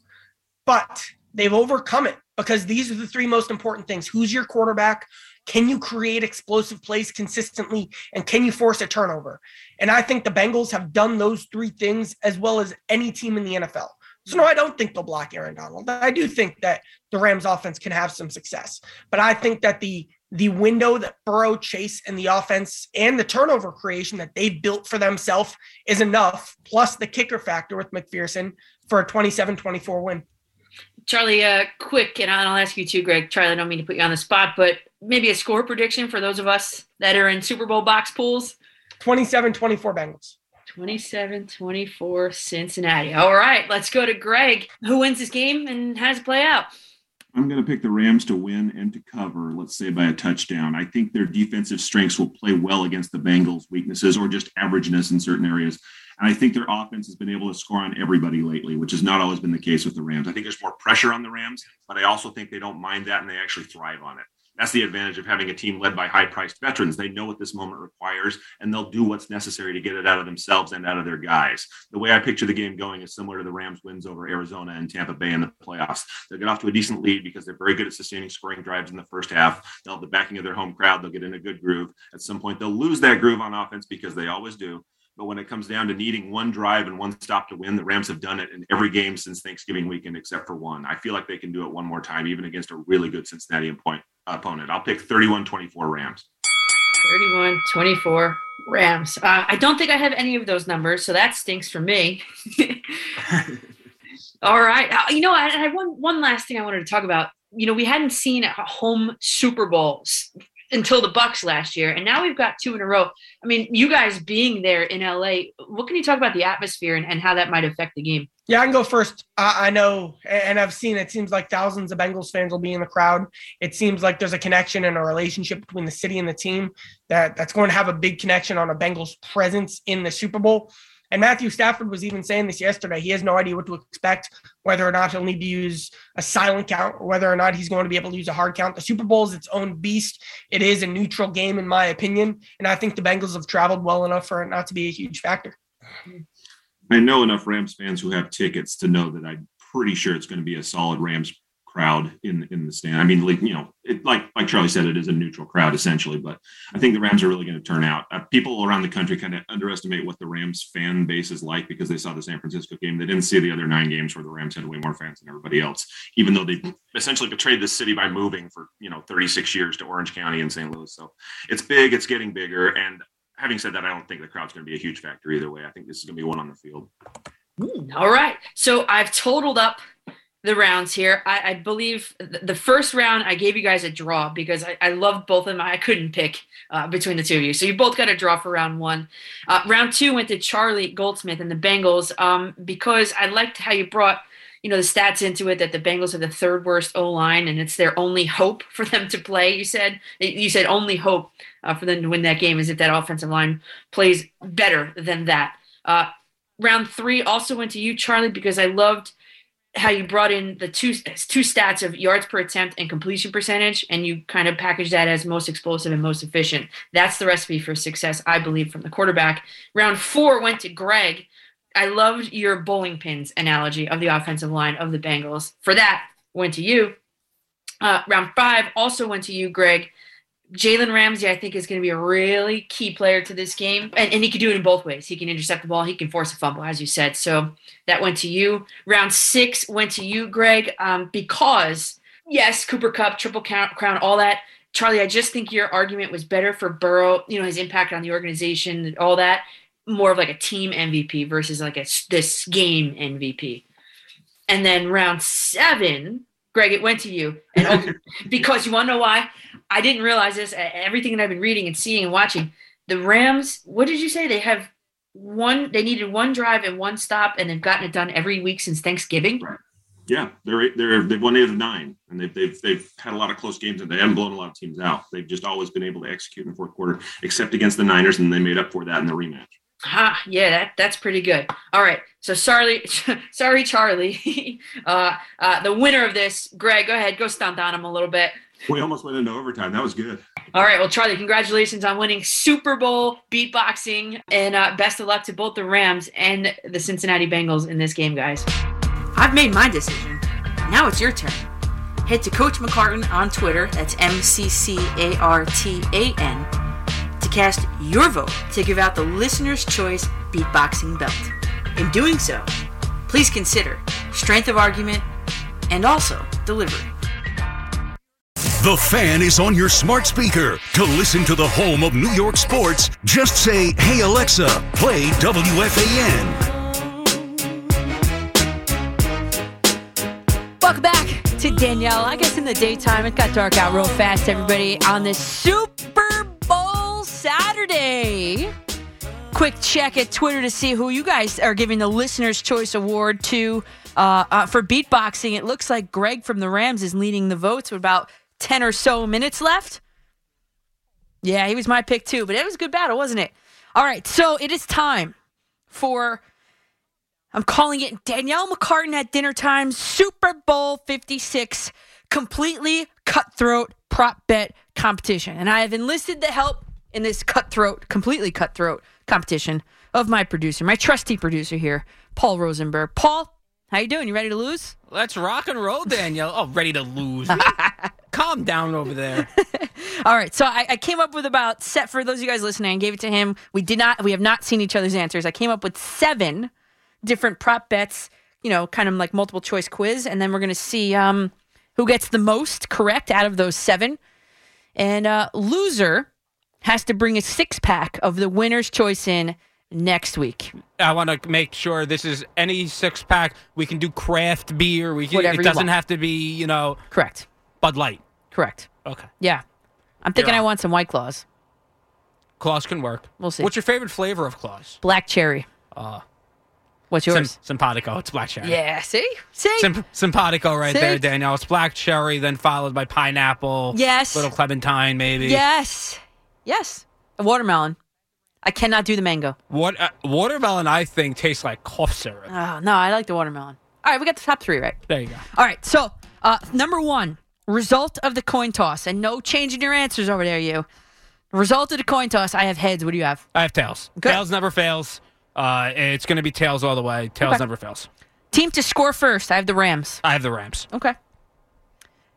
But they've overcome it because these are the three most important things. Who's your quarterback? Can you create explosive plays consistently? And can you force a turnover? And I think the Bengals have done those three things as well as any team in the NFL. So, no, I don't think they'll block Aaron Donald. I do think that the Rams offense can have some success. But I think that the the window that Burrow, Chase, and the offense and the turnover creation that they built for themselves is enough, plus the kicker factor with McPherson for a 27 24 win. Charlie, uh, quick, and I'll ask you too, Greg. Charlie, I don't mean to put you on the spot, but maybe a score prediction for those of us that are in Super Bowl box pools? 27 24 Bengals. 27 24 Cincinnati. All right, let's go to Greg. Who wins this game and how does it play out? I'm going to pick the Rams to win and to cover, let's say by a touchdown. I think their defensive strengths will play well against the Bengals' weaknesses or just averageness in certain areas. And I think their offense has been able to score on everybody lately, which has not always been the case with the Rams. I think there's more pressure on the Rams, but I also think they don't mind that and they actually thrive on it. That's the advantage of having a team led by high priced veterans. They know what this moment requires and they'll do what's necessary to get it out of themselves and out of their guys. The way I picture the game going is similar to the Rams' wins over Arizona and Tampa Bay in the playoffs. They'll get off to a decent lead because they're very good at sustaining scoring drives in the first half. They'll have the backing of their home crowd. They'll get in a good groove. At some point, they'll lose that groove on offense because they always do. But when it comes down to needing one drive and one stop to win, the Rams have done it in every game since Thanksgiving weekend, except for one. I feel like they can do it one more time, even against a really good Cincinnati point, opponent. I'll pick 31 24 Rams. 31 24 Rams. Uh, I don't think I have any of those numbers, so that stinks for me. All right. Uh, you know, I, I have one, one last thing I wanted to talk about. You know, we hadn't seen a home Super Bowl until the Bucks last year, and now we've got two in a row. I mean, you guys being there in LA, what can you talk about the atmosphere and, and how that might affect the game? Yeah, I can go first. I, I know, and I've seen it seems like thousands of Bengals fans will be in the crowd. It seems like there's a connection and a relationship between the city and the team that that's going to have a big connection on a Bengals presence in the Super Bowl. And Matthew Stafford was even saying this yesterday. He has no idea what to expect, whether or not he'll need to use a silent count or whether or not he's going to be able to use a hard count. The Super Bowl is its own beast. It is a neutral game, in my opinion. And I think the Bengals have traveled well enough for it not to be a huge factor. I know enough Rams fans who have tickets to know that I'm pretty sure it's going to be a solid Rams crowd in in the stand. I mean, like you know, it, like like Charlie said, it is a neutral crowd essentially, but I think the Rams are really going to turn out. Uh, people around the country kind of underestimate what the Rams fan base is like because they saw the San Francisco game. They didn't see the other nine games where the Rams had way more fans than everybody else, even though they essentially betrayed the city by moving for you know 36 years to Orange County and St. Louis. So it's big, it's getting bigger, and having said that, I don't think the crowd's going to be a huge factor either way. I think this is going to be one on the field. All right. So I've totaled up the rounds here. I, I, believe the first round I gave you guys a draw because I, I loved both of them. I couldn't pick uh, between the two of you, so you both got a draw for round one. Uh, round two went to Charlie Goldsmith and the Bengals um, because I liked how you brought you know the stats into it that the Bengals are the third worst O line and it's their only hope for them to play. You said you said only hope uh, for them to win that game is if that offensive line plays better than that. Uh, round three also went to you, Charlie, because I loved how you brought in the two two stats of yards per attempt and completion percentage, and you kind of packaged that as most explosive and most efficient. That's the recipe for success, I believe, from the quarterback. Round four went to Greg. I loved your bowling pins analogy of the offensive line of the Bengals. For that, went to you. Uh, round five also went to you, Greg. Jalen Ramsey, I think, is going to be a really key player to this game. And, and he can do it in both ways. He can intercept the ball, he can force a fumble, as you said. So that went to you. Round six went to you, Greg, um, because, yes, Cooper Kupp, Triple Crown, crown, all that. Charlie, I just think your argument was better for Burrow, you know, his impact on the organization, all that. More of like a team MVP versus like a this game MVP. And then round seven, Greg, it went to you. And because you want to know why? I didn't realize this. Everything that I've been reading and seeing and watching, the Rams, what did you say? They have one, they needed one drive and one stop, and they've gotten it done every week since Thanksgiving. Yeah, they're they're they've won eight of nine, and they've they've they've had a lot of close games, and they haven't blown a lot of teams out. They've just always been able to execute in the fourth quarter, except against the Niners, and they made up for that in the rematch. Ah, yeah, that that's pretty good. All right, so sorry, sorry, Charlie. uh, uh, the winner of this, Greg, go ahead, go stomp on him a little bit. We almost went into overtime. That was good. All right, well, Charlie, congratulations on winning Super Bowl beatboxing, and uh, best of luck to both the Rams and the Cincinnati Bengals in this game, guys. I've made my decision. Now it's your turn. Head to Coach McCartan on Twitter. That's M C C A R T A N to cast your vote to give out the listener's choice beatboxing belt. In doing so, please consider strength of argument and also delivery. The fan is on your smart speaker. To listen to the home of New York sports, just say, Hey Alexa, play WFAN. Welcome back to Danielle. I guess in the daytime, it got dark out real fast, everybody, on this Super Bowl Saturday. Quick check at Twitter to see who you guys are giving the Listener's Choice Award to uh, uh, for beatboxing. It looks like Greg from the Rams is leading the votes with about 10 or so minutes left. Yeah, he was my pick too, but it was a good battle, wasn't it? All right, so it is time for I'm calling it Danielle McCartan at dinner time Super Bowl 56 completely cutthroat prop bet competition. And I have enlisted the help in this cutthroat, completely cutthroat competition of my producer, my trusty producer here, Paul Rosenberg. Paul, how you doing? You ready to lose? Let's rock and roll, Danielle. Oh, ready to lose. Calm down over there. All right, so I, I, came up with about set for those of you guys listening. I gave it to him. We did not. We have not seen each other's answers. I came up with seven different prop bets. You know, kind of like multiple choice quiz, and then we're going to see um, who gets the most correct out of those seven. And uh, loser has to bring a six pack of the winner's choice in next week. I want to make sure this is any six pack. We can do craft beer. We can, Whatever it doesn't want. have to be, you know, Correct. Bud Light. Correct. Okay. Yeah. I'm thinking You're I on. want some White Claws. Claws can work. We'll see. What's your favorite flavor of claws? Black cherry. Uh, What's yours? Sim- simpatico. It's black cherry. Yeah, see? See? Sim- simpatico right See? there, Danielle. It's black cherry, then followed by pineapple. Yes. Little clementine, maybe. Yes. Yes. A watermelon. I cannot do the mango. What uh, watermelon? I think tastes like cough syrup. Oh, no, I like the watermelon. All right, we got the top three right. There you go. All right, so uh, number one, result of the coin toss, and no change in your answers over there, you. Result of the coin toss, I have heads. What do you have? I have tails. Good. Tails never fails. Uh, it's going to be tails all the way. Tails Okay. never fails. Team to score first, I have the Rams. I have the Rams. Okay.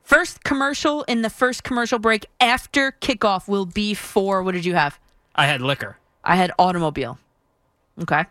First commercial in the first commercial break after kickoff will be for, what did you have? I had liquor. I had automobile. Okay.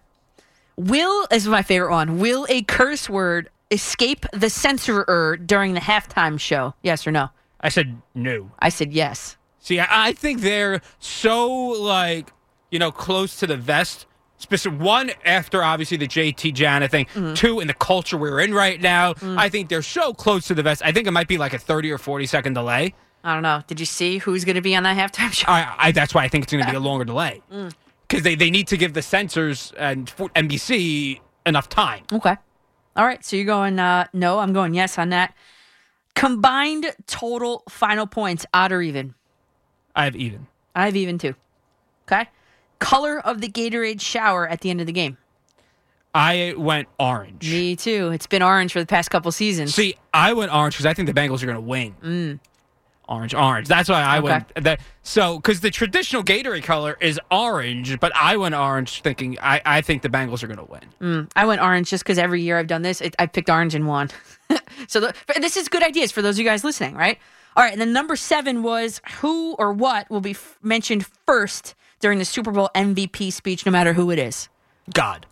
Will is my favorite one. Will a curse word escape the censorer during the halftime show? Yes or no? I said no. I said yes. See, I, I think they're so like you know close to the vest. Specific one after obviously the JT Janet thing. Mm-hmm. Two in the culture we're in right now. I think they're so close to the vest. I think it might be like a thirty or forty second delay. I don't know. Did you see who's going to be on that halftime show? I, I that's why I think it's going to be a longer delay Mm. because they, they need to give the censors and NBC enough time. Okay. All right. So you're going uh, no. I'm going yes on that. Combined total final points, odd or even? I have even. I have even too. Okay. Color of the Gatorade shower at the end of the game. I went orange. Me too. It's been orange for the past couple seasons. See, I went orange because I think the Bengals are going to win. Mm. Orange, orange. That's why I Okay. went that. So, because the traditional Gatorade color is orange, but I went orange thinking I, I think the Bengals are going to win. Mm, I went orange just because every year I've done this, it, I picked orange and won. so the, this is good ideas for those of you guys listening, right? All right, and then number seven was who or what will be f- mentioned first during the Super Bowl MVP speech, no matter who it is. God.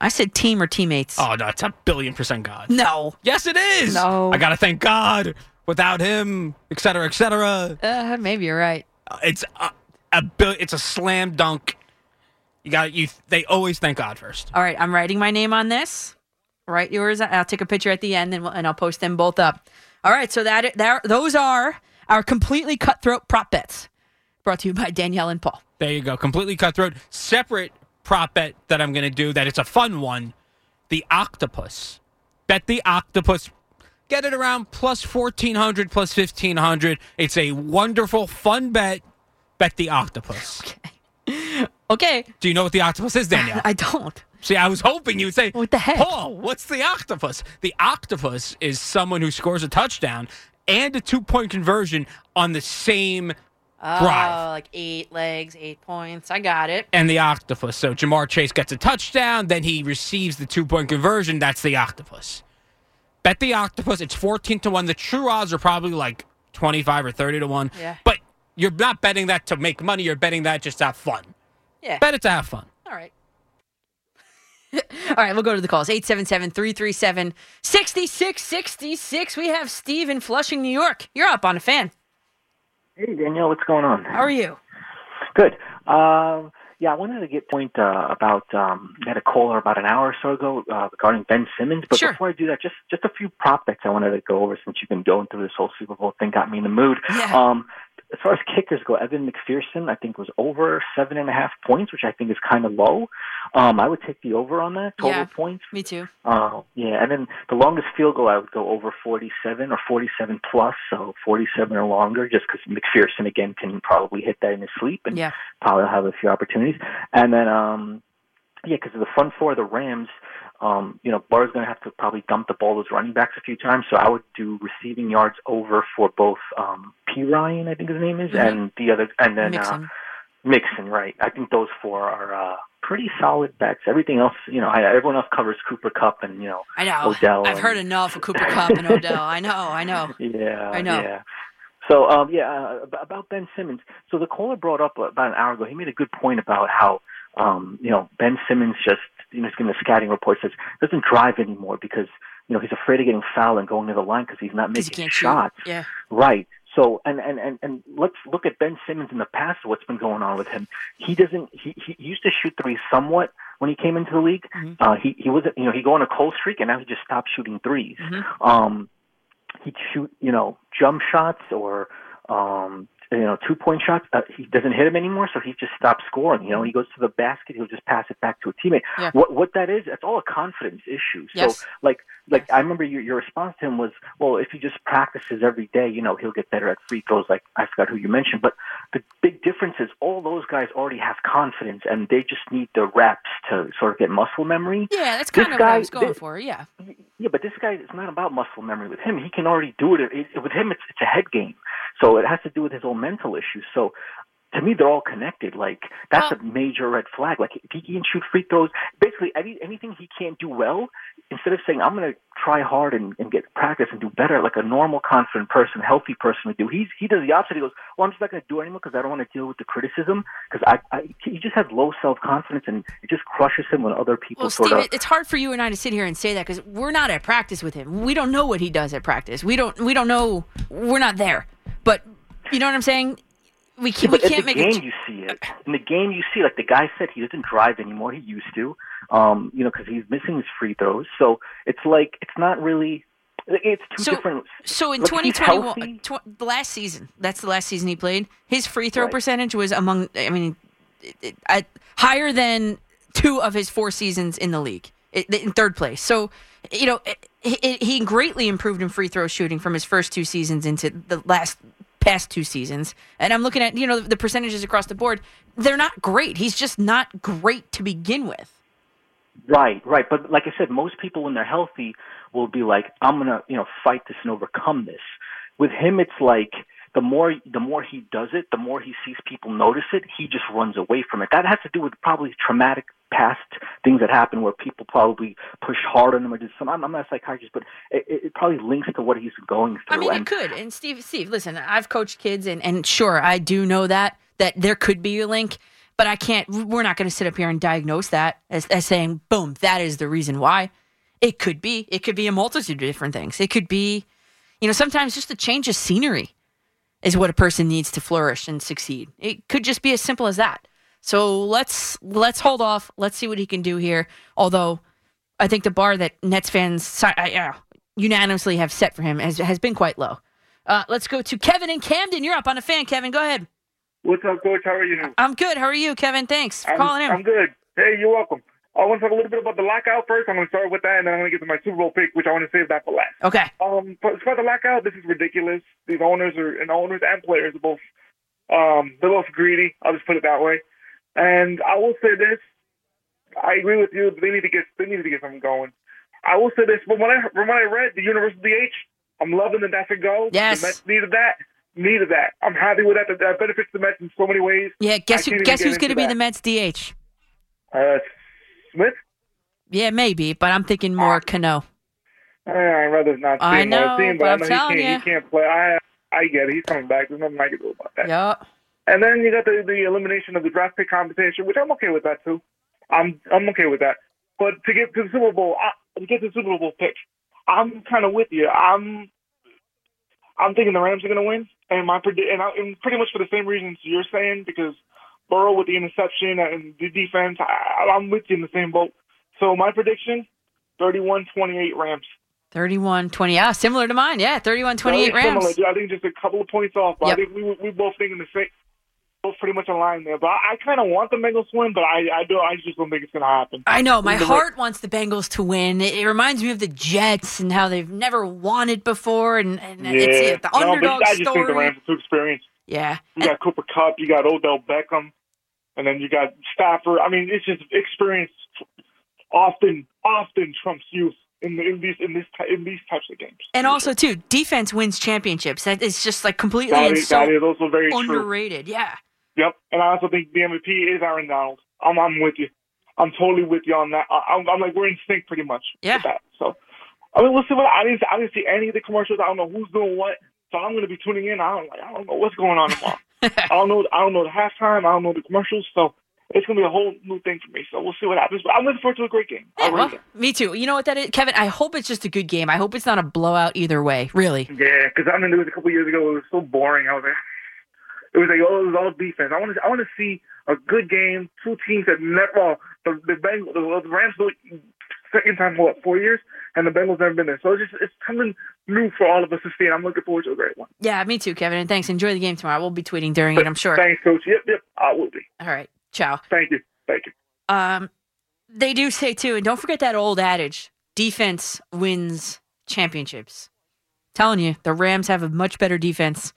I said team or teammates. Oh no, it's a billion percent God. No. Yes, it is. No. I gotta thank God. Without him, et cetera, et cetera. Uh, maybe you're right. It's a, a bill. It's a slam dunk. You got you. They always thank God first. All right, I'm writing my name on this. Write yours. I'll take a picture at the end, and, we'll, and I'll post them both up. All right, so that, that those are our completely cutthroat prop bets, brought to you by Danielle and Paul. There you go. Completely cutthroat. Separate prop bet that I'm going to do that it's a fun one. The octopus. Bet the octopus. Get it around plus 1400, plus 1500. It's a wonderful, fun bet. Bet the octopus. Okay. okay. Do you know what the octopus is, Danielle? I don't. See, I was hoping you'd say, What the heck? Paul, what's the octopus? The octopus is someone who scores a touchdown and a two point conversion on the same Oh, drive. like eight legs, eight points. I got it. and the octopus. So Ja'Marr Chase gets a touchdown, then he receives the two point conversion. That's the octopus. Bet the octopus. It's 14 to 1. The true odds are probably like 25 or 30 to 1. Yeah. But you're not betting that to make money. You're betting that just to have fun. Yeah. Bet it to have fun. All right. All right, we'll go to the calls. 877 337 6666. We have Steve in Flushing, New York. You're up on a fan. Hey Danielle, what's going on? How are you? Good. Um, yeah, I wanted to get point uh, about um, I had a caller about an hour or so ago uh, regarding Ben Simmons. But Sure. before I do that, just just a few prop bets I wanted to go over since you've been going through this whole Super Bowl thing, got me in the mood. Um, as far as kickers go, Evan McPherson, I think was over seven and a half points, which I think is kind of low. Um, I would take the over on that total Yeah. points. Me too. Uh, yeah, and then the longest field goal I would go over 47 or 47 plus, so 47 or longer, just because McPherson again can probably hit that in his sleep and Yeah. probably have a few opportunities. And then, um, yeah, because of the front four of the Rams, um, you know, Barr's going to have to probably dump the ball to those running backs a few times. So I would do receiving yards over for both um, Perine, I think his name is, Mhm. and the other, and then uh, Mixon. Mixon, right? I think those four are uh, pretty solid bets. Everything else, you know, I, everyone else covers Cooper Kupp and you know I know. Odell. I've and- heard enough of Cooper Kupp and Odell. I know. I know. Yeah, I know. Yeah. So, um, yeah, uh, about Ben Simmons. So the caller brought up about an hour ago. He made a good point about how, um, you know, Ben Simmons just, you know, he's giving a scouting report says doesn't drive anymore because you know he's afraid of getting fouled and going to the line because he's not he making can't shots. shoot. Yeah. Right. So and, and and and let's look at Ben Simmons in the past. What's been going on with him? He doesn't. He he used to shoot threes somewhat when he came into the league. Uh, he he wasn't. You know, he go on a cold streak and now he just stopped shooting 3s Um, he'd shoot you know jump shots or um you know two point shots. Uh, he doesn't hit him anymore, so he just stops scoring. You know, he goes to the basket, he'll just pass it back to a teammate. Yeah. What what that is? That's all a confidence issue. So Yes. like like I remember your your response to him was, well, if he just practices every day, you know, he'll get better at free throws. Like I forgot who you mentioned, but the big difference is all those guys already have confidence, and they just need the reps to sort of get muscle memory. Yeah, that's This kind of what I was going this- for. Yeah. Yeah, but this guy it's not about muscle memory with him. He can already do it. it, it with him, it's it's a head game, so it has to do with his own mental issues. So. To me, they're all connected. Like that's a major red flag. Like if he can shoot free throws, basically any, anything he can't do well, instead of saying I'm going to try hard and, and get practice and do better, like a normal, confident person, healthy person would do. He's he does the opposite. He goes, well, I'm just not going to do it anymore because I don't want to deal with the criticism because I, I he just has low self confidence and it just crushes him when other people Well, sort Steve, of it- it's hard for you and I to sit here and say that because we're not at practice with him. We don't know what he does at practice. We don't. We don't know. We're not there. But you know what I'm saying? We can't. we but can't in the make game a. you see it. In the game you see, like the guy said, he doesn't drive anymore. He used to, um, you know, because he's missing his free throws. So it's like it's not really. It's two So- different. So in 2021, the last season, that's the last season he played. His free throw Right. percentage was among. I mean, it, it, at, higher than two of his four seasons in the league, in third place. So you know, he greatly improved in free throw shooting from his first two seasons into the last past two seasons. And I'm looking at you know the percentages across the board. They're not great. He's just not great to begin with. Right, right. But like I said, most people when they're healthy will be like, I'm gonna, you know, fight this and overcome this. With him, it's like the more the more he does it, the more he sees people notice it. He just runs away from it. That has to do with probably traumatic past things that happen where people probably pushed hard on him or did some. I'm, I'm not a psychiatrist, but it, it it probably links to what he's going through. I mean, and it could. And Steve, Steve, listen, I've coached kids, and, and sure, I do know that that there could be a link, but I can't. We're not going to sit up here and diagnose that as, as saying, boom, that is the reason why. It could be. It could be a multitude of different things. It could be, you know, sometimes just a change of scenery is what a person needs to flourish and succeed. It could just be as simple as that. So let's let's hold off. Let's see what he can do here. Although I think the bar that Nets fans uh, unanimously have set for him has has been quite low. Uh, let's go to Kevin in Camden. You're up on a fan, Kevin. Go ahead. What's up, Coach? How are you? I'm good. How are you, Kevin? Thanks for I'm, calling in. I'm good. Hey, you're welcome. I want to talk a little bit about the lockout first. I'm going to start with that, and then I'm going to get to my Super Bowl pick, which I want to save that for last. Okay. Um, but as far as the lockout, this is ridiculous. These owners are, and owners and players are both, um, they're both greedy. I'll just put it that way. And I will say this: I agree with you. They need to get, they need to get something going. I will say this: but when I, from what I read, the universal DH, I'm loving that that's a go. Yes. The Mets needed that. Needed that. I'm happy with that. That, that benefits the Mets in so many ways. Yeah, guess who, guess who's going to be the Mets DH? Uh, Smith. Yeah, maybe, but I'm thinking more Cano. Eh, I'd rather not see I him. I've know, seen but but I I'm know he telling can't, he can't play. I I get it. He's coming back. There's nothing I can do about that. Yep. And then you got the, the elimination of the draft pick compensation, which I'm okay with that too. I'm I'm okay with that. But to get to the Super Bowl, I, to get to the Super Bowl pick, I'm kind of with you. I'm I'm thinking the Rams are going to win, and my and, I, and pretty much for the same reasons you're saying because Burrow with the interception and the defense, I, I'm with you in the same boat. So my prediction, 31-28 Rams. 31 20. Yeah, similar to mine. Yeah, 31 28 Rams. similar. I think just a couple of points off, but Yep. I think we we both thinking the same. Both pretty much aligned there, but I, I kind of want the Bengals to win, but I I do I just don't think it's going to happen. I know. My heart wants the Bengals to win. It, it reminds me of the Jets and how they've never won it before, and, and Yeah, it's the no, but I just think the. Rams are too experienced. Yeah. You got Cooper Kupp, you got Odell Beckham, and then you got Stafford. I mean, it's just experience often often trumps youth in in these in this in these types of games. And also, too, defense wins championships. That is just like completely That is, so that is also very true. underrated. Yeah. Yep, and I also think the MVP is Aaron Donald. I'm I'm with you. I'm totally with you on that. I, I'm, I'm like we're in sync pretty much. Yeah. With that. So, I mean, what I didn't I didn't see any of the commercials. I don't know who's doing what. So I'm going to be tuning in. I don't like I don't know what's going on tomorrow. I don't know I don't know the halftime. I don't know the commercials. So it's going to be a whole new thing for me. So we'll see what happens. But I'm looking forward to a great game. Yeah, well, me too. You know what that is, Kevin? I hope it's just a good game. I hope it's not a blowout either way. Really. Yeah, because I there was a couple years ago. It was so boring. I was like, it was like, oh, it was all defense. I want to, I want to see a good game. Two teams that never, well, the the Bengals, the, the Rams, it second time in, what four years, and the Bengals never been there. So it's just it's something new for all of us to see, and I'm looking forward to a great one. Yeah, me too, Kevin. And thanks. Enjoy the game tomorrow. We'll be tweeting during it, I'm sure. Thanks, Coach. Yep, yep, I will be. All right. Ciao. Thank you. Thank you. Um, they do say too, and don't forget that old adage: defense wins championships. Telling you, the Rams have a much better defense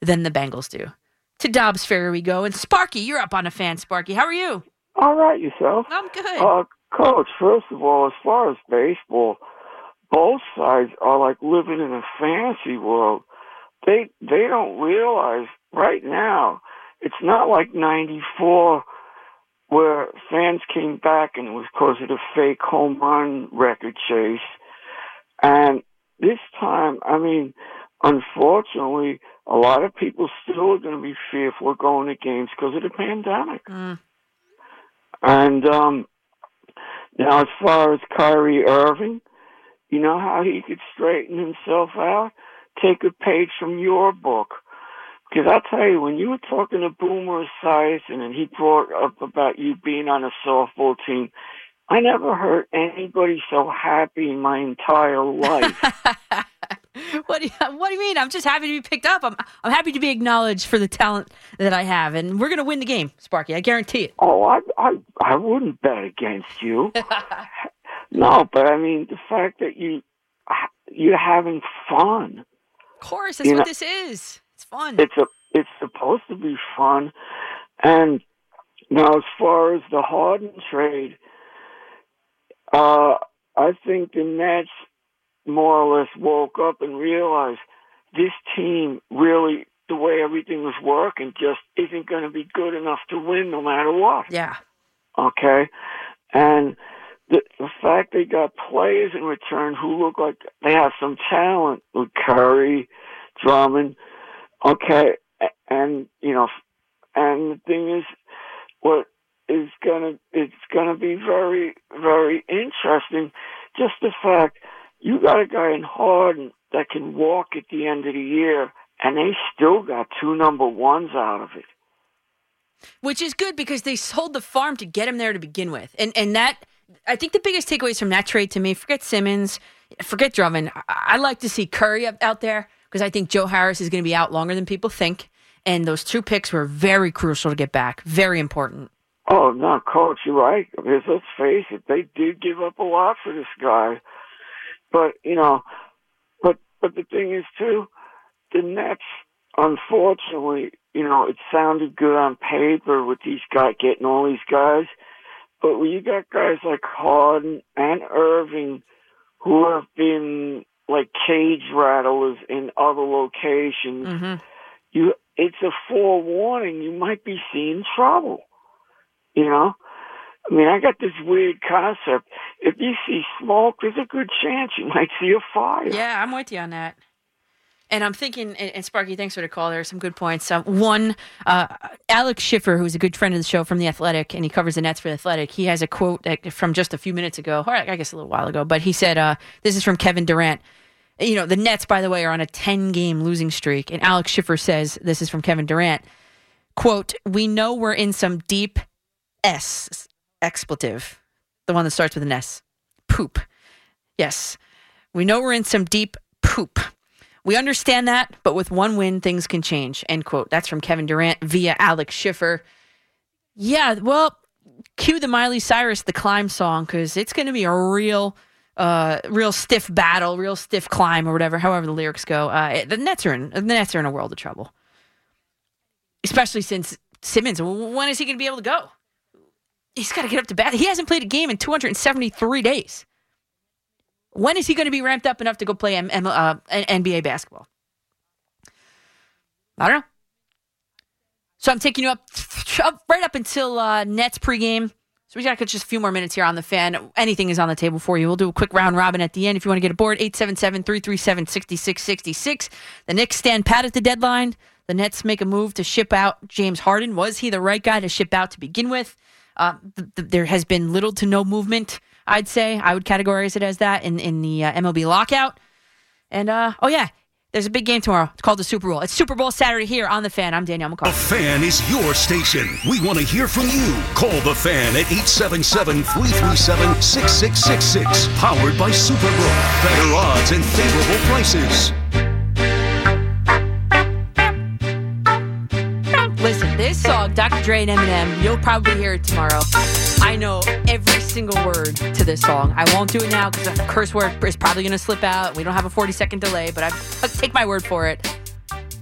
than the Bengals do. To Dobbs Ferry we go, and Sparky, you're up on a fan. Sparky, how are you? All right, yourself. I'm good. Uh, Coach, first of all, as far as baseball, both sides are like living in a fantasy world. They they don't realize right now it's not like '94 where fans came back and it was because of the fake home run record chase. And this time, I mean, unfortunately, a lot of people still are going to be fearful of going to games because of the pandemic. Mm. And um now as far as Kyrie Irving, you know how he could straighten himself out? Take a page from your book. Because I'll tell you, when you were talking to Boomer Esiason and he brought up about you being on a softball team, I never heard anybody so happy in my entire life. What do you, what do you mean? I'm just happy to be picked up. I'm I'm happy to be acknowledged for the talent that I have, and we're gonna win the game, Sparky. I guarantee it. oh, I, I, I wouldn't bet against you. no, but I mean the fact that you, you're having fun. Of course, that's You what know- this is. It's fun. It's a it's supposed to be fun. And now as far as the Harden trade, Uh, I think the Nets more or less woke up and realized this team really, the way everything was working, just isn't going to be good enough to win no matter what. Yeah. Okay, and the the fact they got players in return who look like they have some talent with Curry, Drummond. Okay, and you know, and the thing is, what is gonna it's gonna be very very interesting. Just the fact you got a guy in Harden that can walk at the end of the year, and they still got two number ones out of it. which is good because they sold the farm to get him there to begin with, and and that I think the biggest takeaways from that trade to me, forget Simmons, forget Drummond. I, I like to see Curry up, out there because I think Joe Harris is going to be out longer than people think, and those two picks were very crucial to get back, very important. Oh no, coach, you're right. Because let's face it, they did give up a lot for this guy. But you know, but but the thing is too, the Nets, unfortunately, you know, it sounded good on paper with these guys getting all these guys, but when you got guys like Harden and Irving, who have been like cage rattlers in other locations, Mm-hmm. you it's a forewarning. You might be seeing trouble. You know, I mean, I got this weird concept. If you see smoke, there's a good chance you might see a fire. Yeah, I'm with you on that. And I'm thinking, and, Sparky, thanks for the call. There are some good points. Um, one, uh, Alex Schiffer, who's a good friend of the show from The Athletic, and he covers the Nets for The Athletic, he has a quote from just a few minutes ago, or I guess a little while ago, but he said, uh, this is from Kevin Durant. You know, the Nets, by the way, are on a 10 game losing streak. And Alex Schiffer says, this is from Kevin Durant, quote, we know we're in some deep S expletive, the one that starts with an S, poop. Yes. We know we're in some deep poop. We understand that, but with one win, things can change. End quote. That's from Kevin Durant via Alex Schiffer. Yeah, well, cue the Miley Cyrus the climb song because it's going to be a real, uh, real stiff battle, real stiff climb or whatever. However the lyrics go, uh, the Nets are in the Nets are in a world of trouble, especially since Simmons. When is he going to be able to go? He's got to get up to bat. He hasn't played a game in 273 days. When is he going to be ramped up enough to go play M- M- uh, NBA basketball? I don't know. So I'm taking you up, up right up until uh, Nets pregame. So we got just a few more minutes here on the fan. Anything is on the table for you. We'll do a quick round robin at the end if you want to get aboard. 877-337-6666. The Knicks stand pat at the deadline. The Nets make a move to ship out James Harden. Was he the right guy to ship out to begin with? Uh, th- th- there has been little to no movement, I'd say. I would categorize it as that in, in the uh, MLB lockout. And, uh, oh, yeah, there's a big game tomorrow. It's called the Super Bowl. It's Super Bowl Saturday here on The Fan. I'm Danielle The McCartan. Fan is your station. We want to hear from you. Call the fan at 877 337 6666. Powered by Superbook. Better odds and favorable prices. This song, Dr. Dre and Eminem, you'll probably hear it tomorrow. I know every single word to this song. I won't do it now because a curse word is probably going to slip out. We don't have a 40 second delay, but I take my word for it.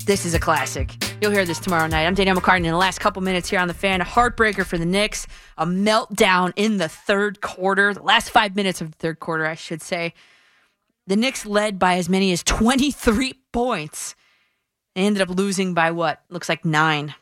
This is a classic. You'll hear this tomorrow night. I'm Danielle McCartan. In the last couple minutes here on the fan, a heartbreaker for the Knicks, a meltdown in the third quarter, the last five minutes of the third quarter, I should say. The Knicks led by as many as 23 points. They ended up losing by what? Looks like nine.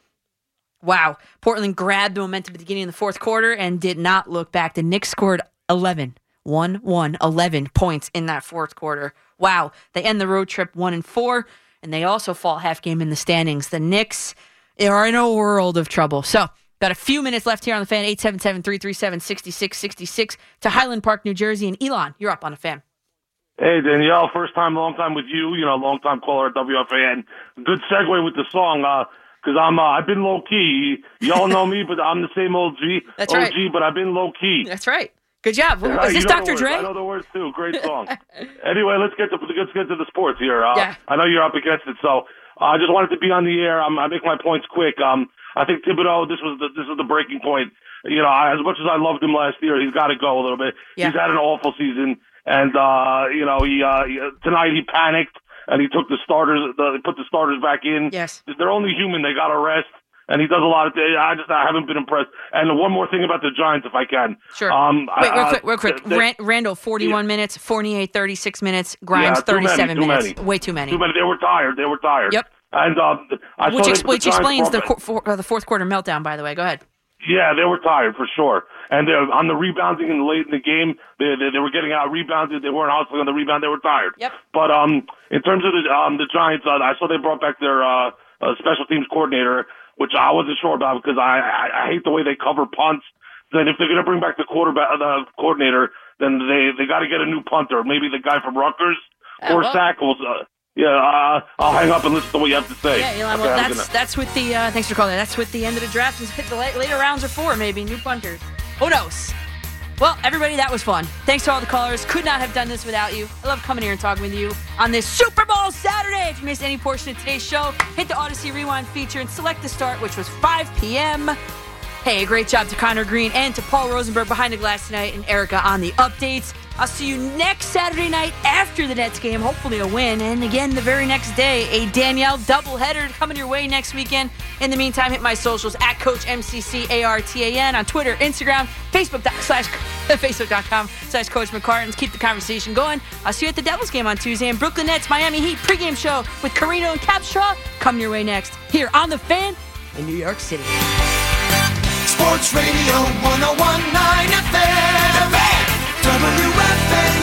Wow. Portland grabbed the momentum at the beginning of the fourth quarter and did not look back. The Knicks scored 11, 1 1, 11 points in that fourth quarter. Wow. They end the road trip 1 and 4, and they also fall half game in the standings. The Knicks are in a world of trouble. So, got a few minutes left here on the fan 877 337 6666 to Highland Park, New Jersey. And Elon, you're up on the fan. Hey Danielle, first time, long time with you. You know, long time caller at WFAN. Good segue with the song, uh, because I'm uh, I've been low key. Y'all know me, but I'm the same old G, That's OG, right. but I've been low key. That's right. Good job. Yeah, Is this Dr. Dre? I know the words too. Great song. anyway, let's get to let's get to the sports here. Uh, Yeah. I know you're up against it, so uh, I just wanted to be on the air. I'm, I make my points quick. Um, I think Thibodeau. This was the this was the breaking point. You know, I, as much as I loved him last year, he's got to go a little bit. Yeah. He's had an awful season, and uh, you know, he, uh, he tonight he panicked and he took the starters, the, put the starters back in. Yes. They're only human. They got to rest. and he does a lot of. I just I haven't been impressed. And one more thing about the Giants, if I can. Sure. Um, Wait, real uh, quick, real quick. they- Ran- Randle, 41 minutes. Fournier, 36 minutes. Grimes, yeah, too many, 37 too minutes. many. Way too many. Too many. They were tired. They were tired. Yep. And um, I which ex- which explains the, qu- for, uh, the fourth quarter meltdown, by the way. Go ahead. Yeah, they were tired for sure. And they're on the rebounding and late in the game, they, they they were getting out rebounded. They weren't hustling on the rebound. They were tired. Yep. But um, in terms of the um the Giants, uh, I saw they brought back their uh, uh special teams coordinator, which I wasn't sure about because I I, I hate the way they cover punts. Then if they're going to bring back the quarterback, the coordinator, then they they got to get a new punter. Maybe the guy from Rutgers Uh, or well- Sackles. Uh, yeah, uh, I'll hang up and listen to what you have to say. Yeah, Elon, Okay, well, that's that's what the uh, thanks for calling. That's what the end of the draft. The later rounds are for maybe new punters. Who knows? Well, everybody, that was fun. Thanks to all the callers. Could not have done this without you. I love coming here and talking with you on this Super Bowl Saturday. If you missed any portion of today's show, hit the Audacy Rewind feature and select the start, which was 5 p.m. Hey, great job to Connor Green and to Paul Rosenberg behind the glass tonight and Erica on the updates. I'll see you next Saturday night after the Nets game, hopefully a win. And again, the very next day, a Danielle doubleheader coming your way next weekend. In the meantime, hit my socials at Coach MCCARTAN on Twitter, Instagram, Facebook slash Facebook.com slash Coach McCartans. Keep the conversation going. I'll see you at the Devils game on Tuesday and Brooklyn Nets Miami Heat pregame show with Carrino and Capstraw coming your way next here on The Fan in New York City. Sports Radio 1019 FM baby.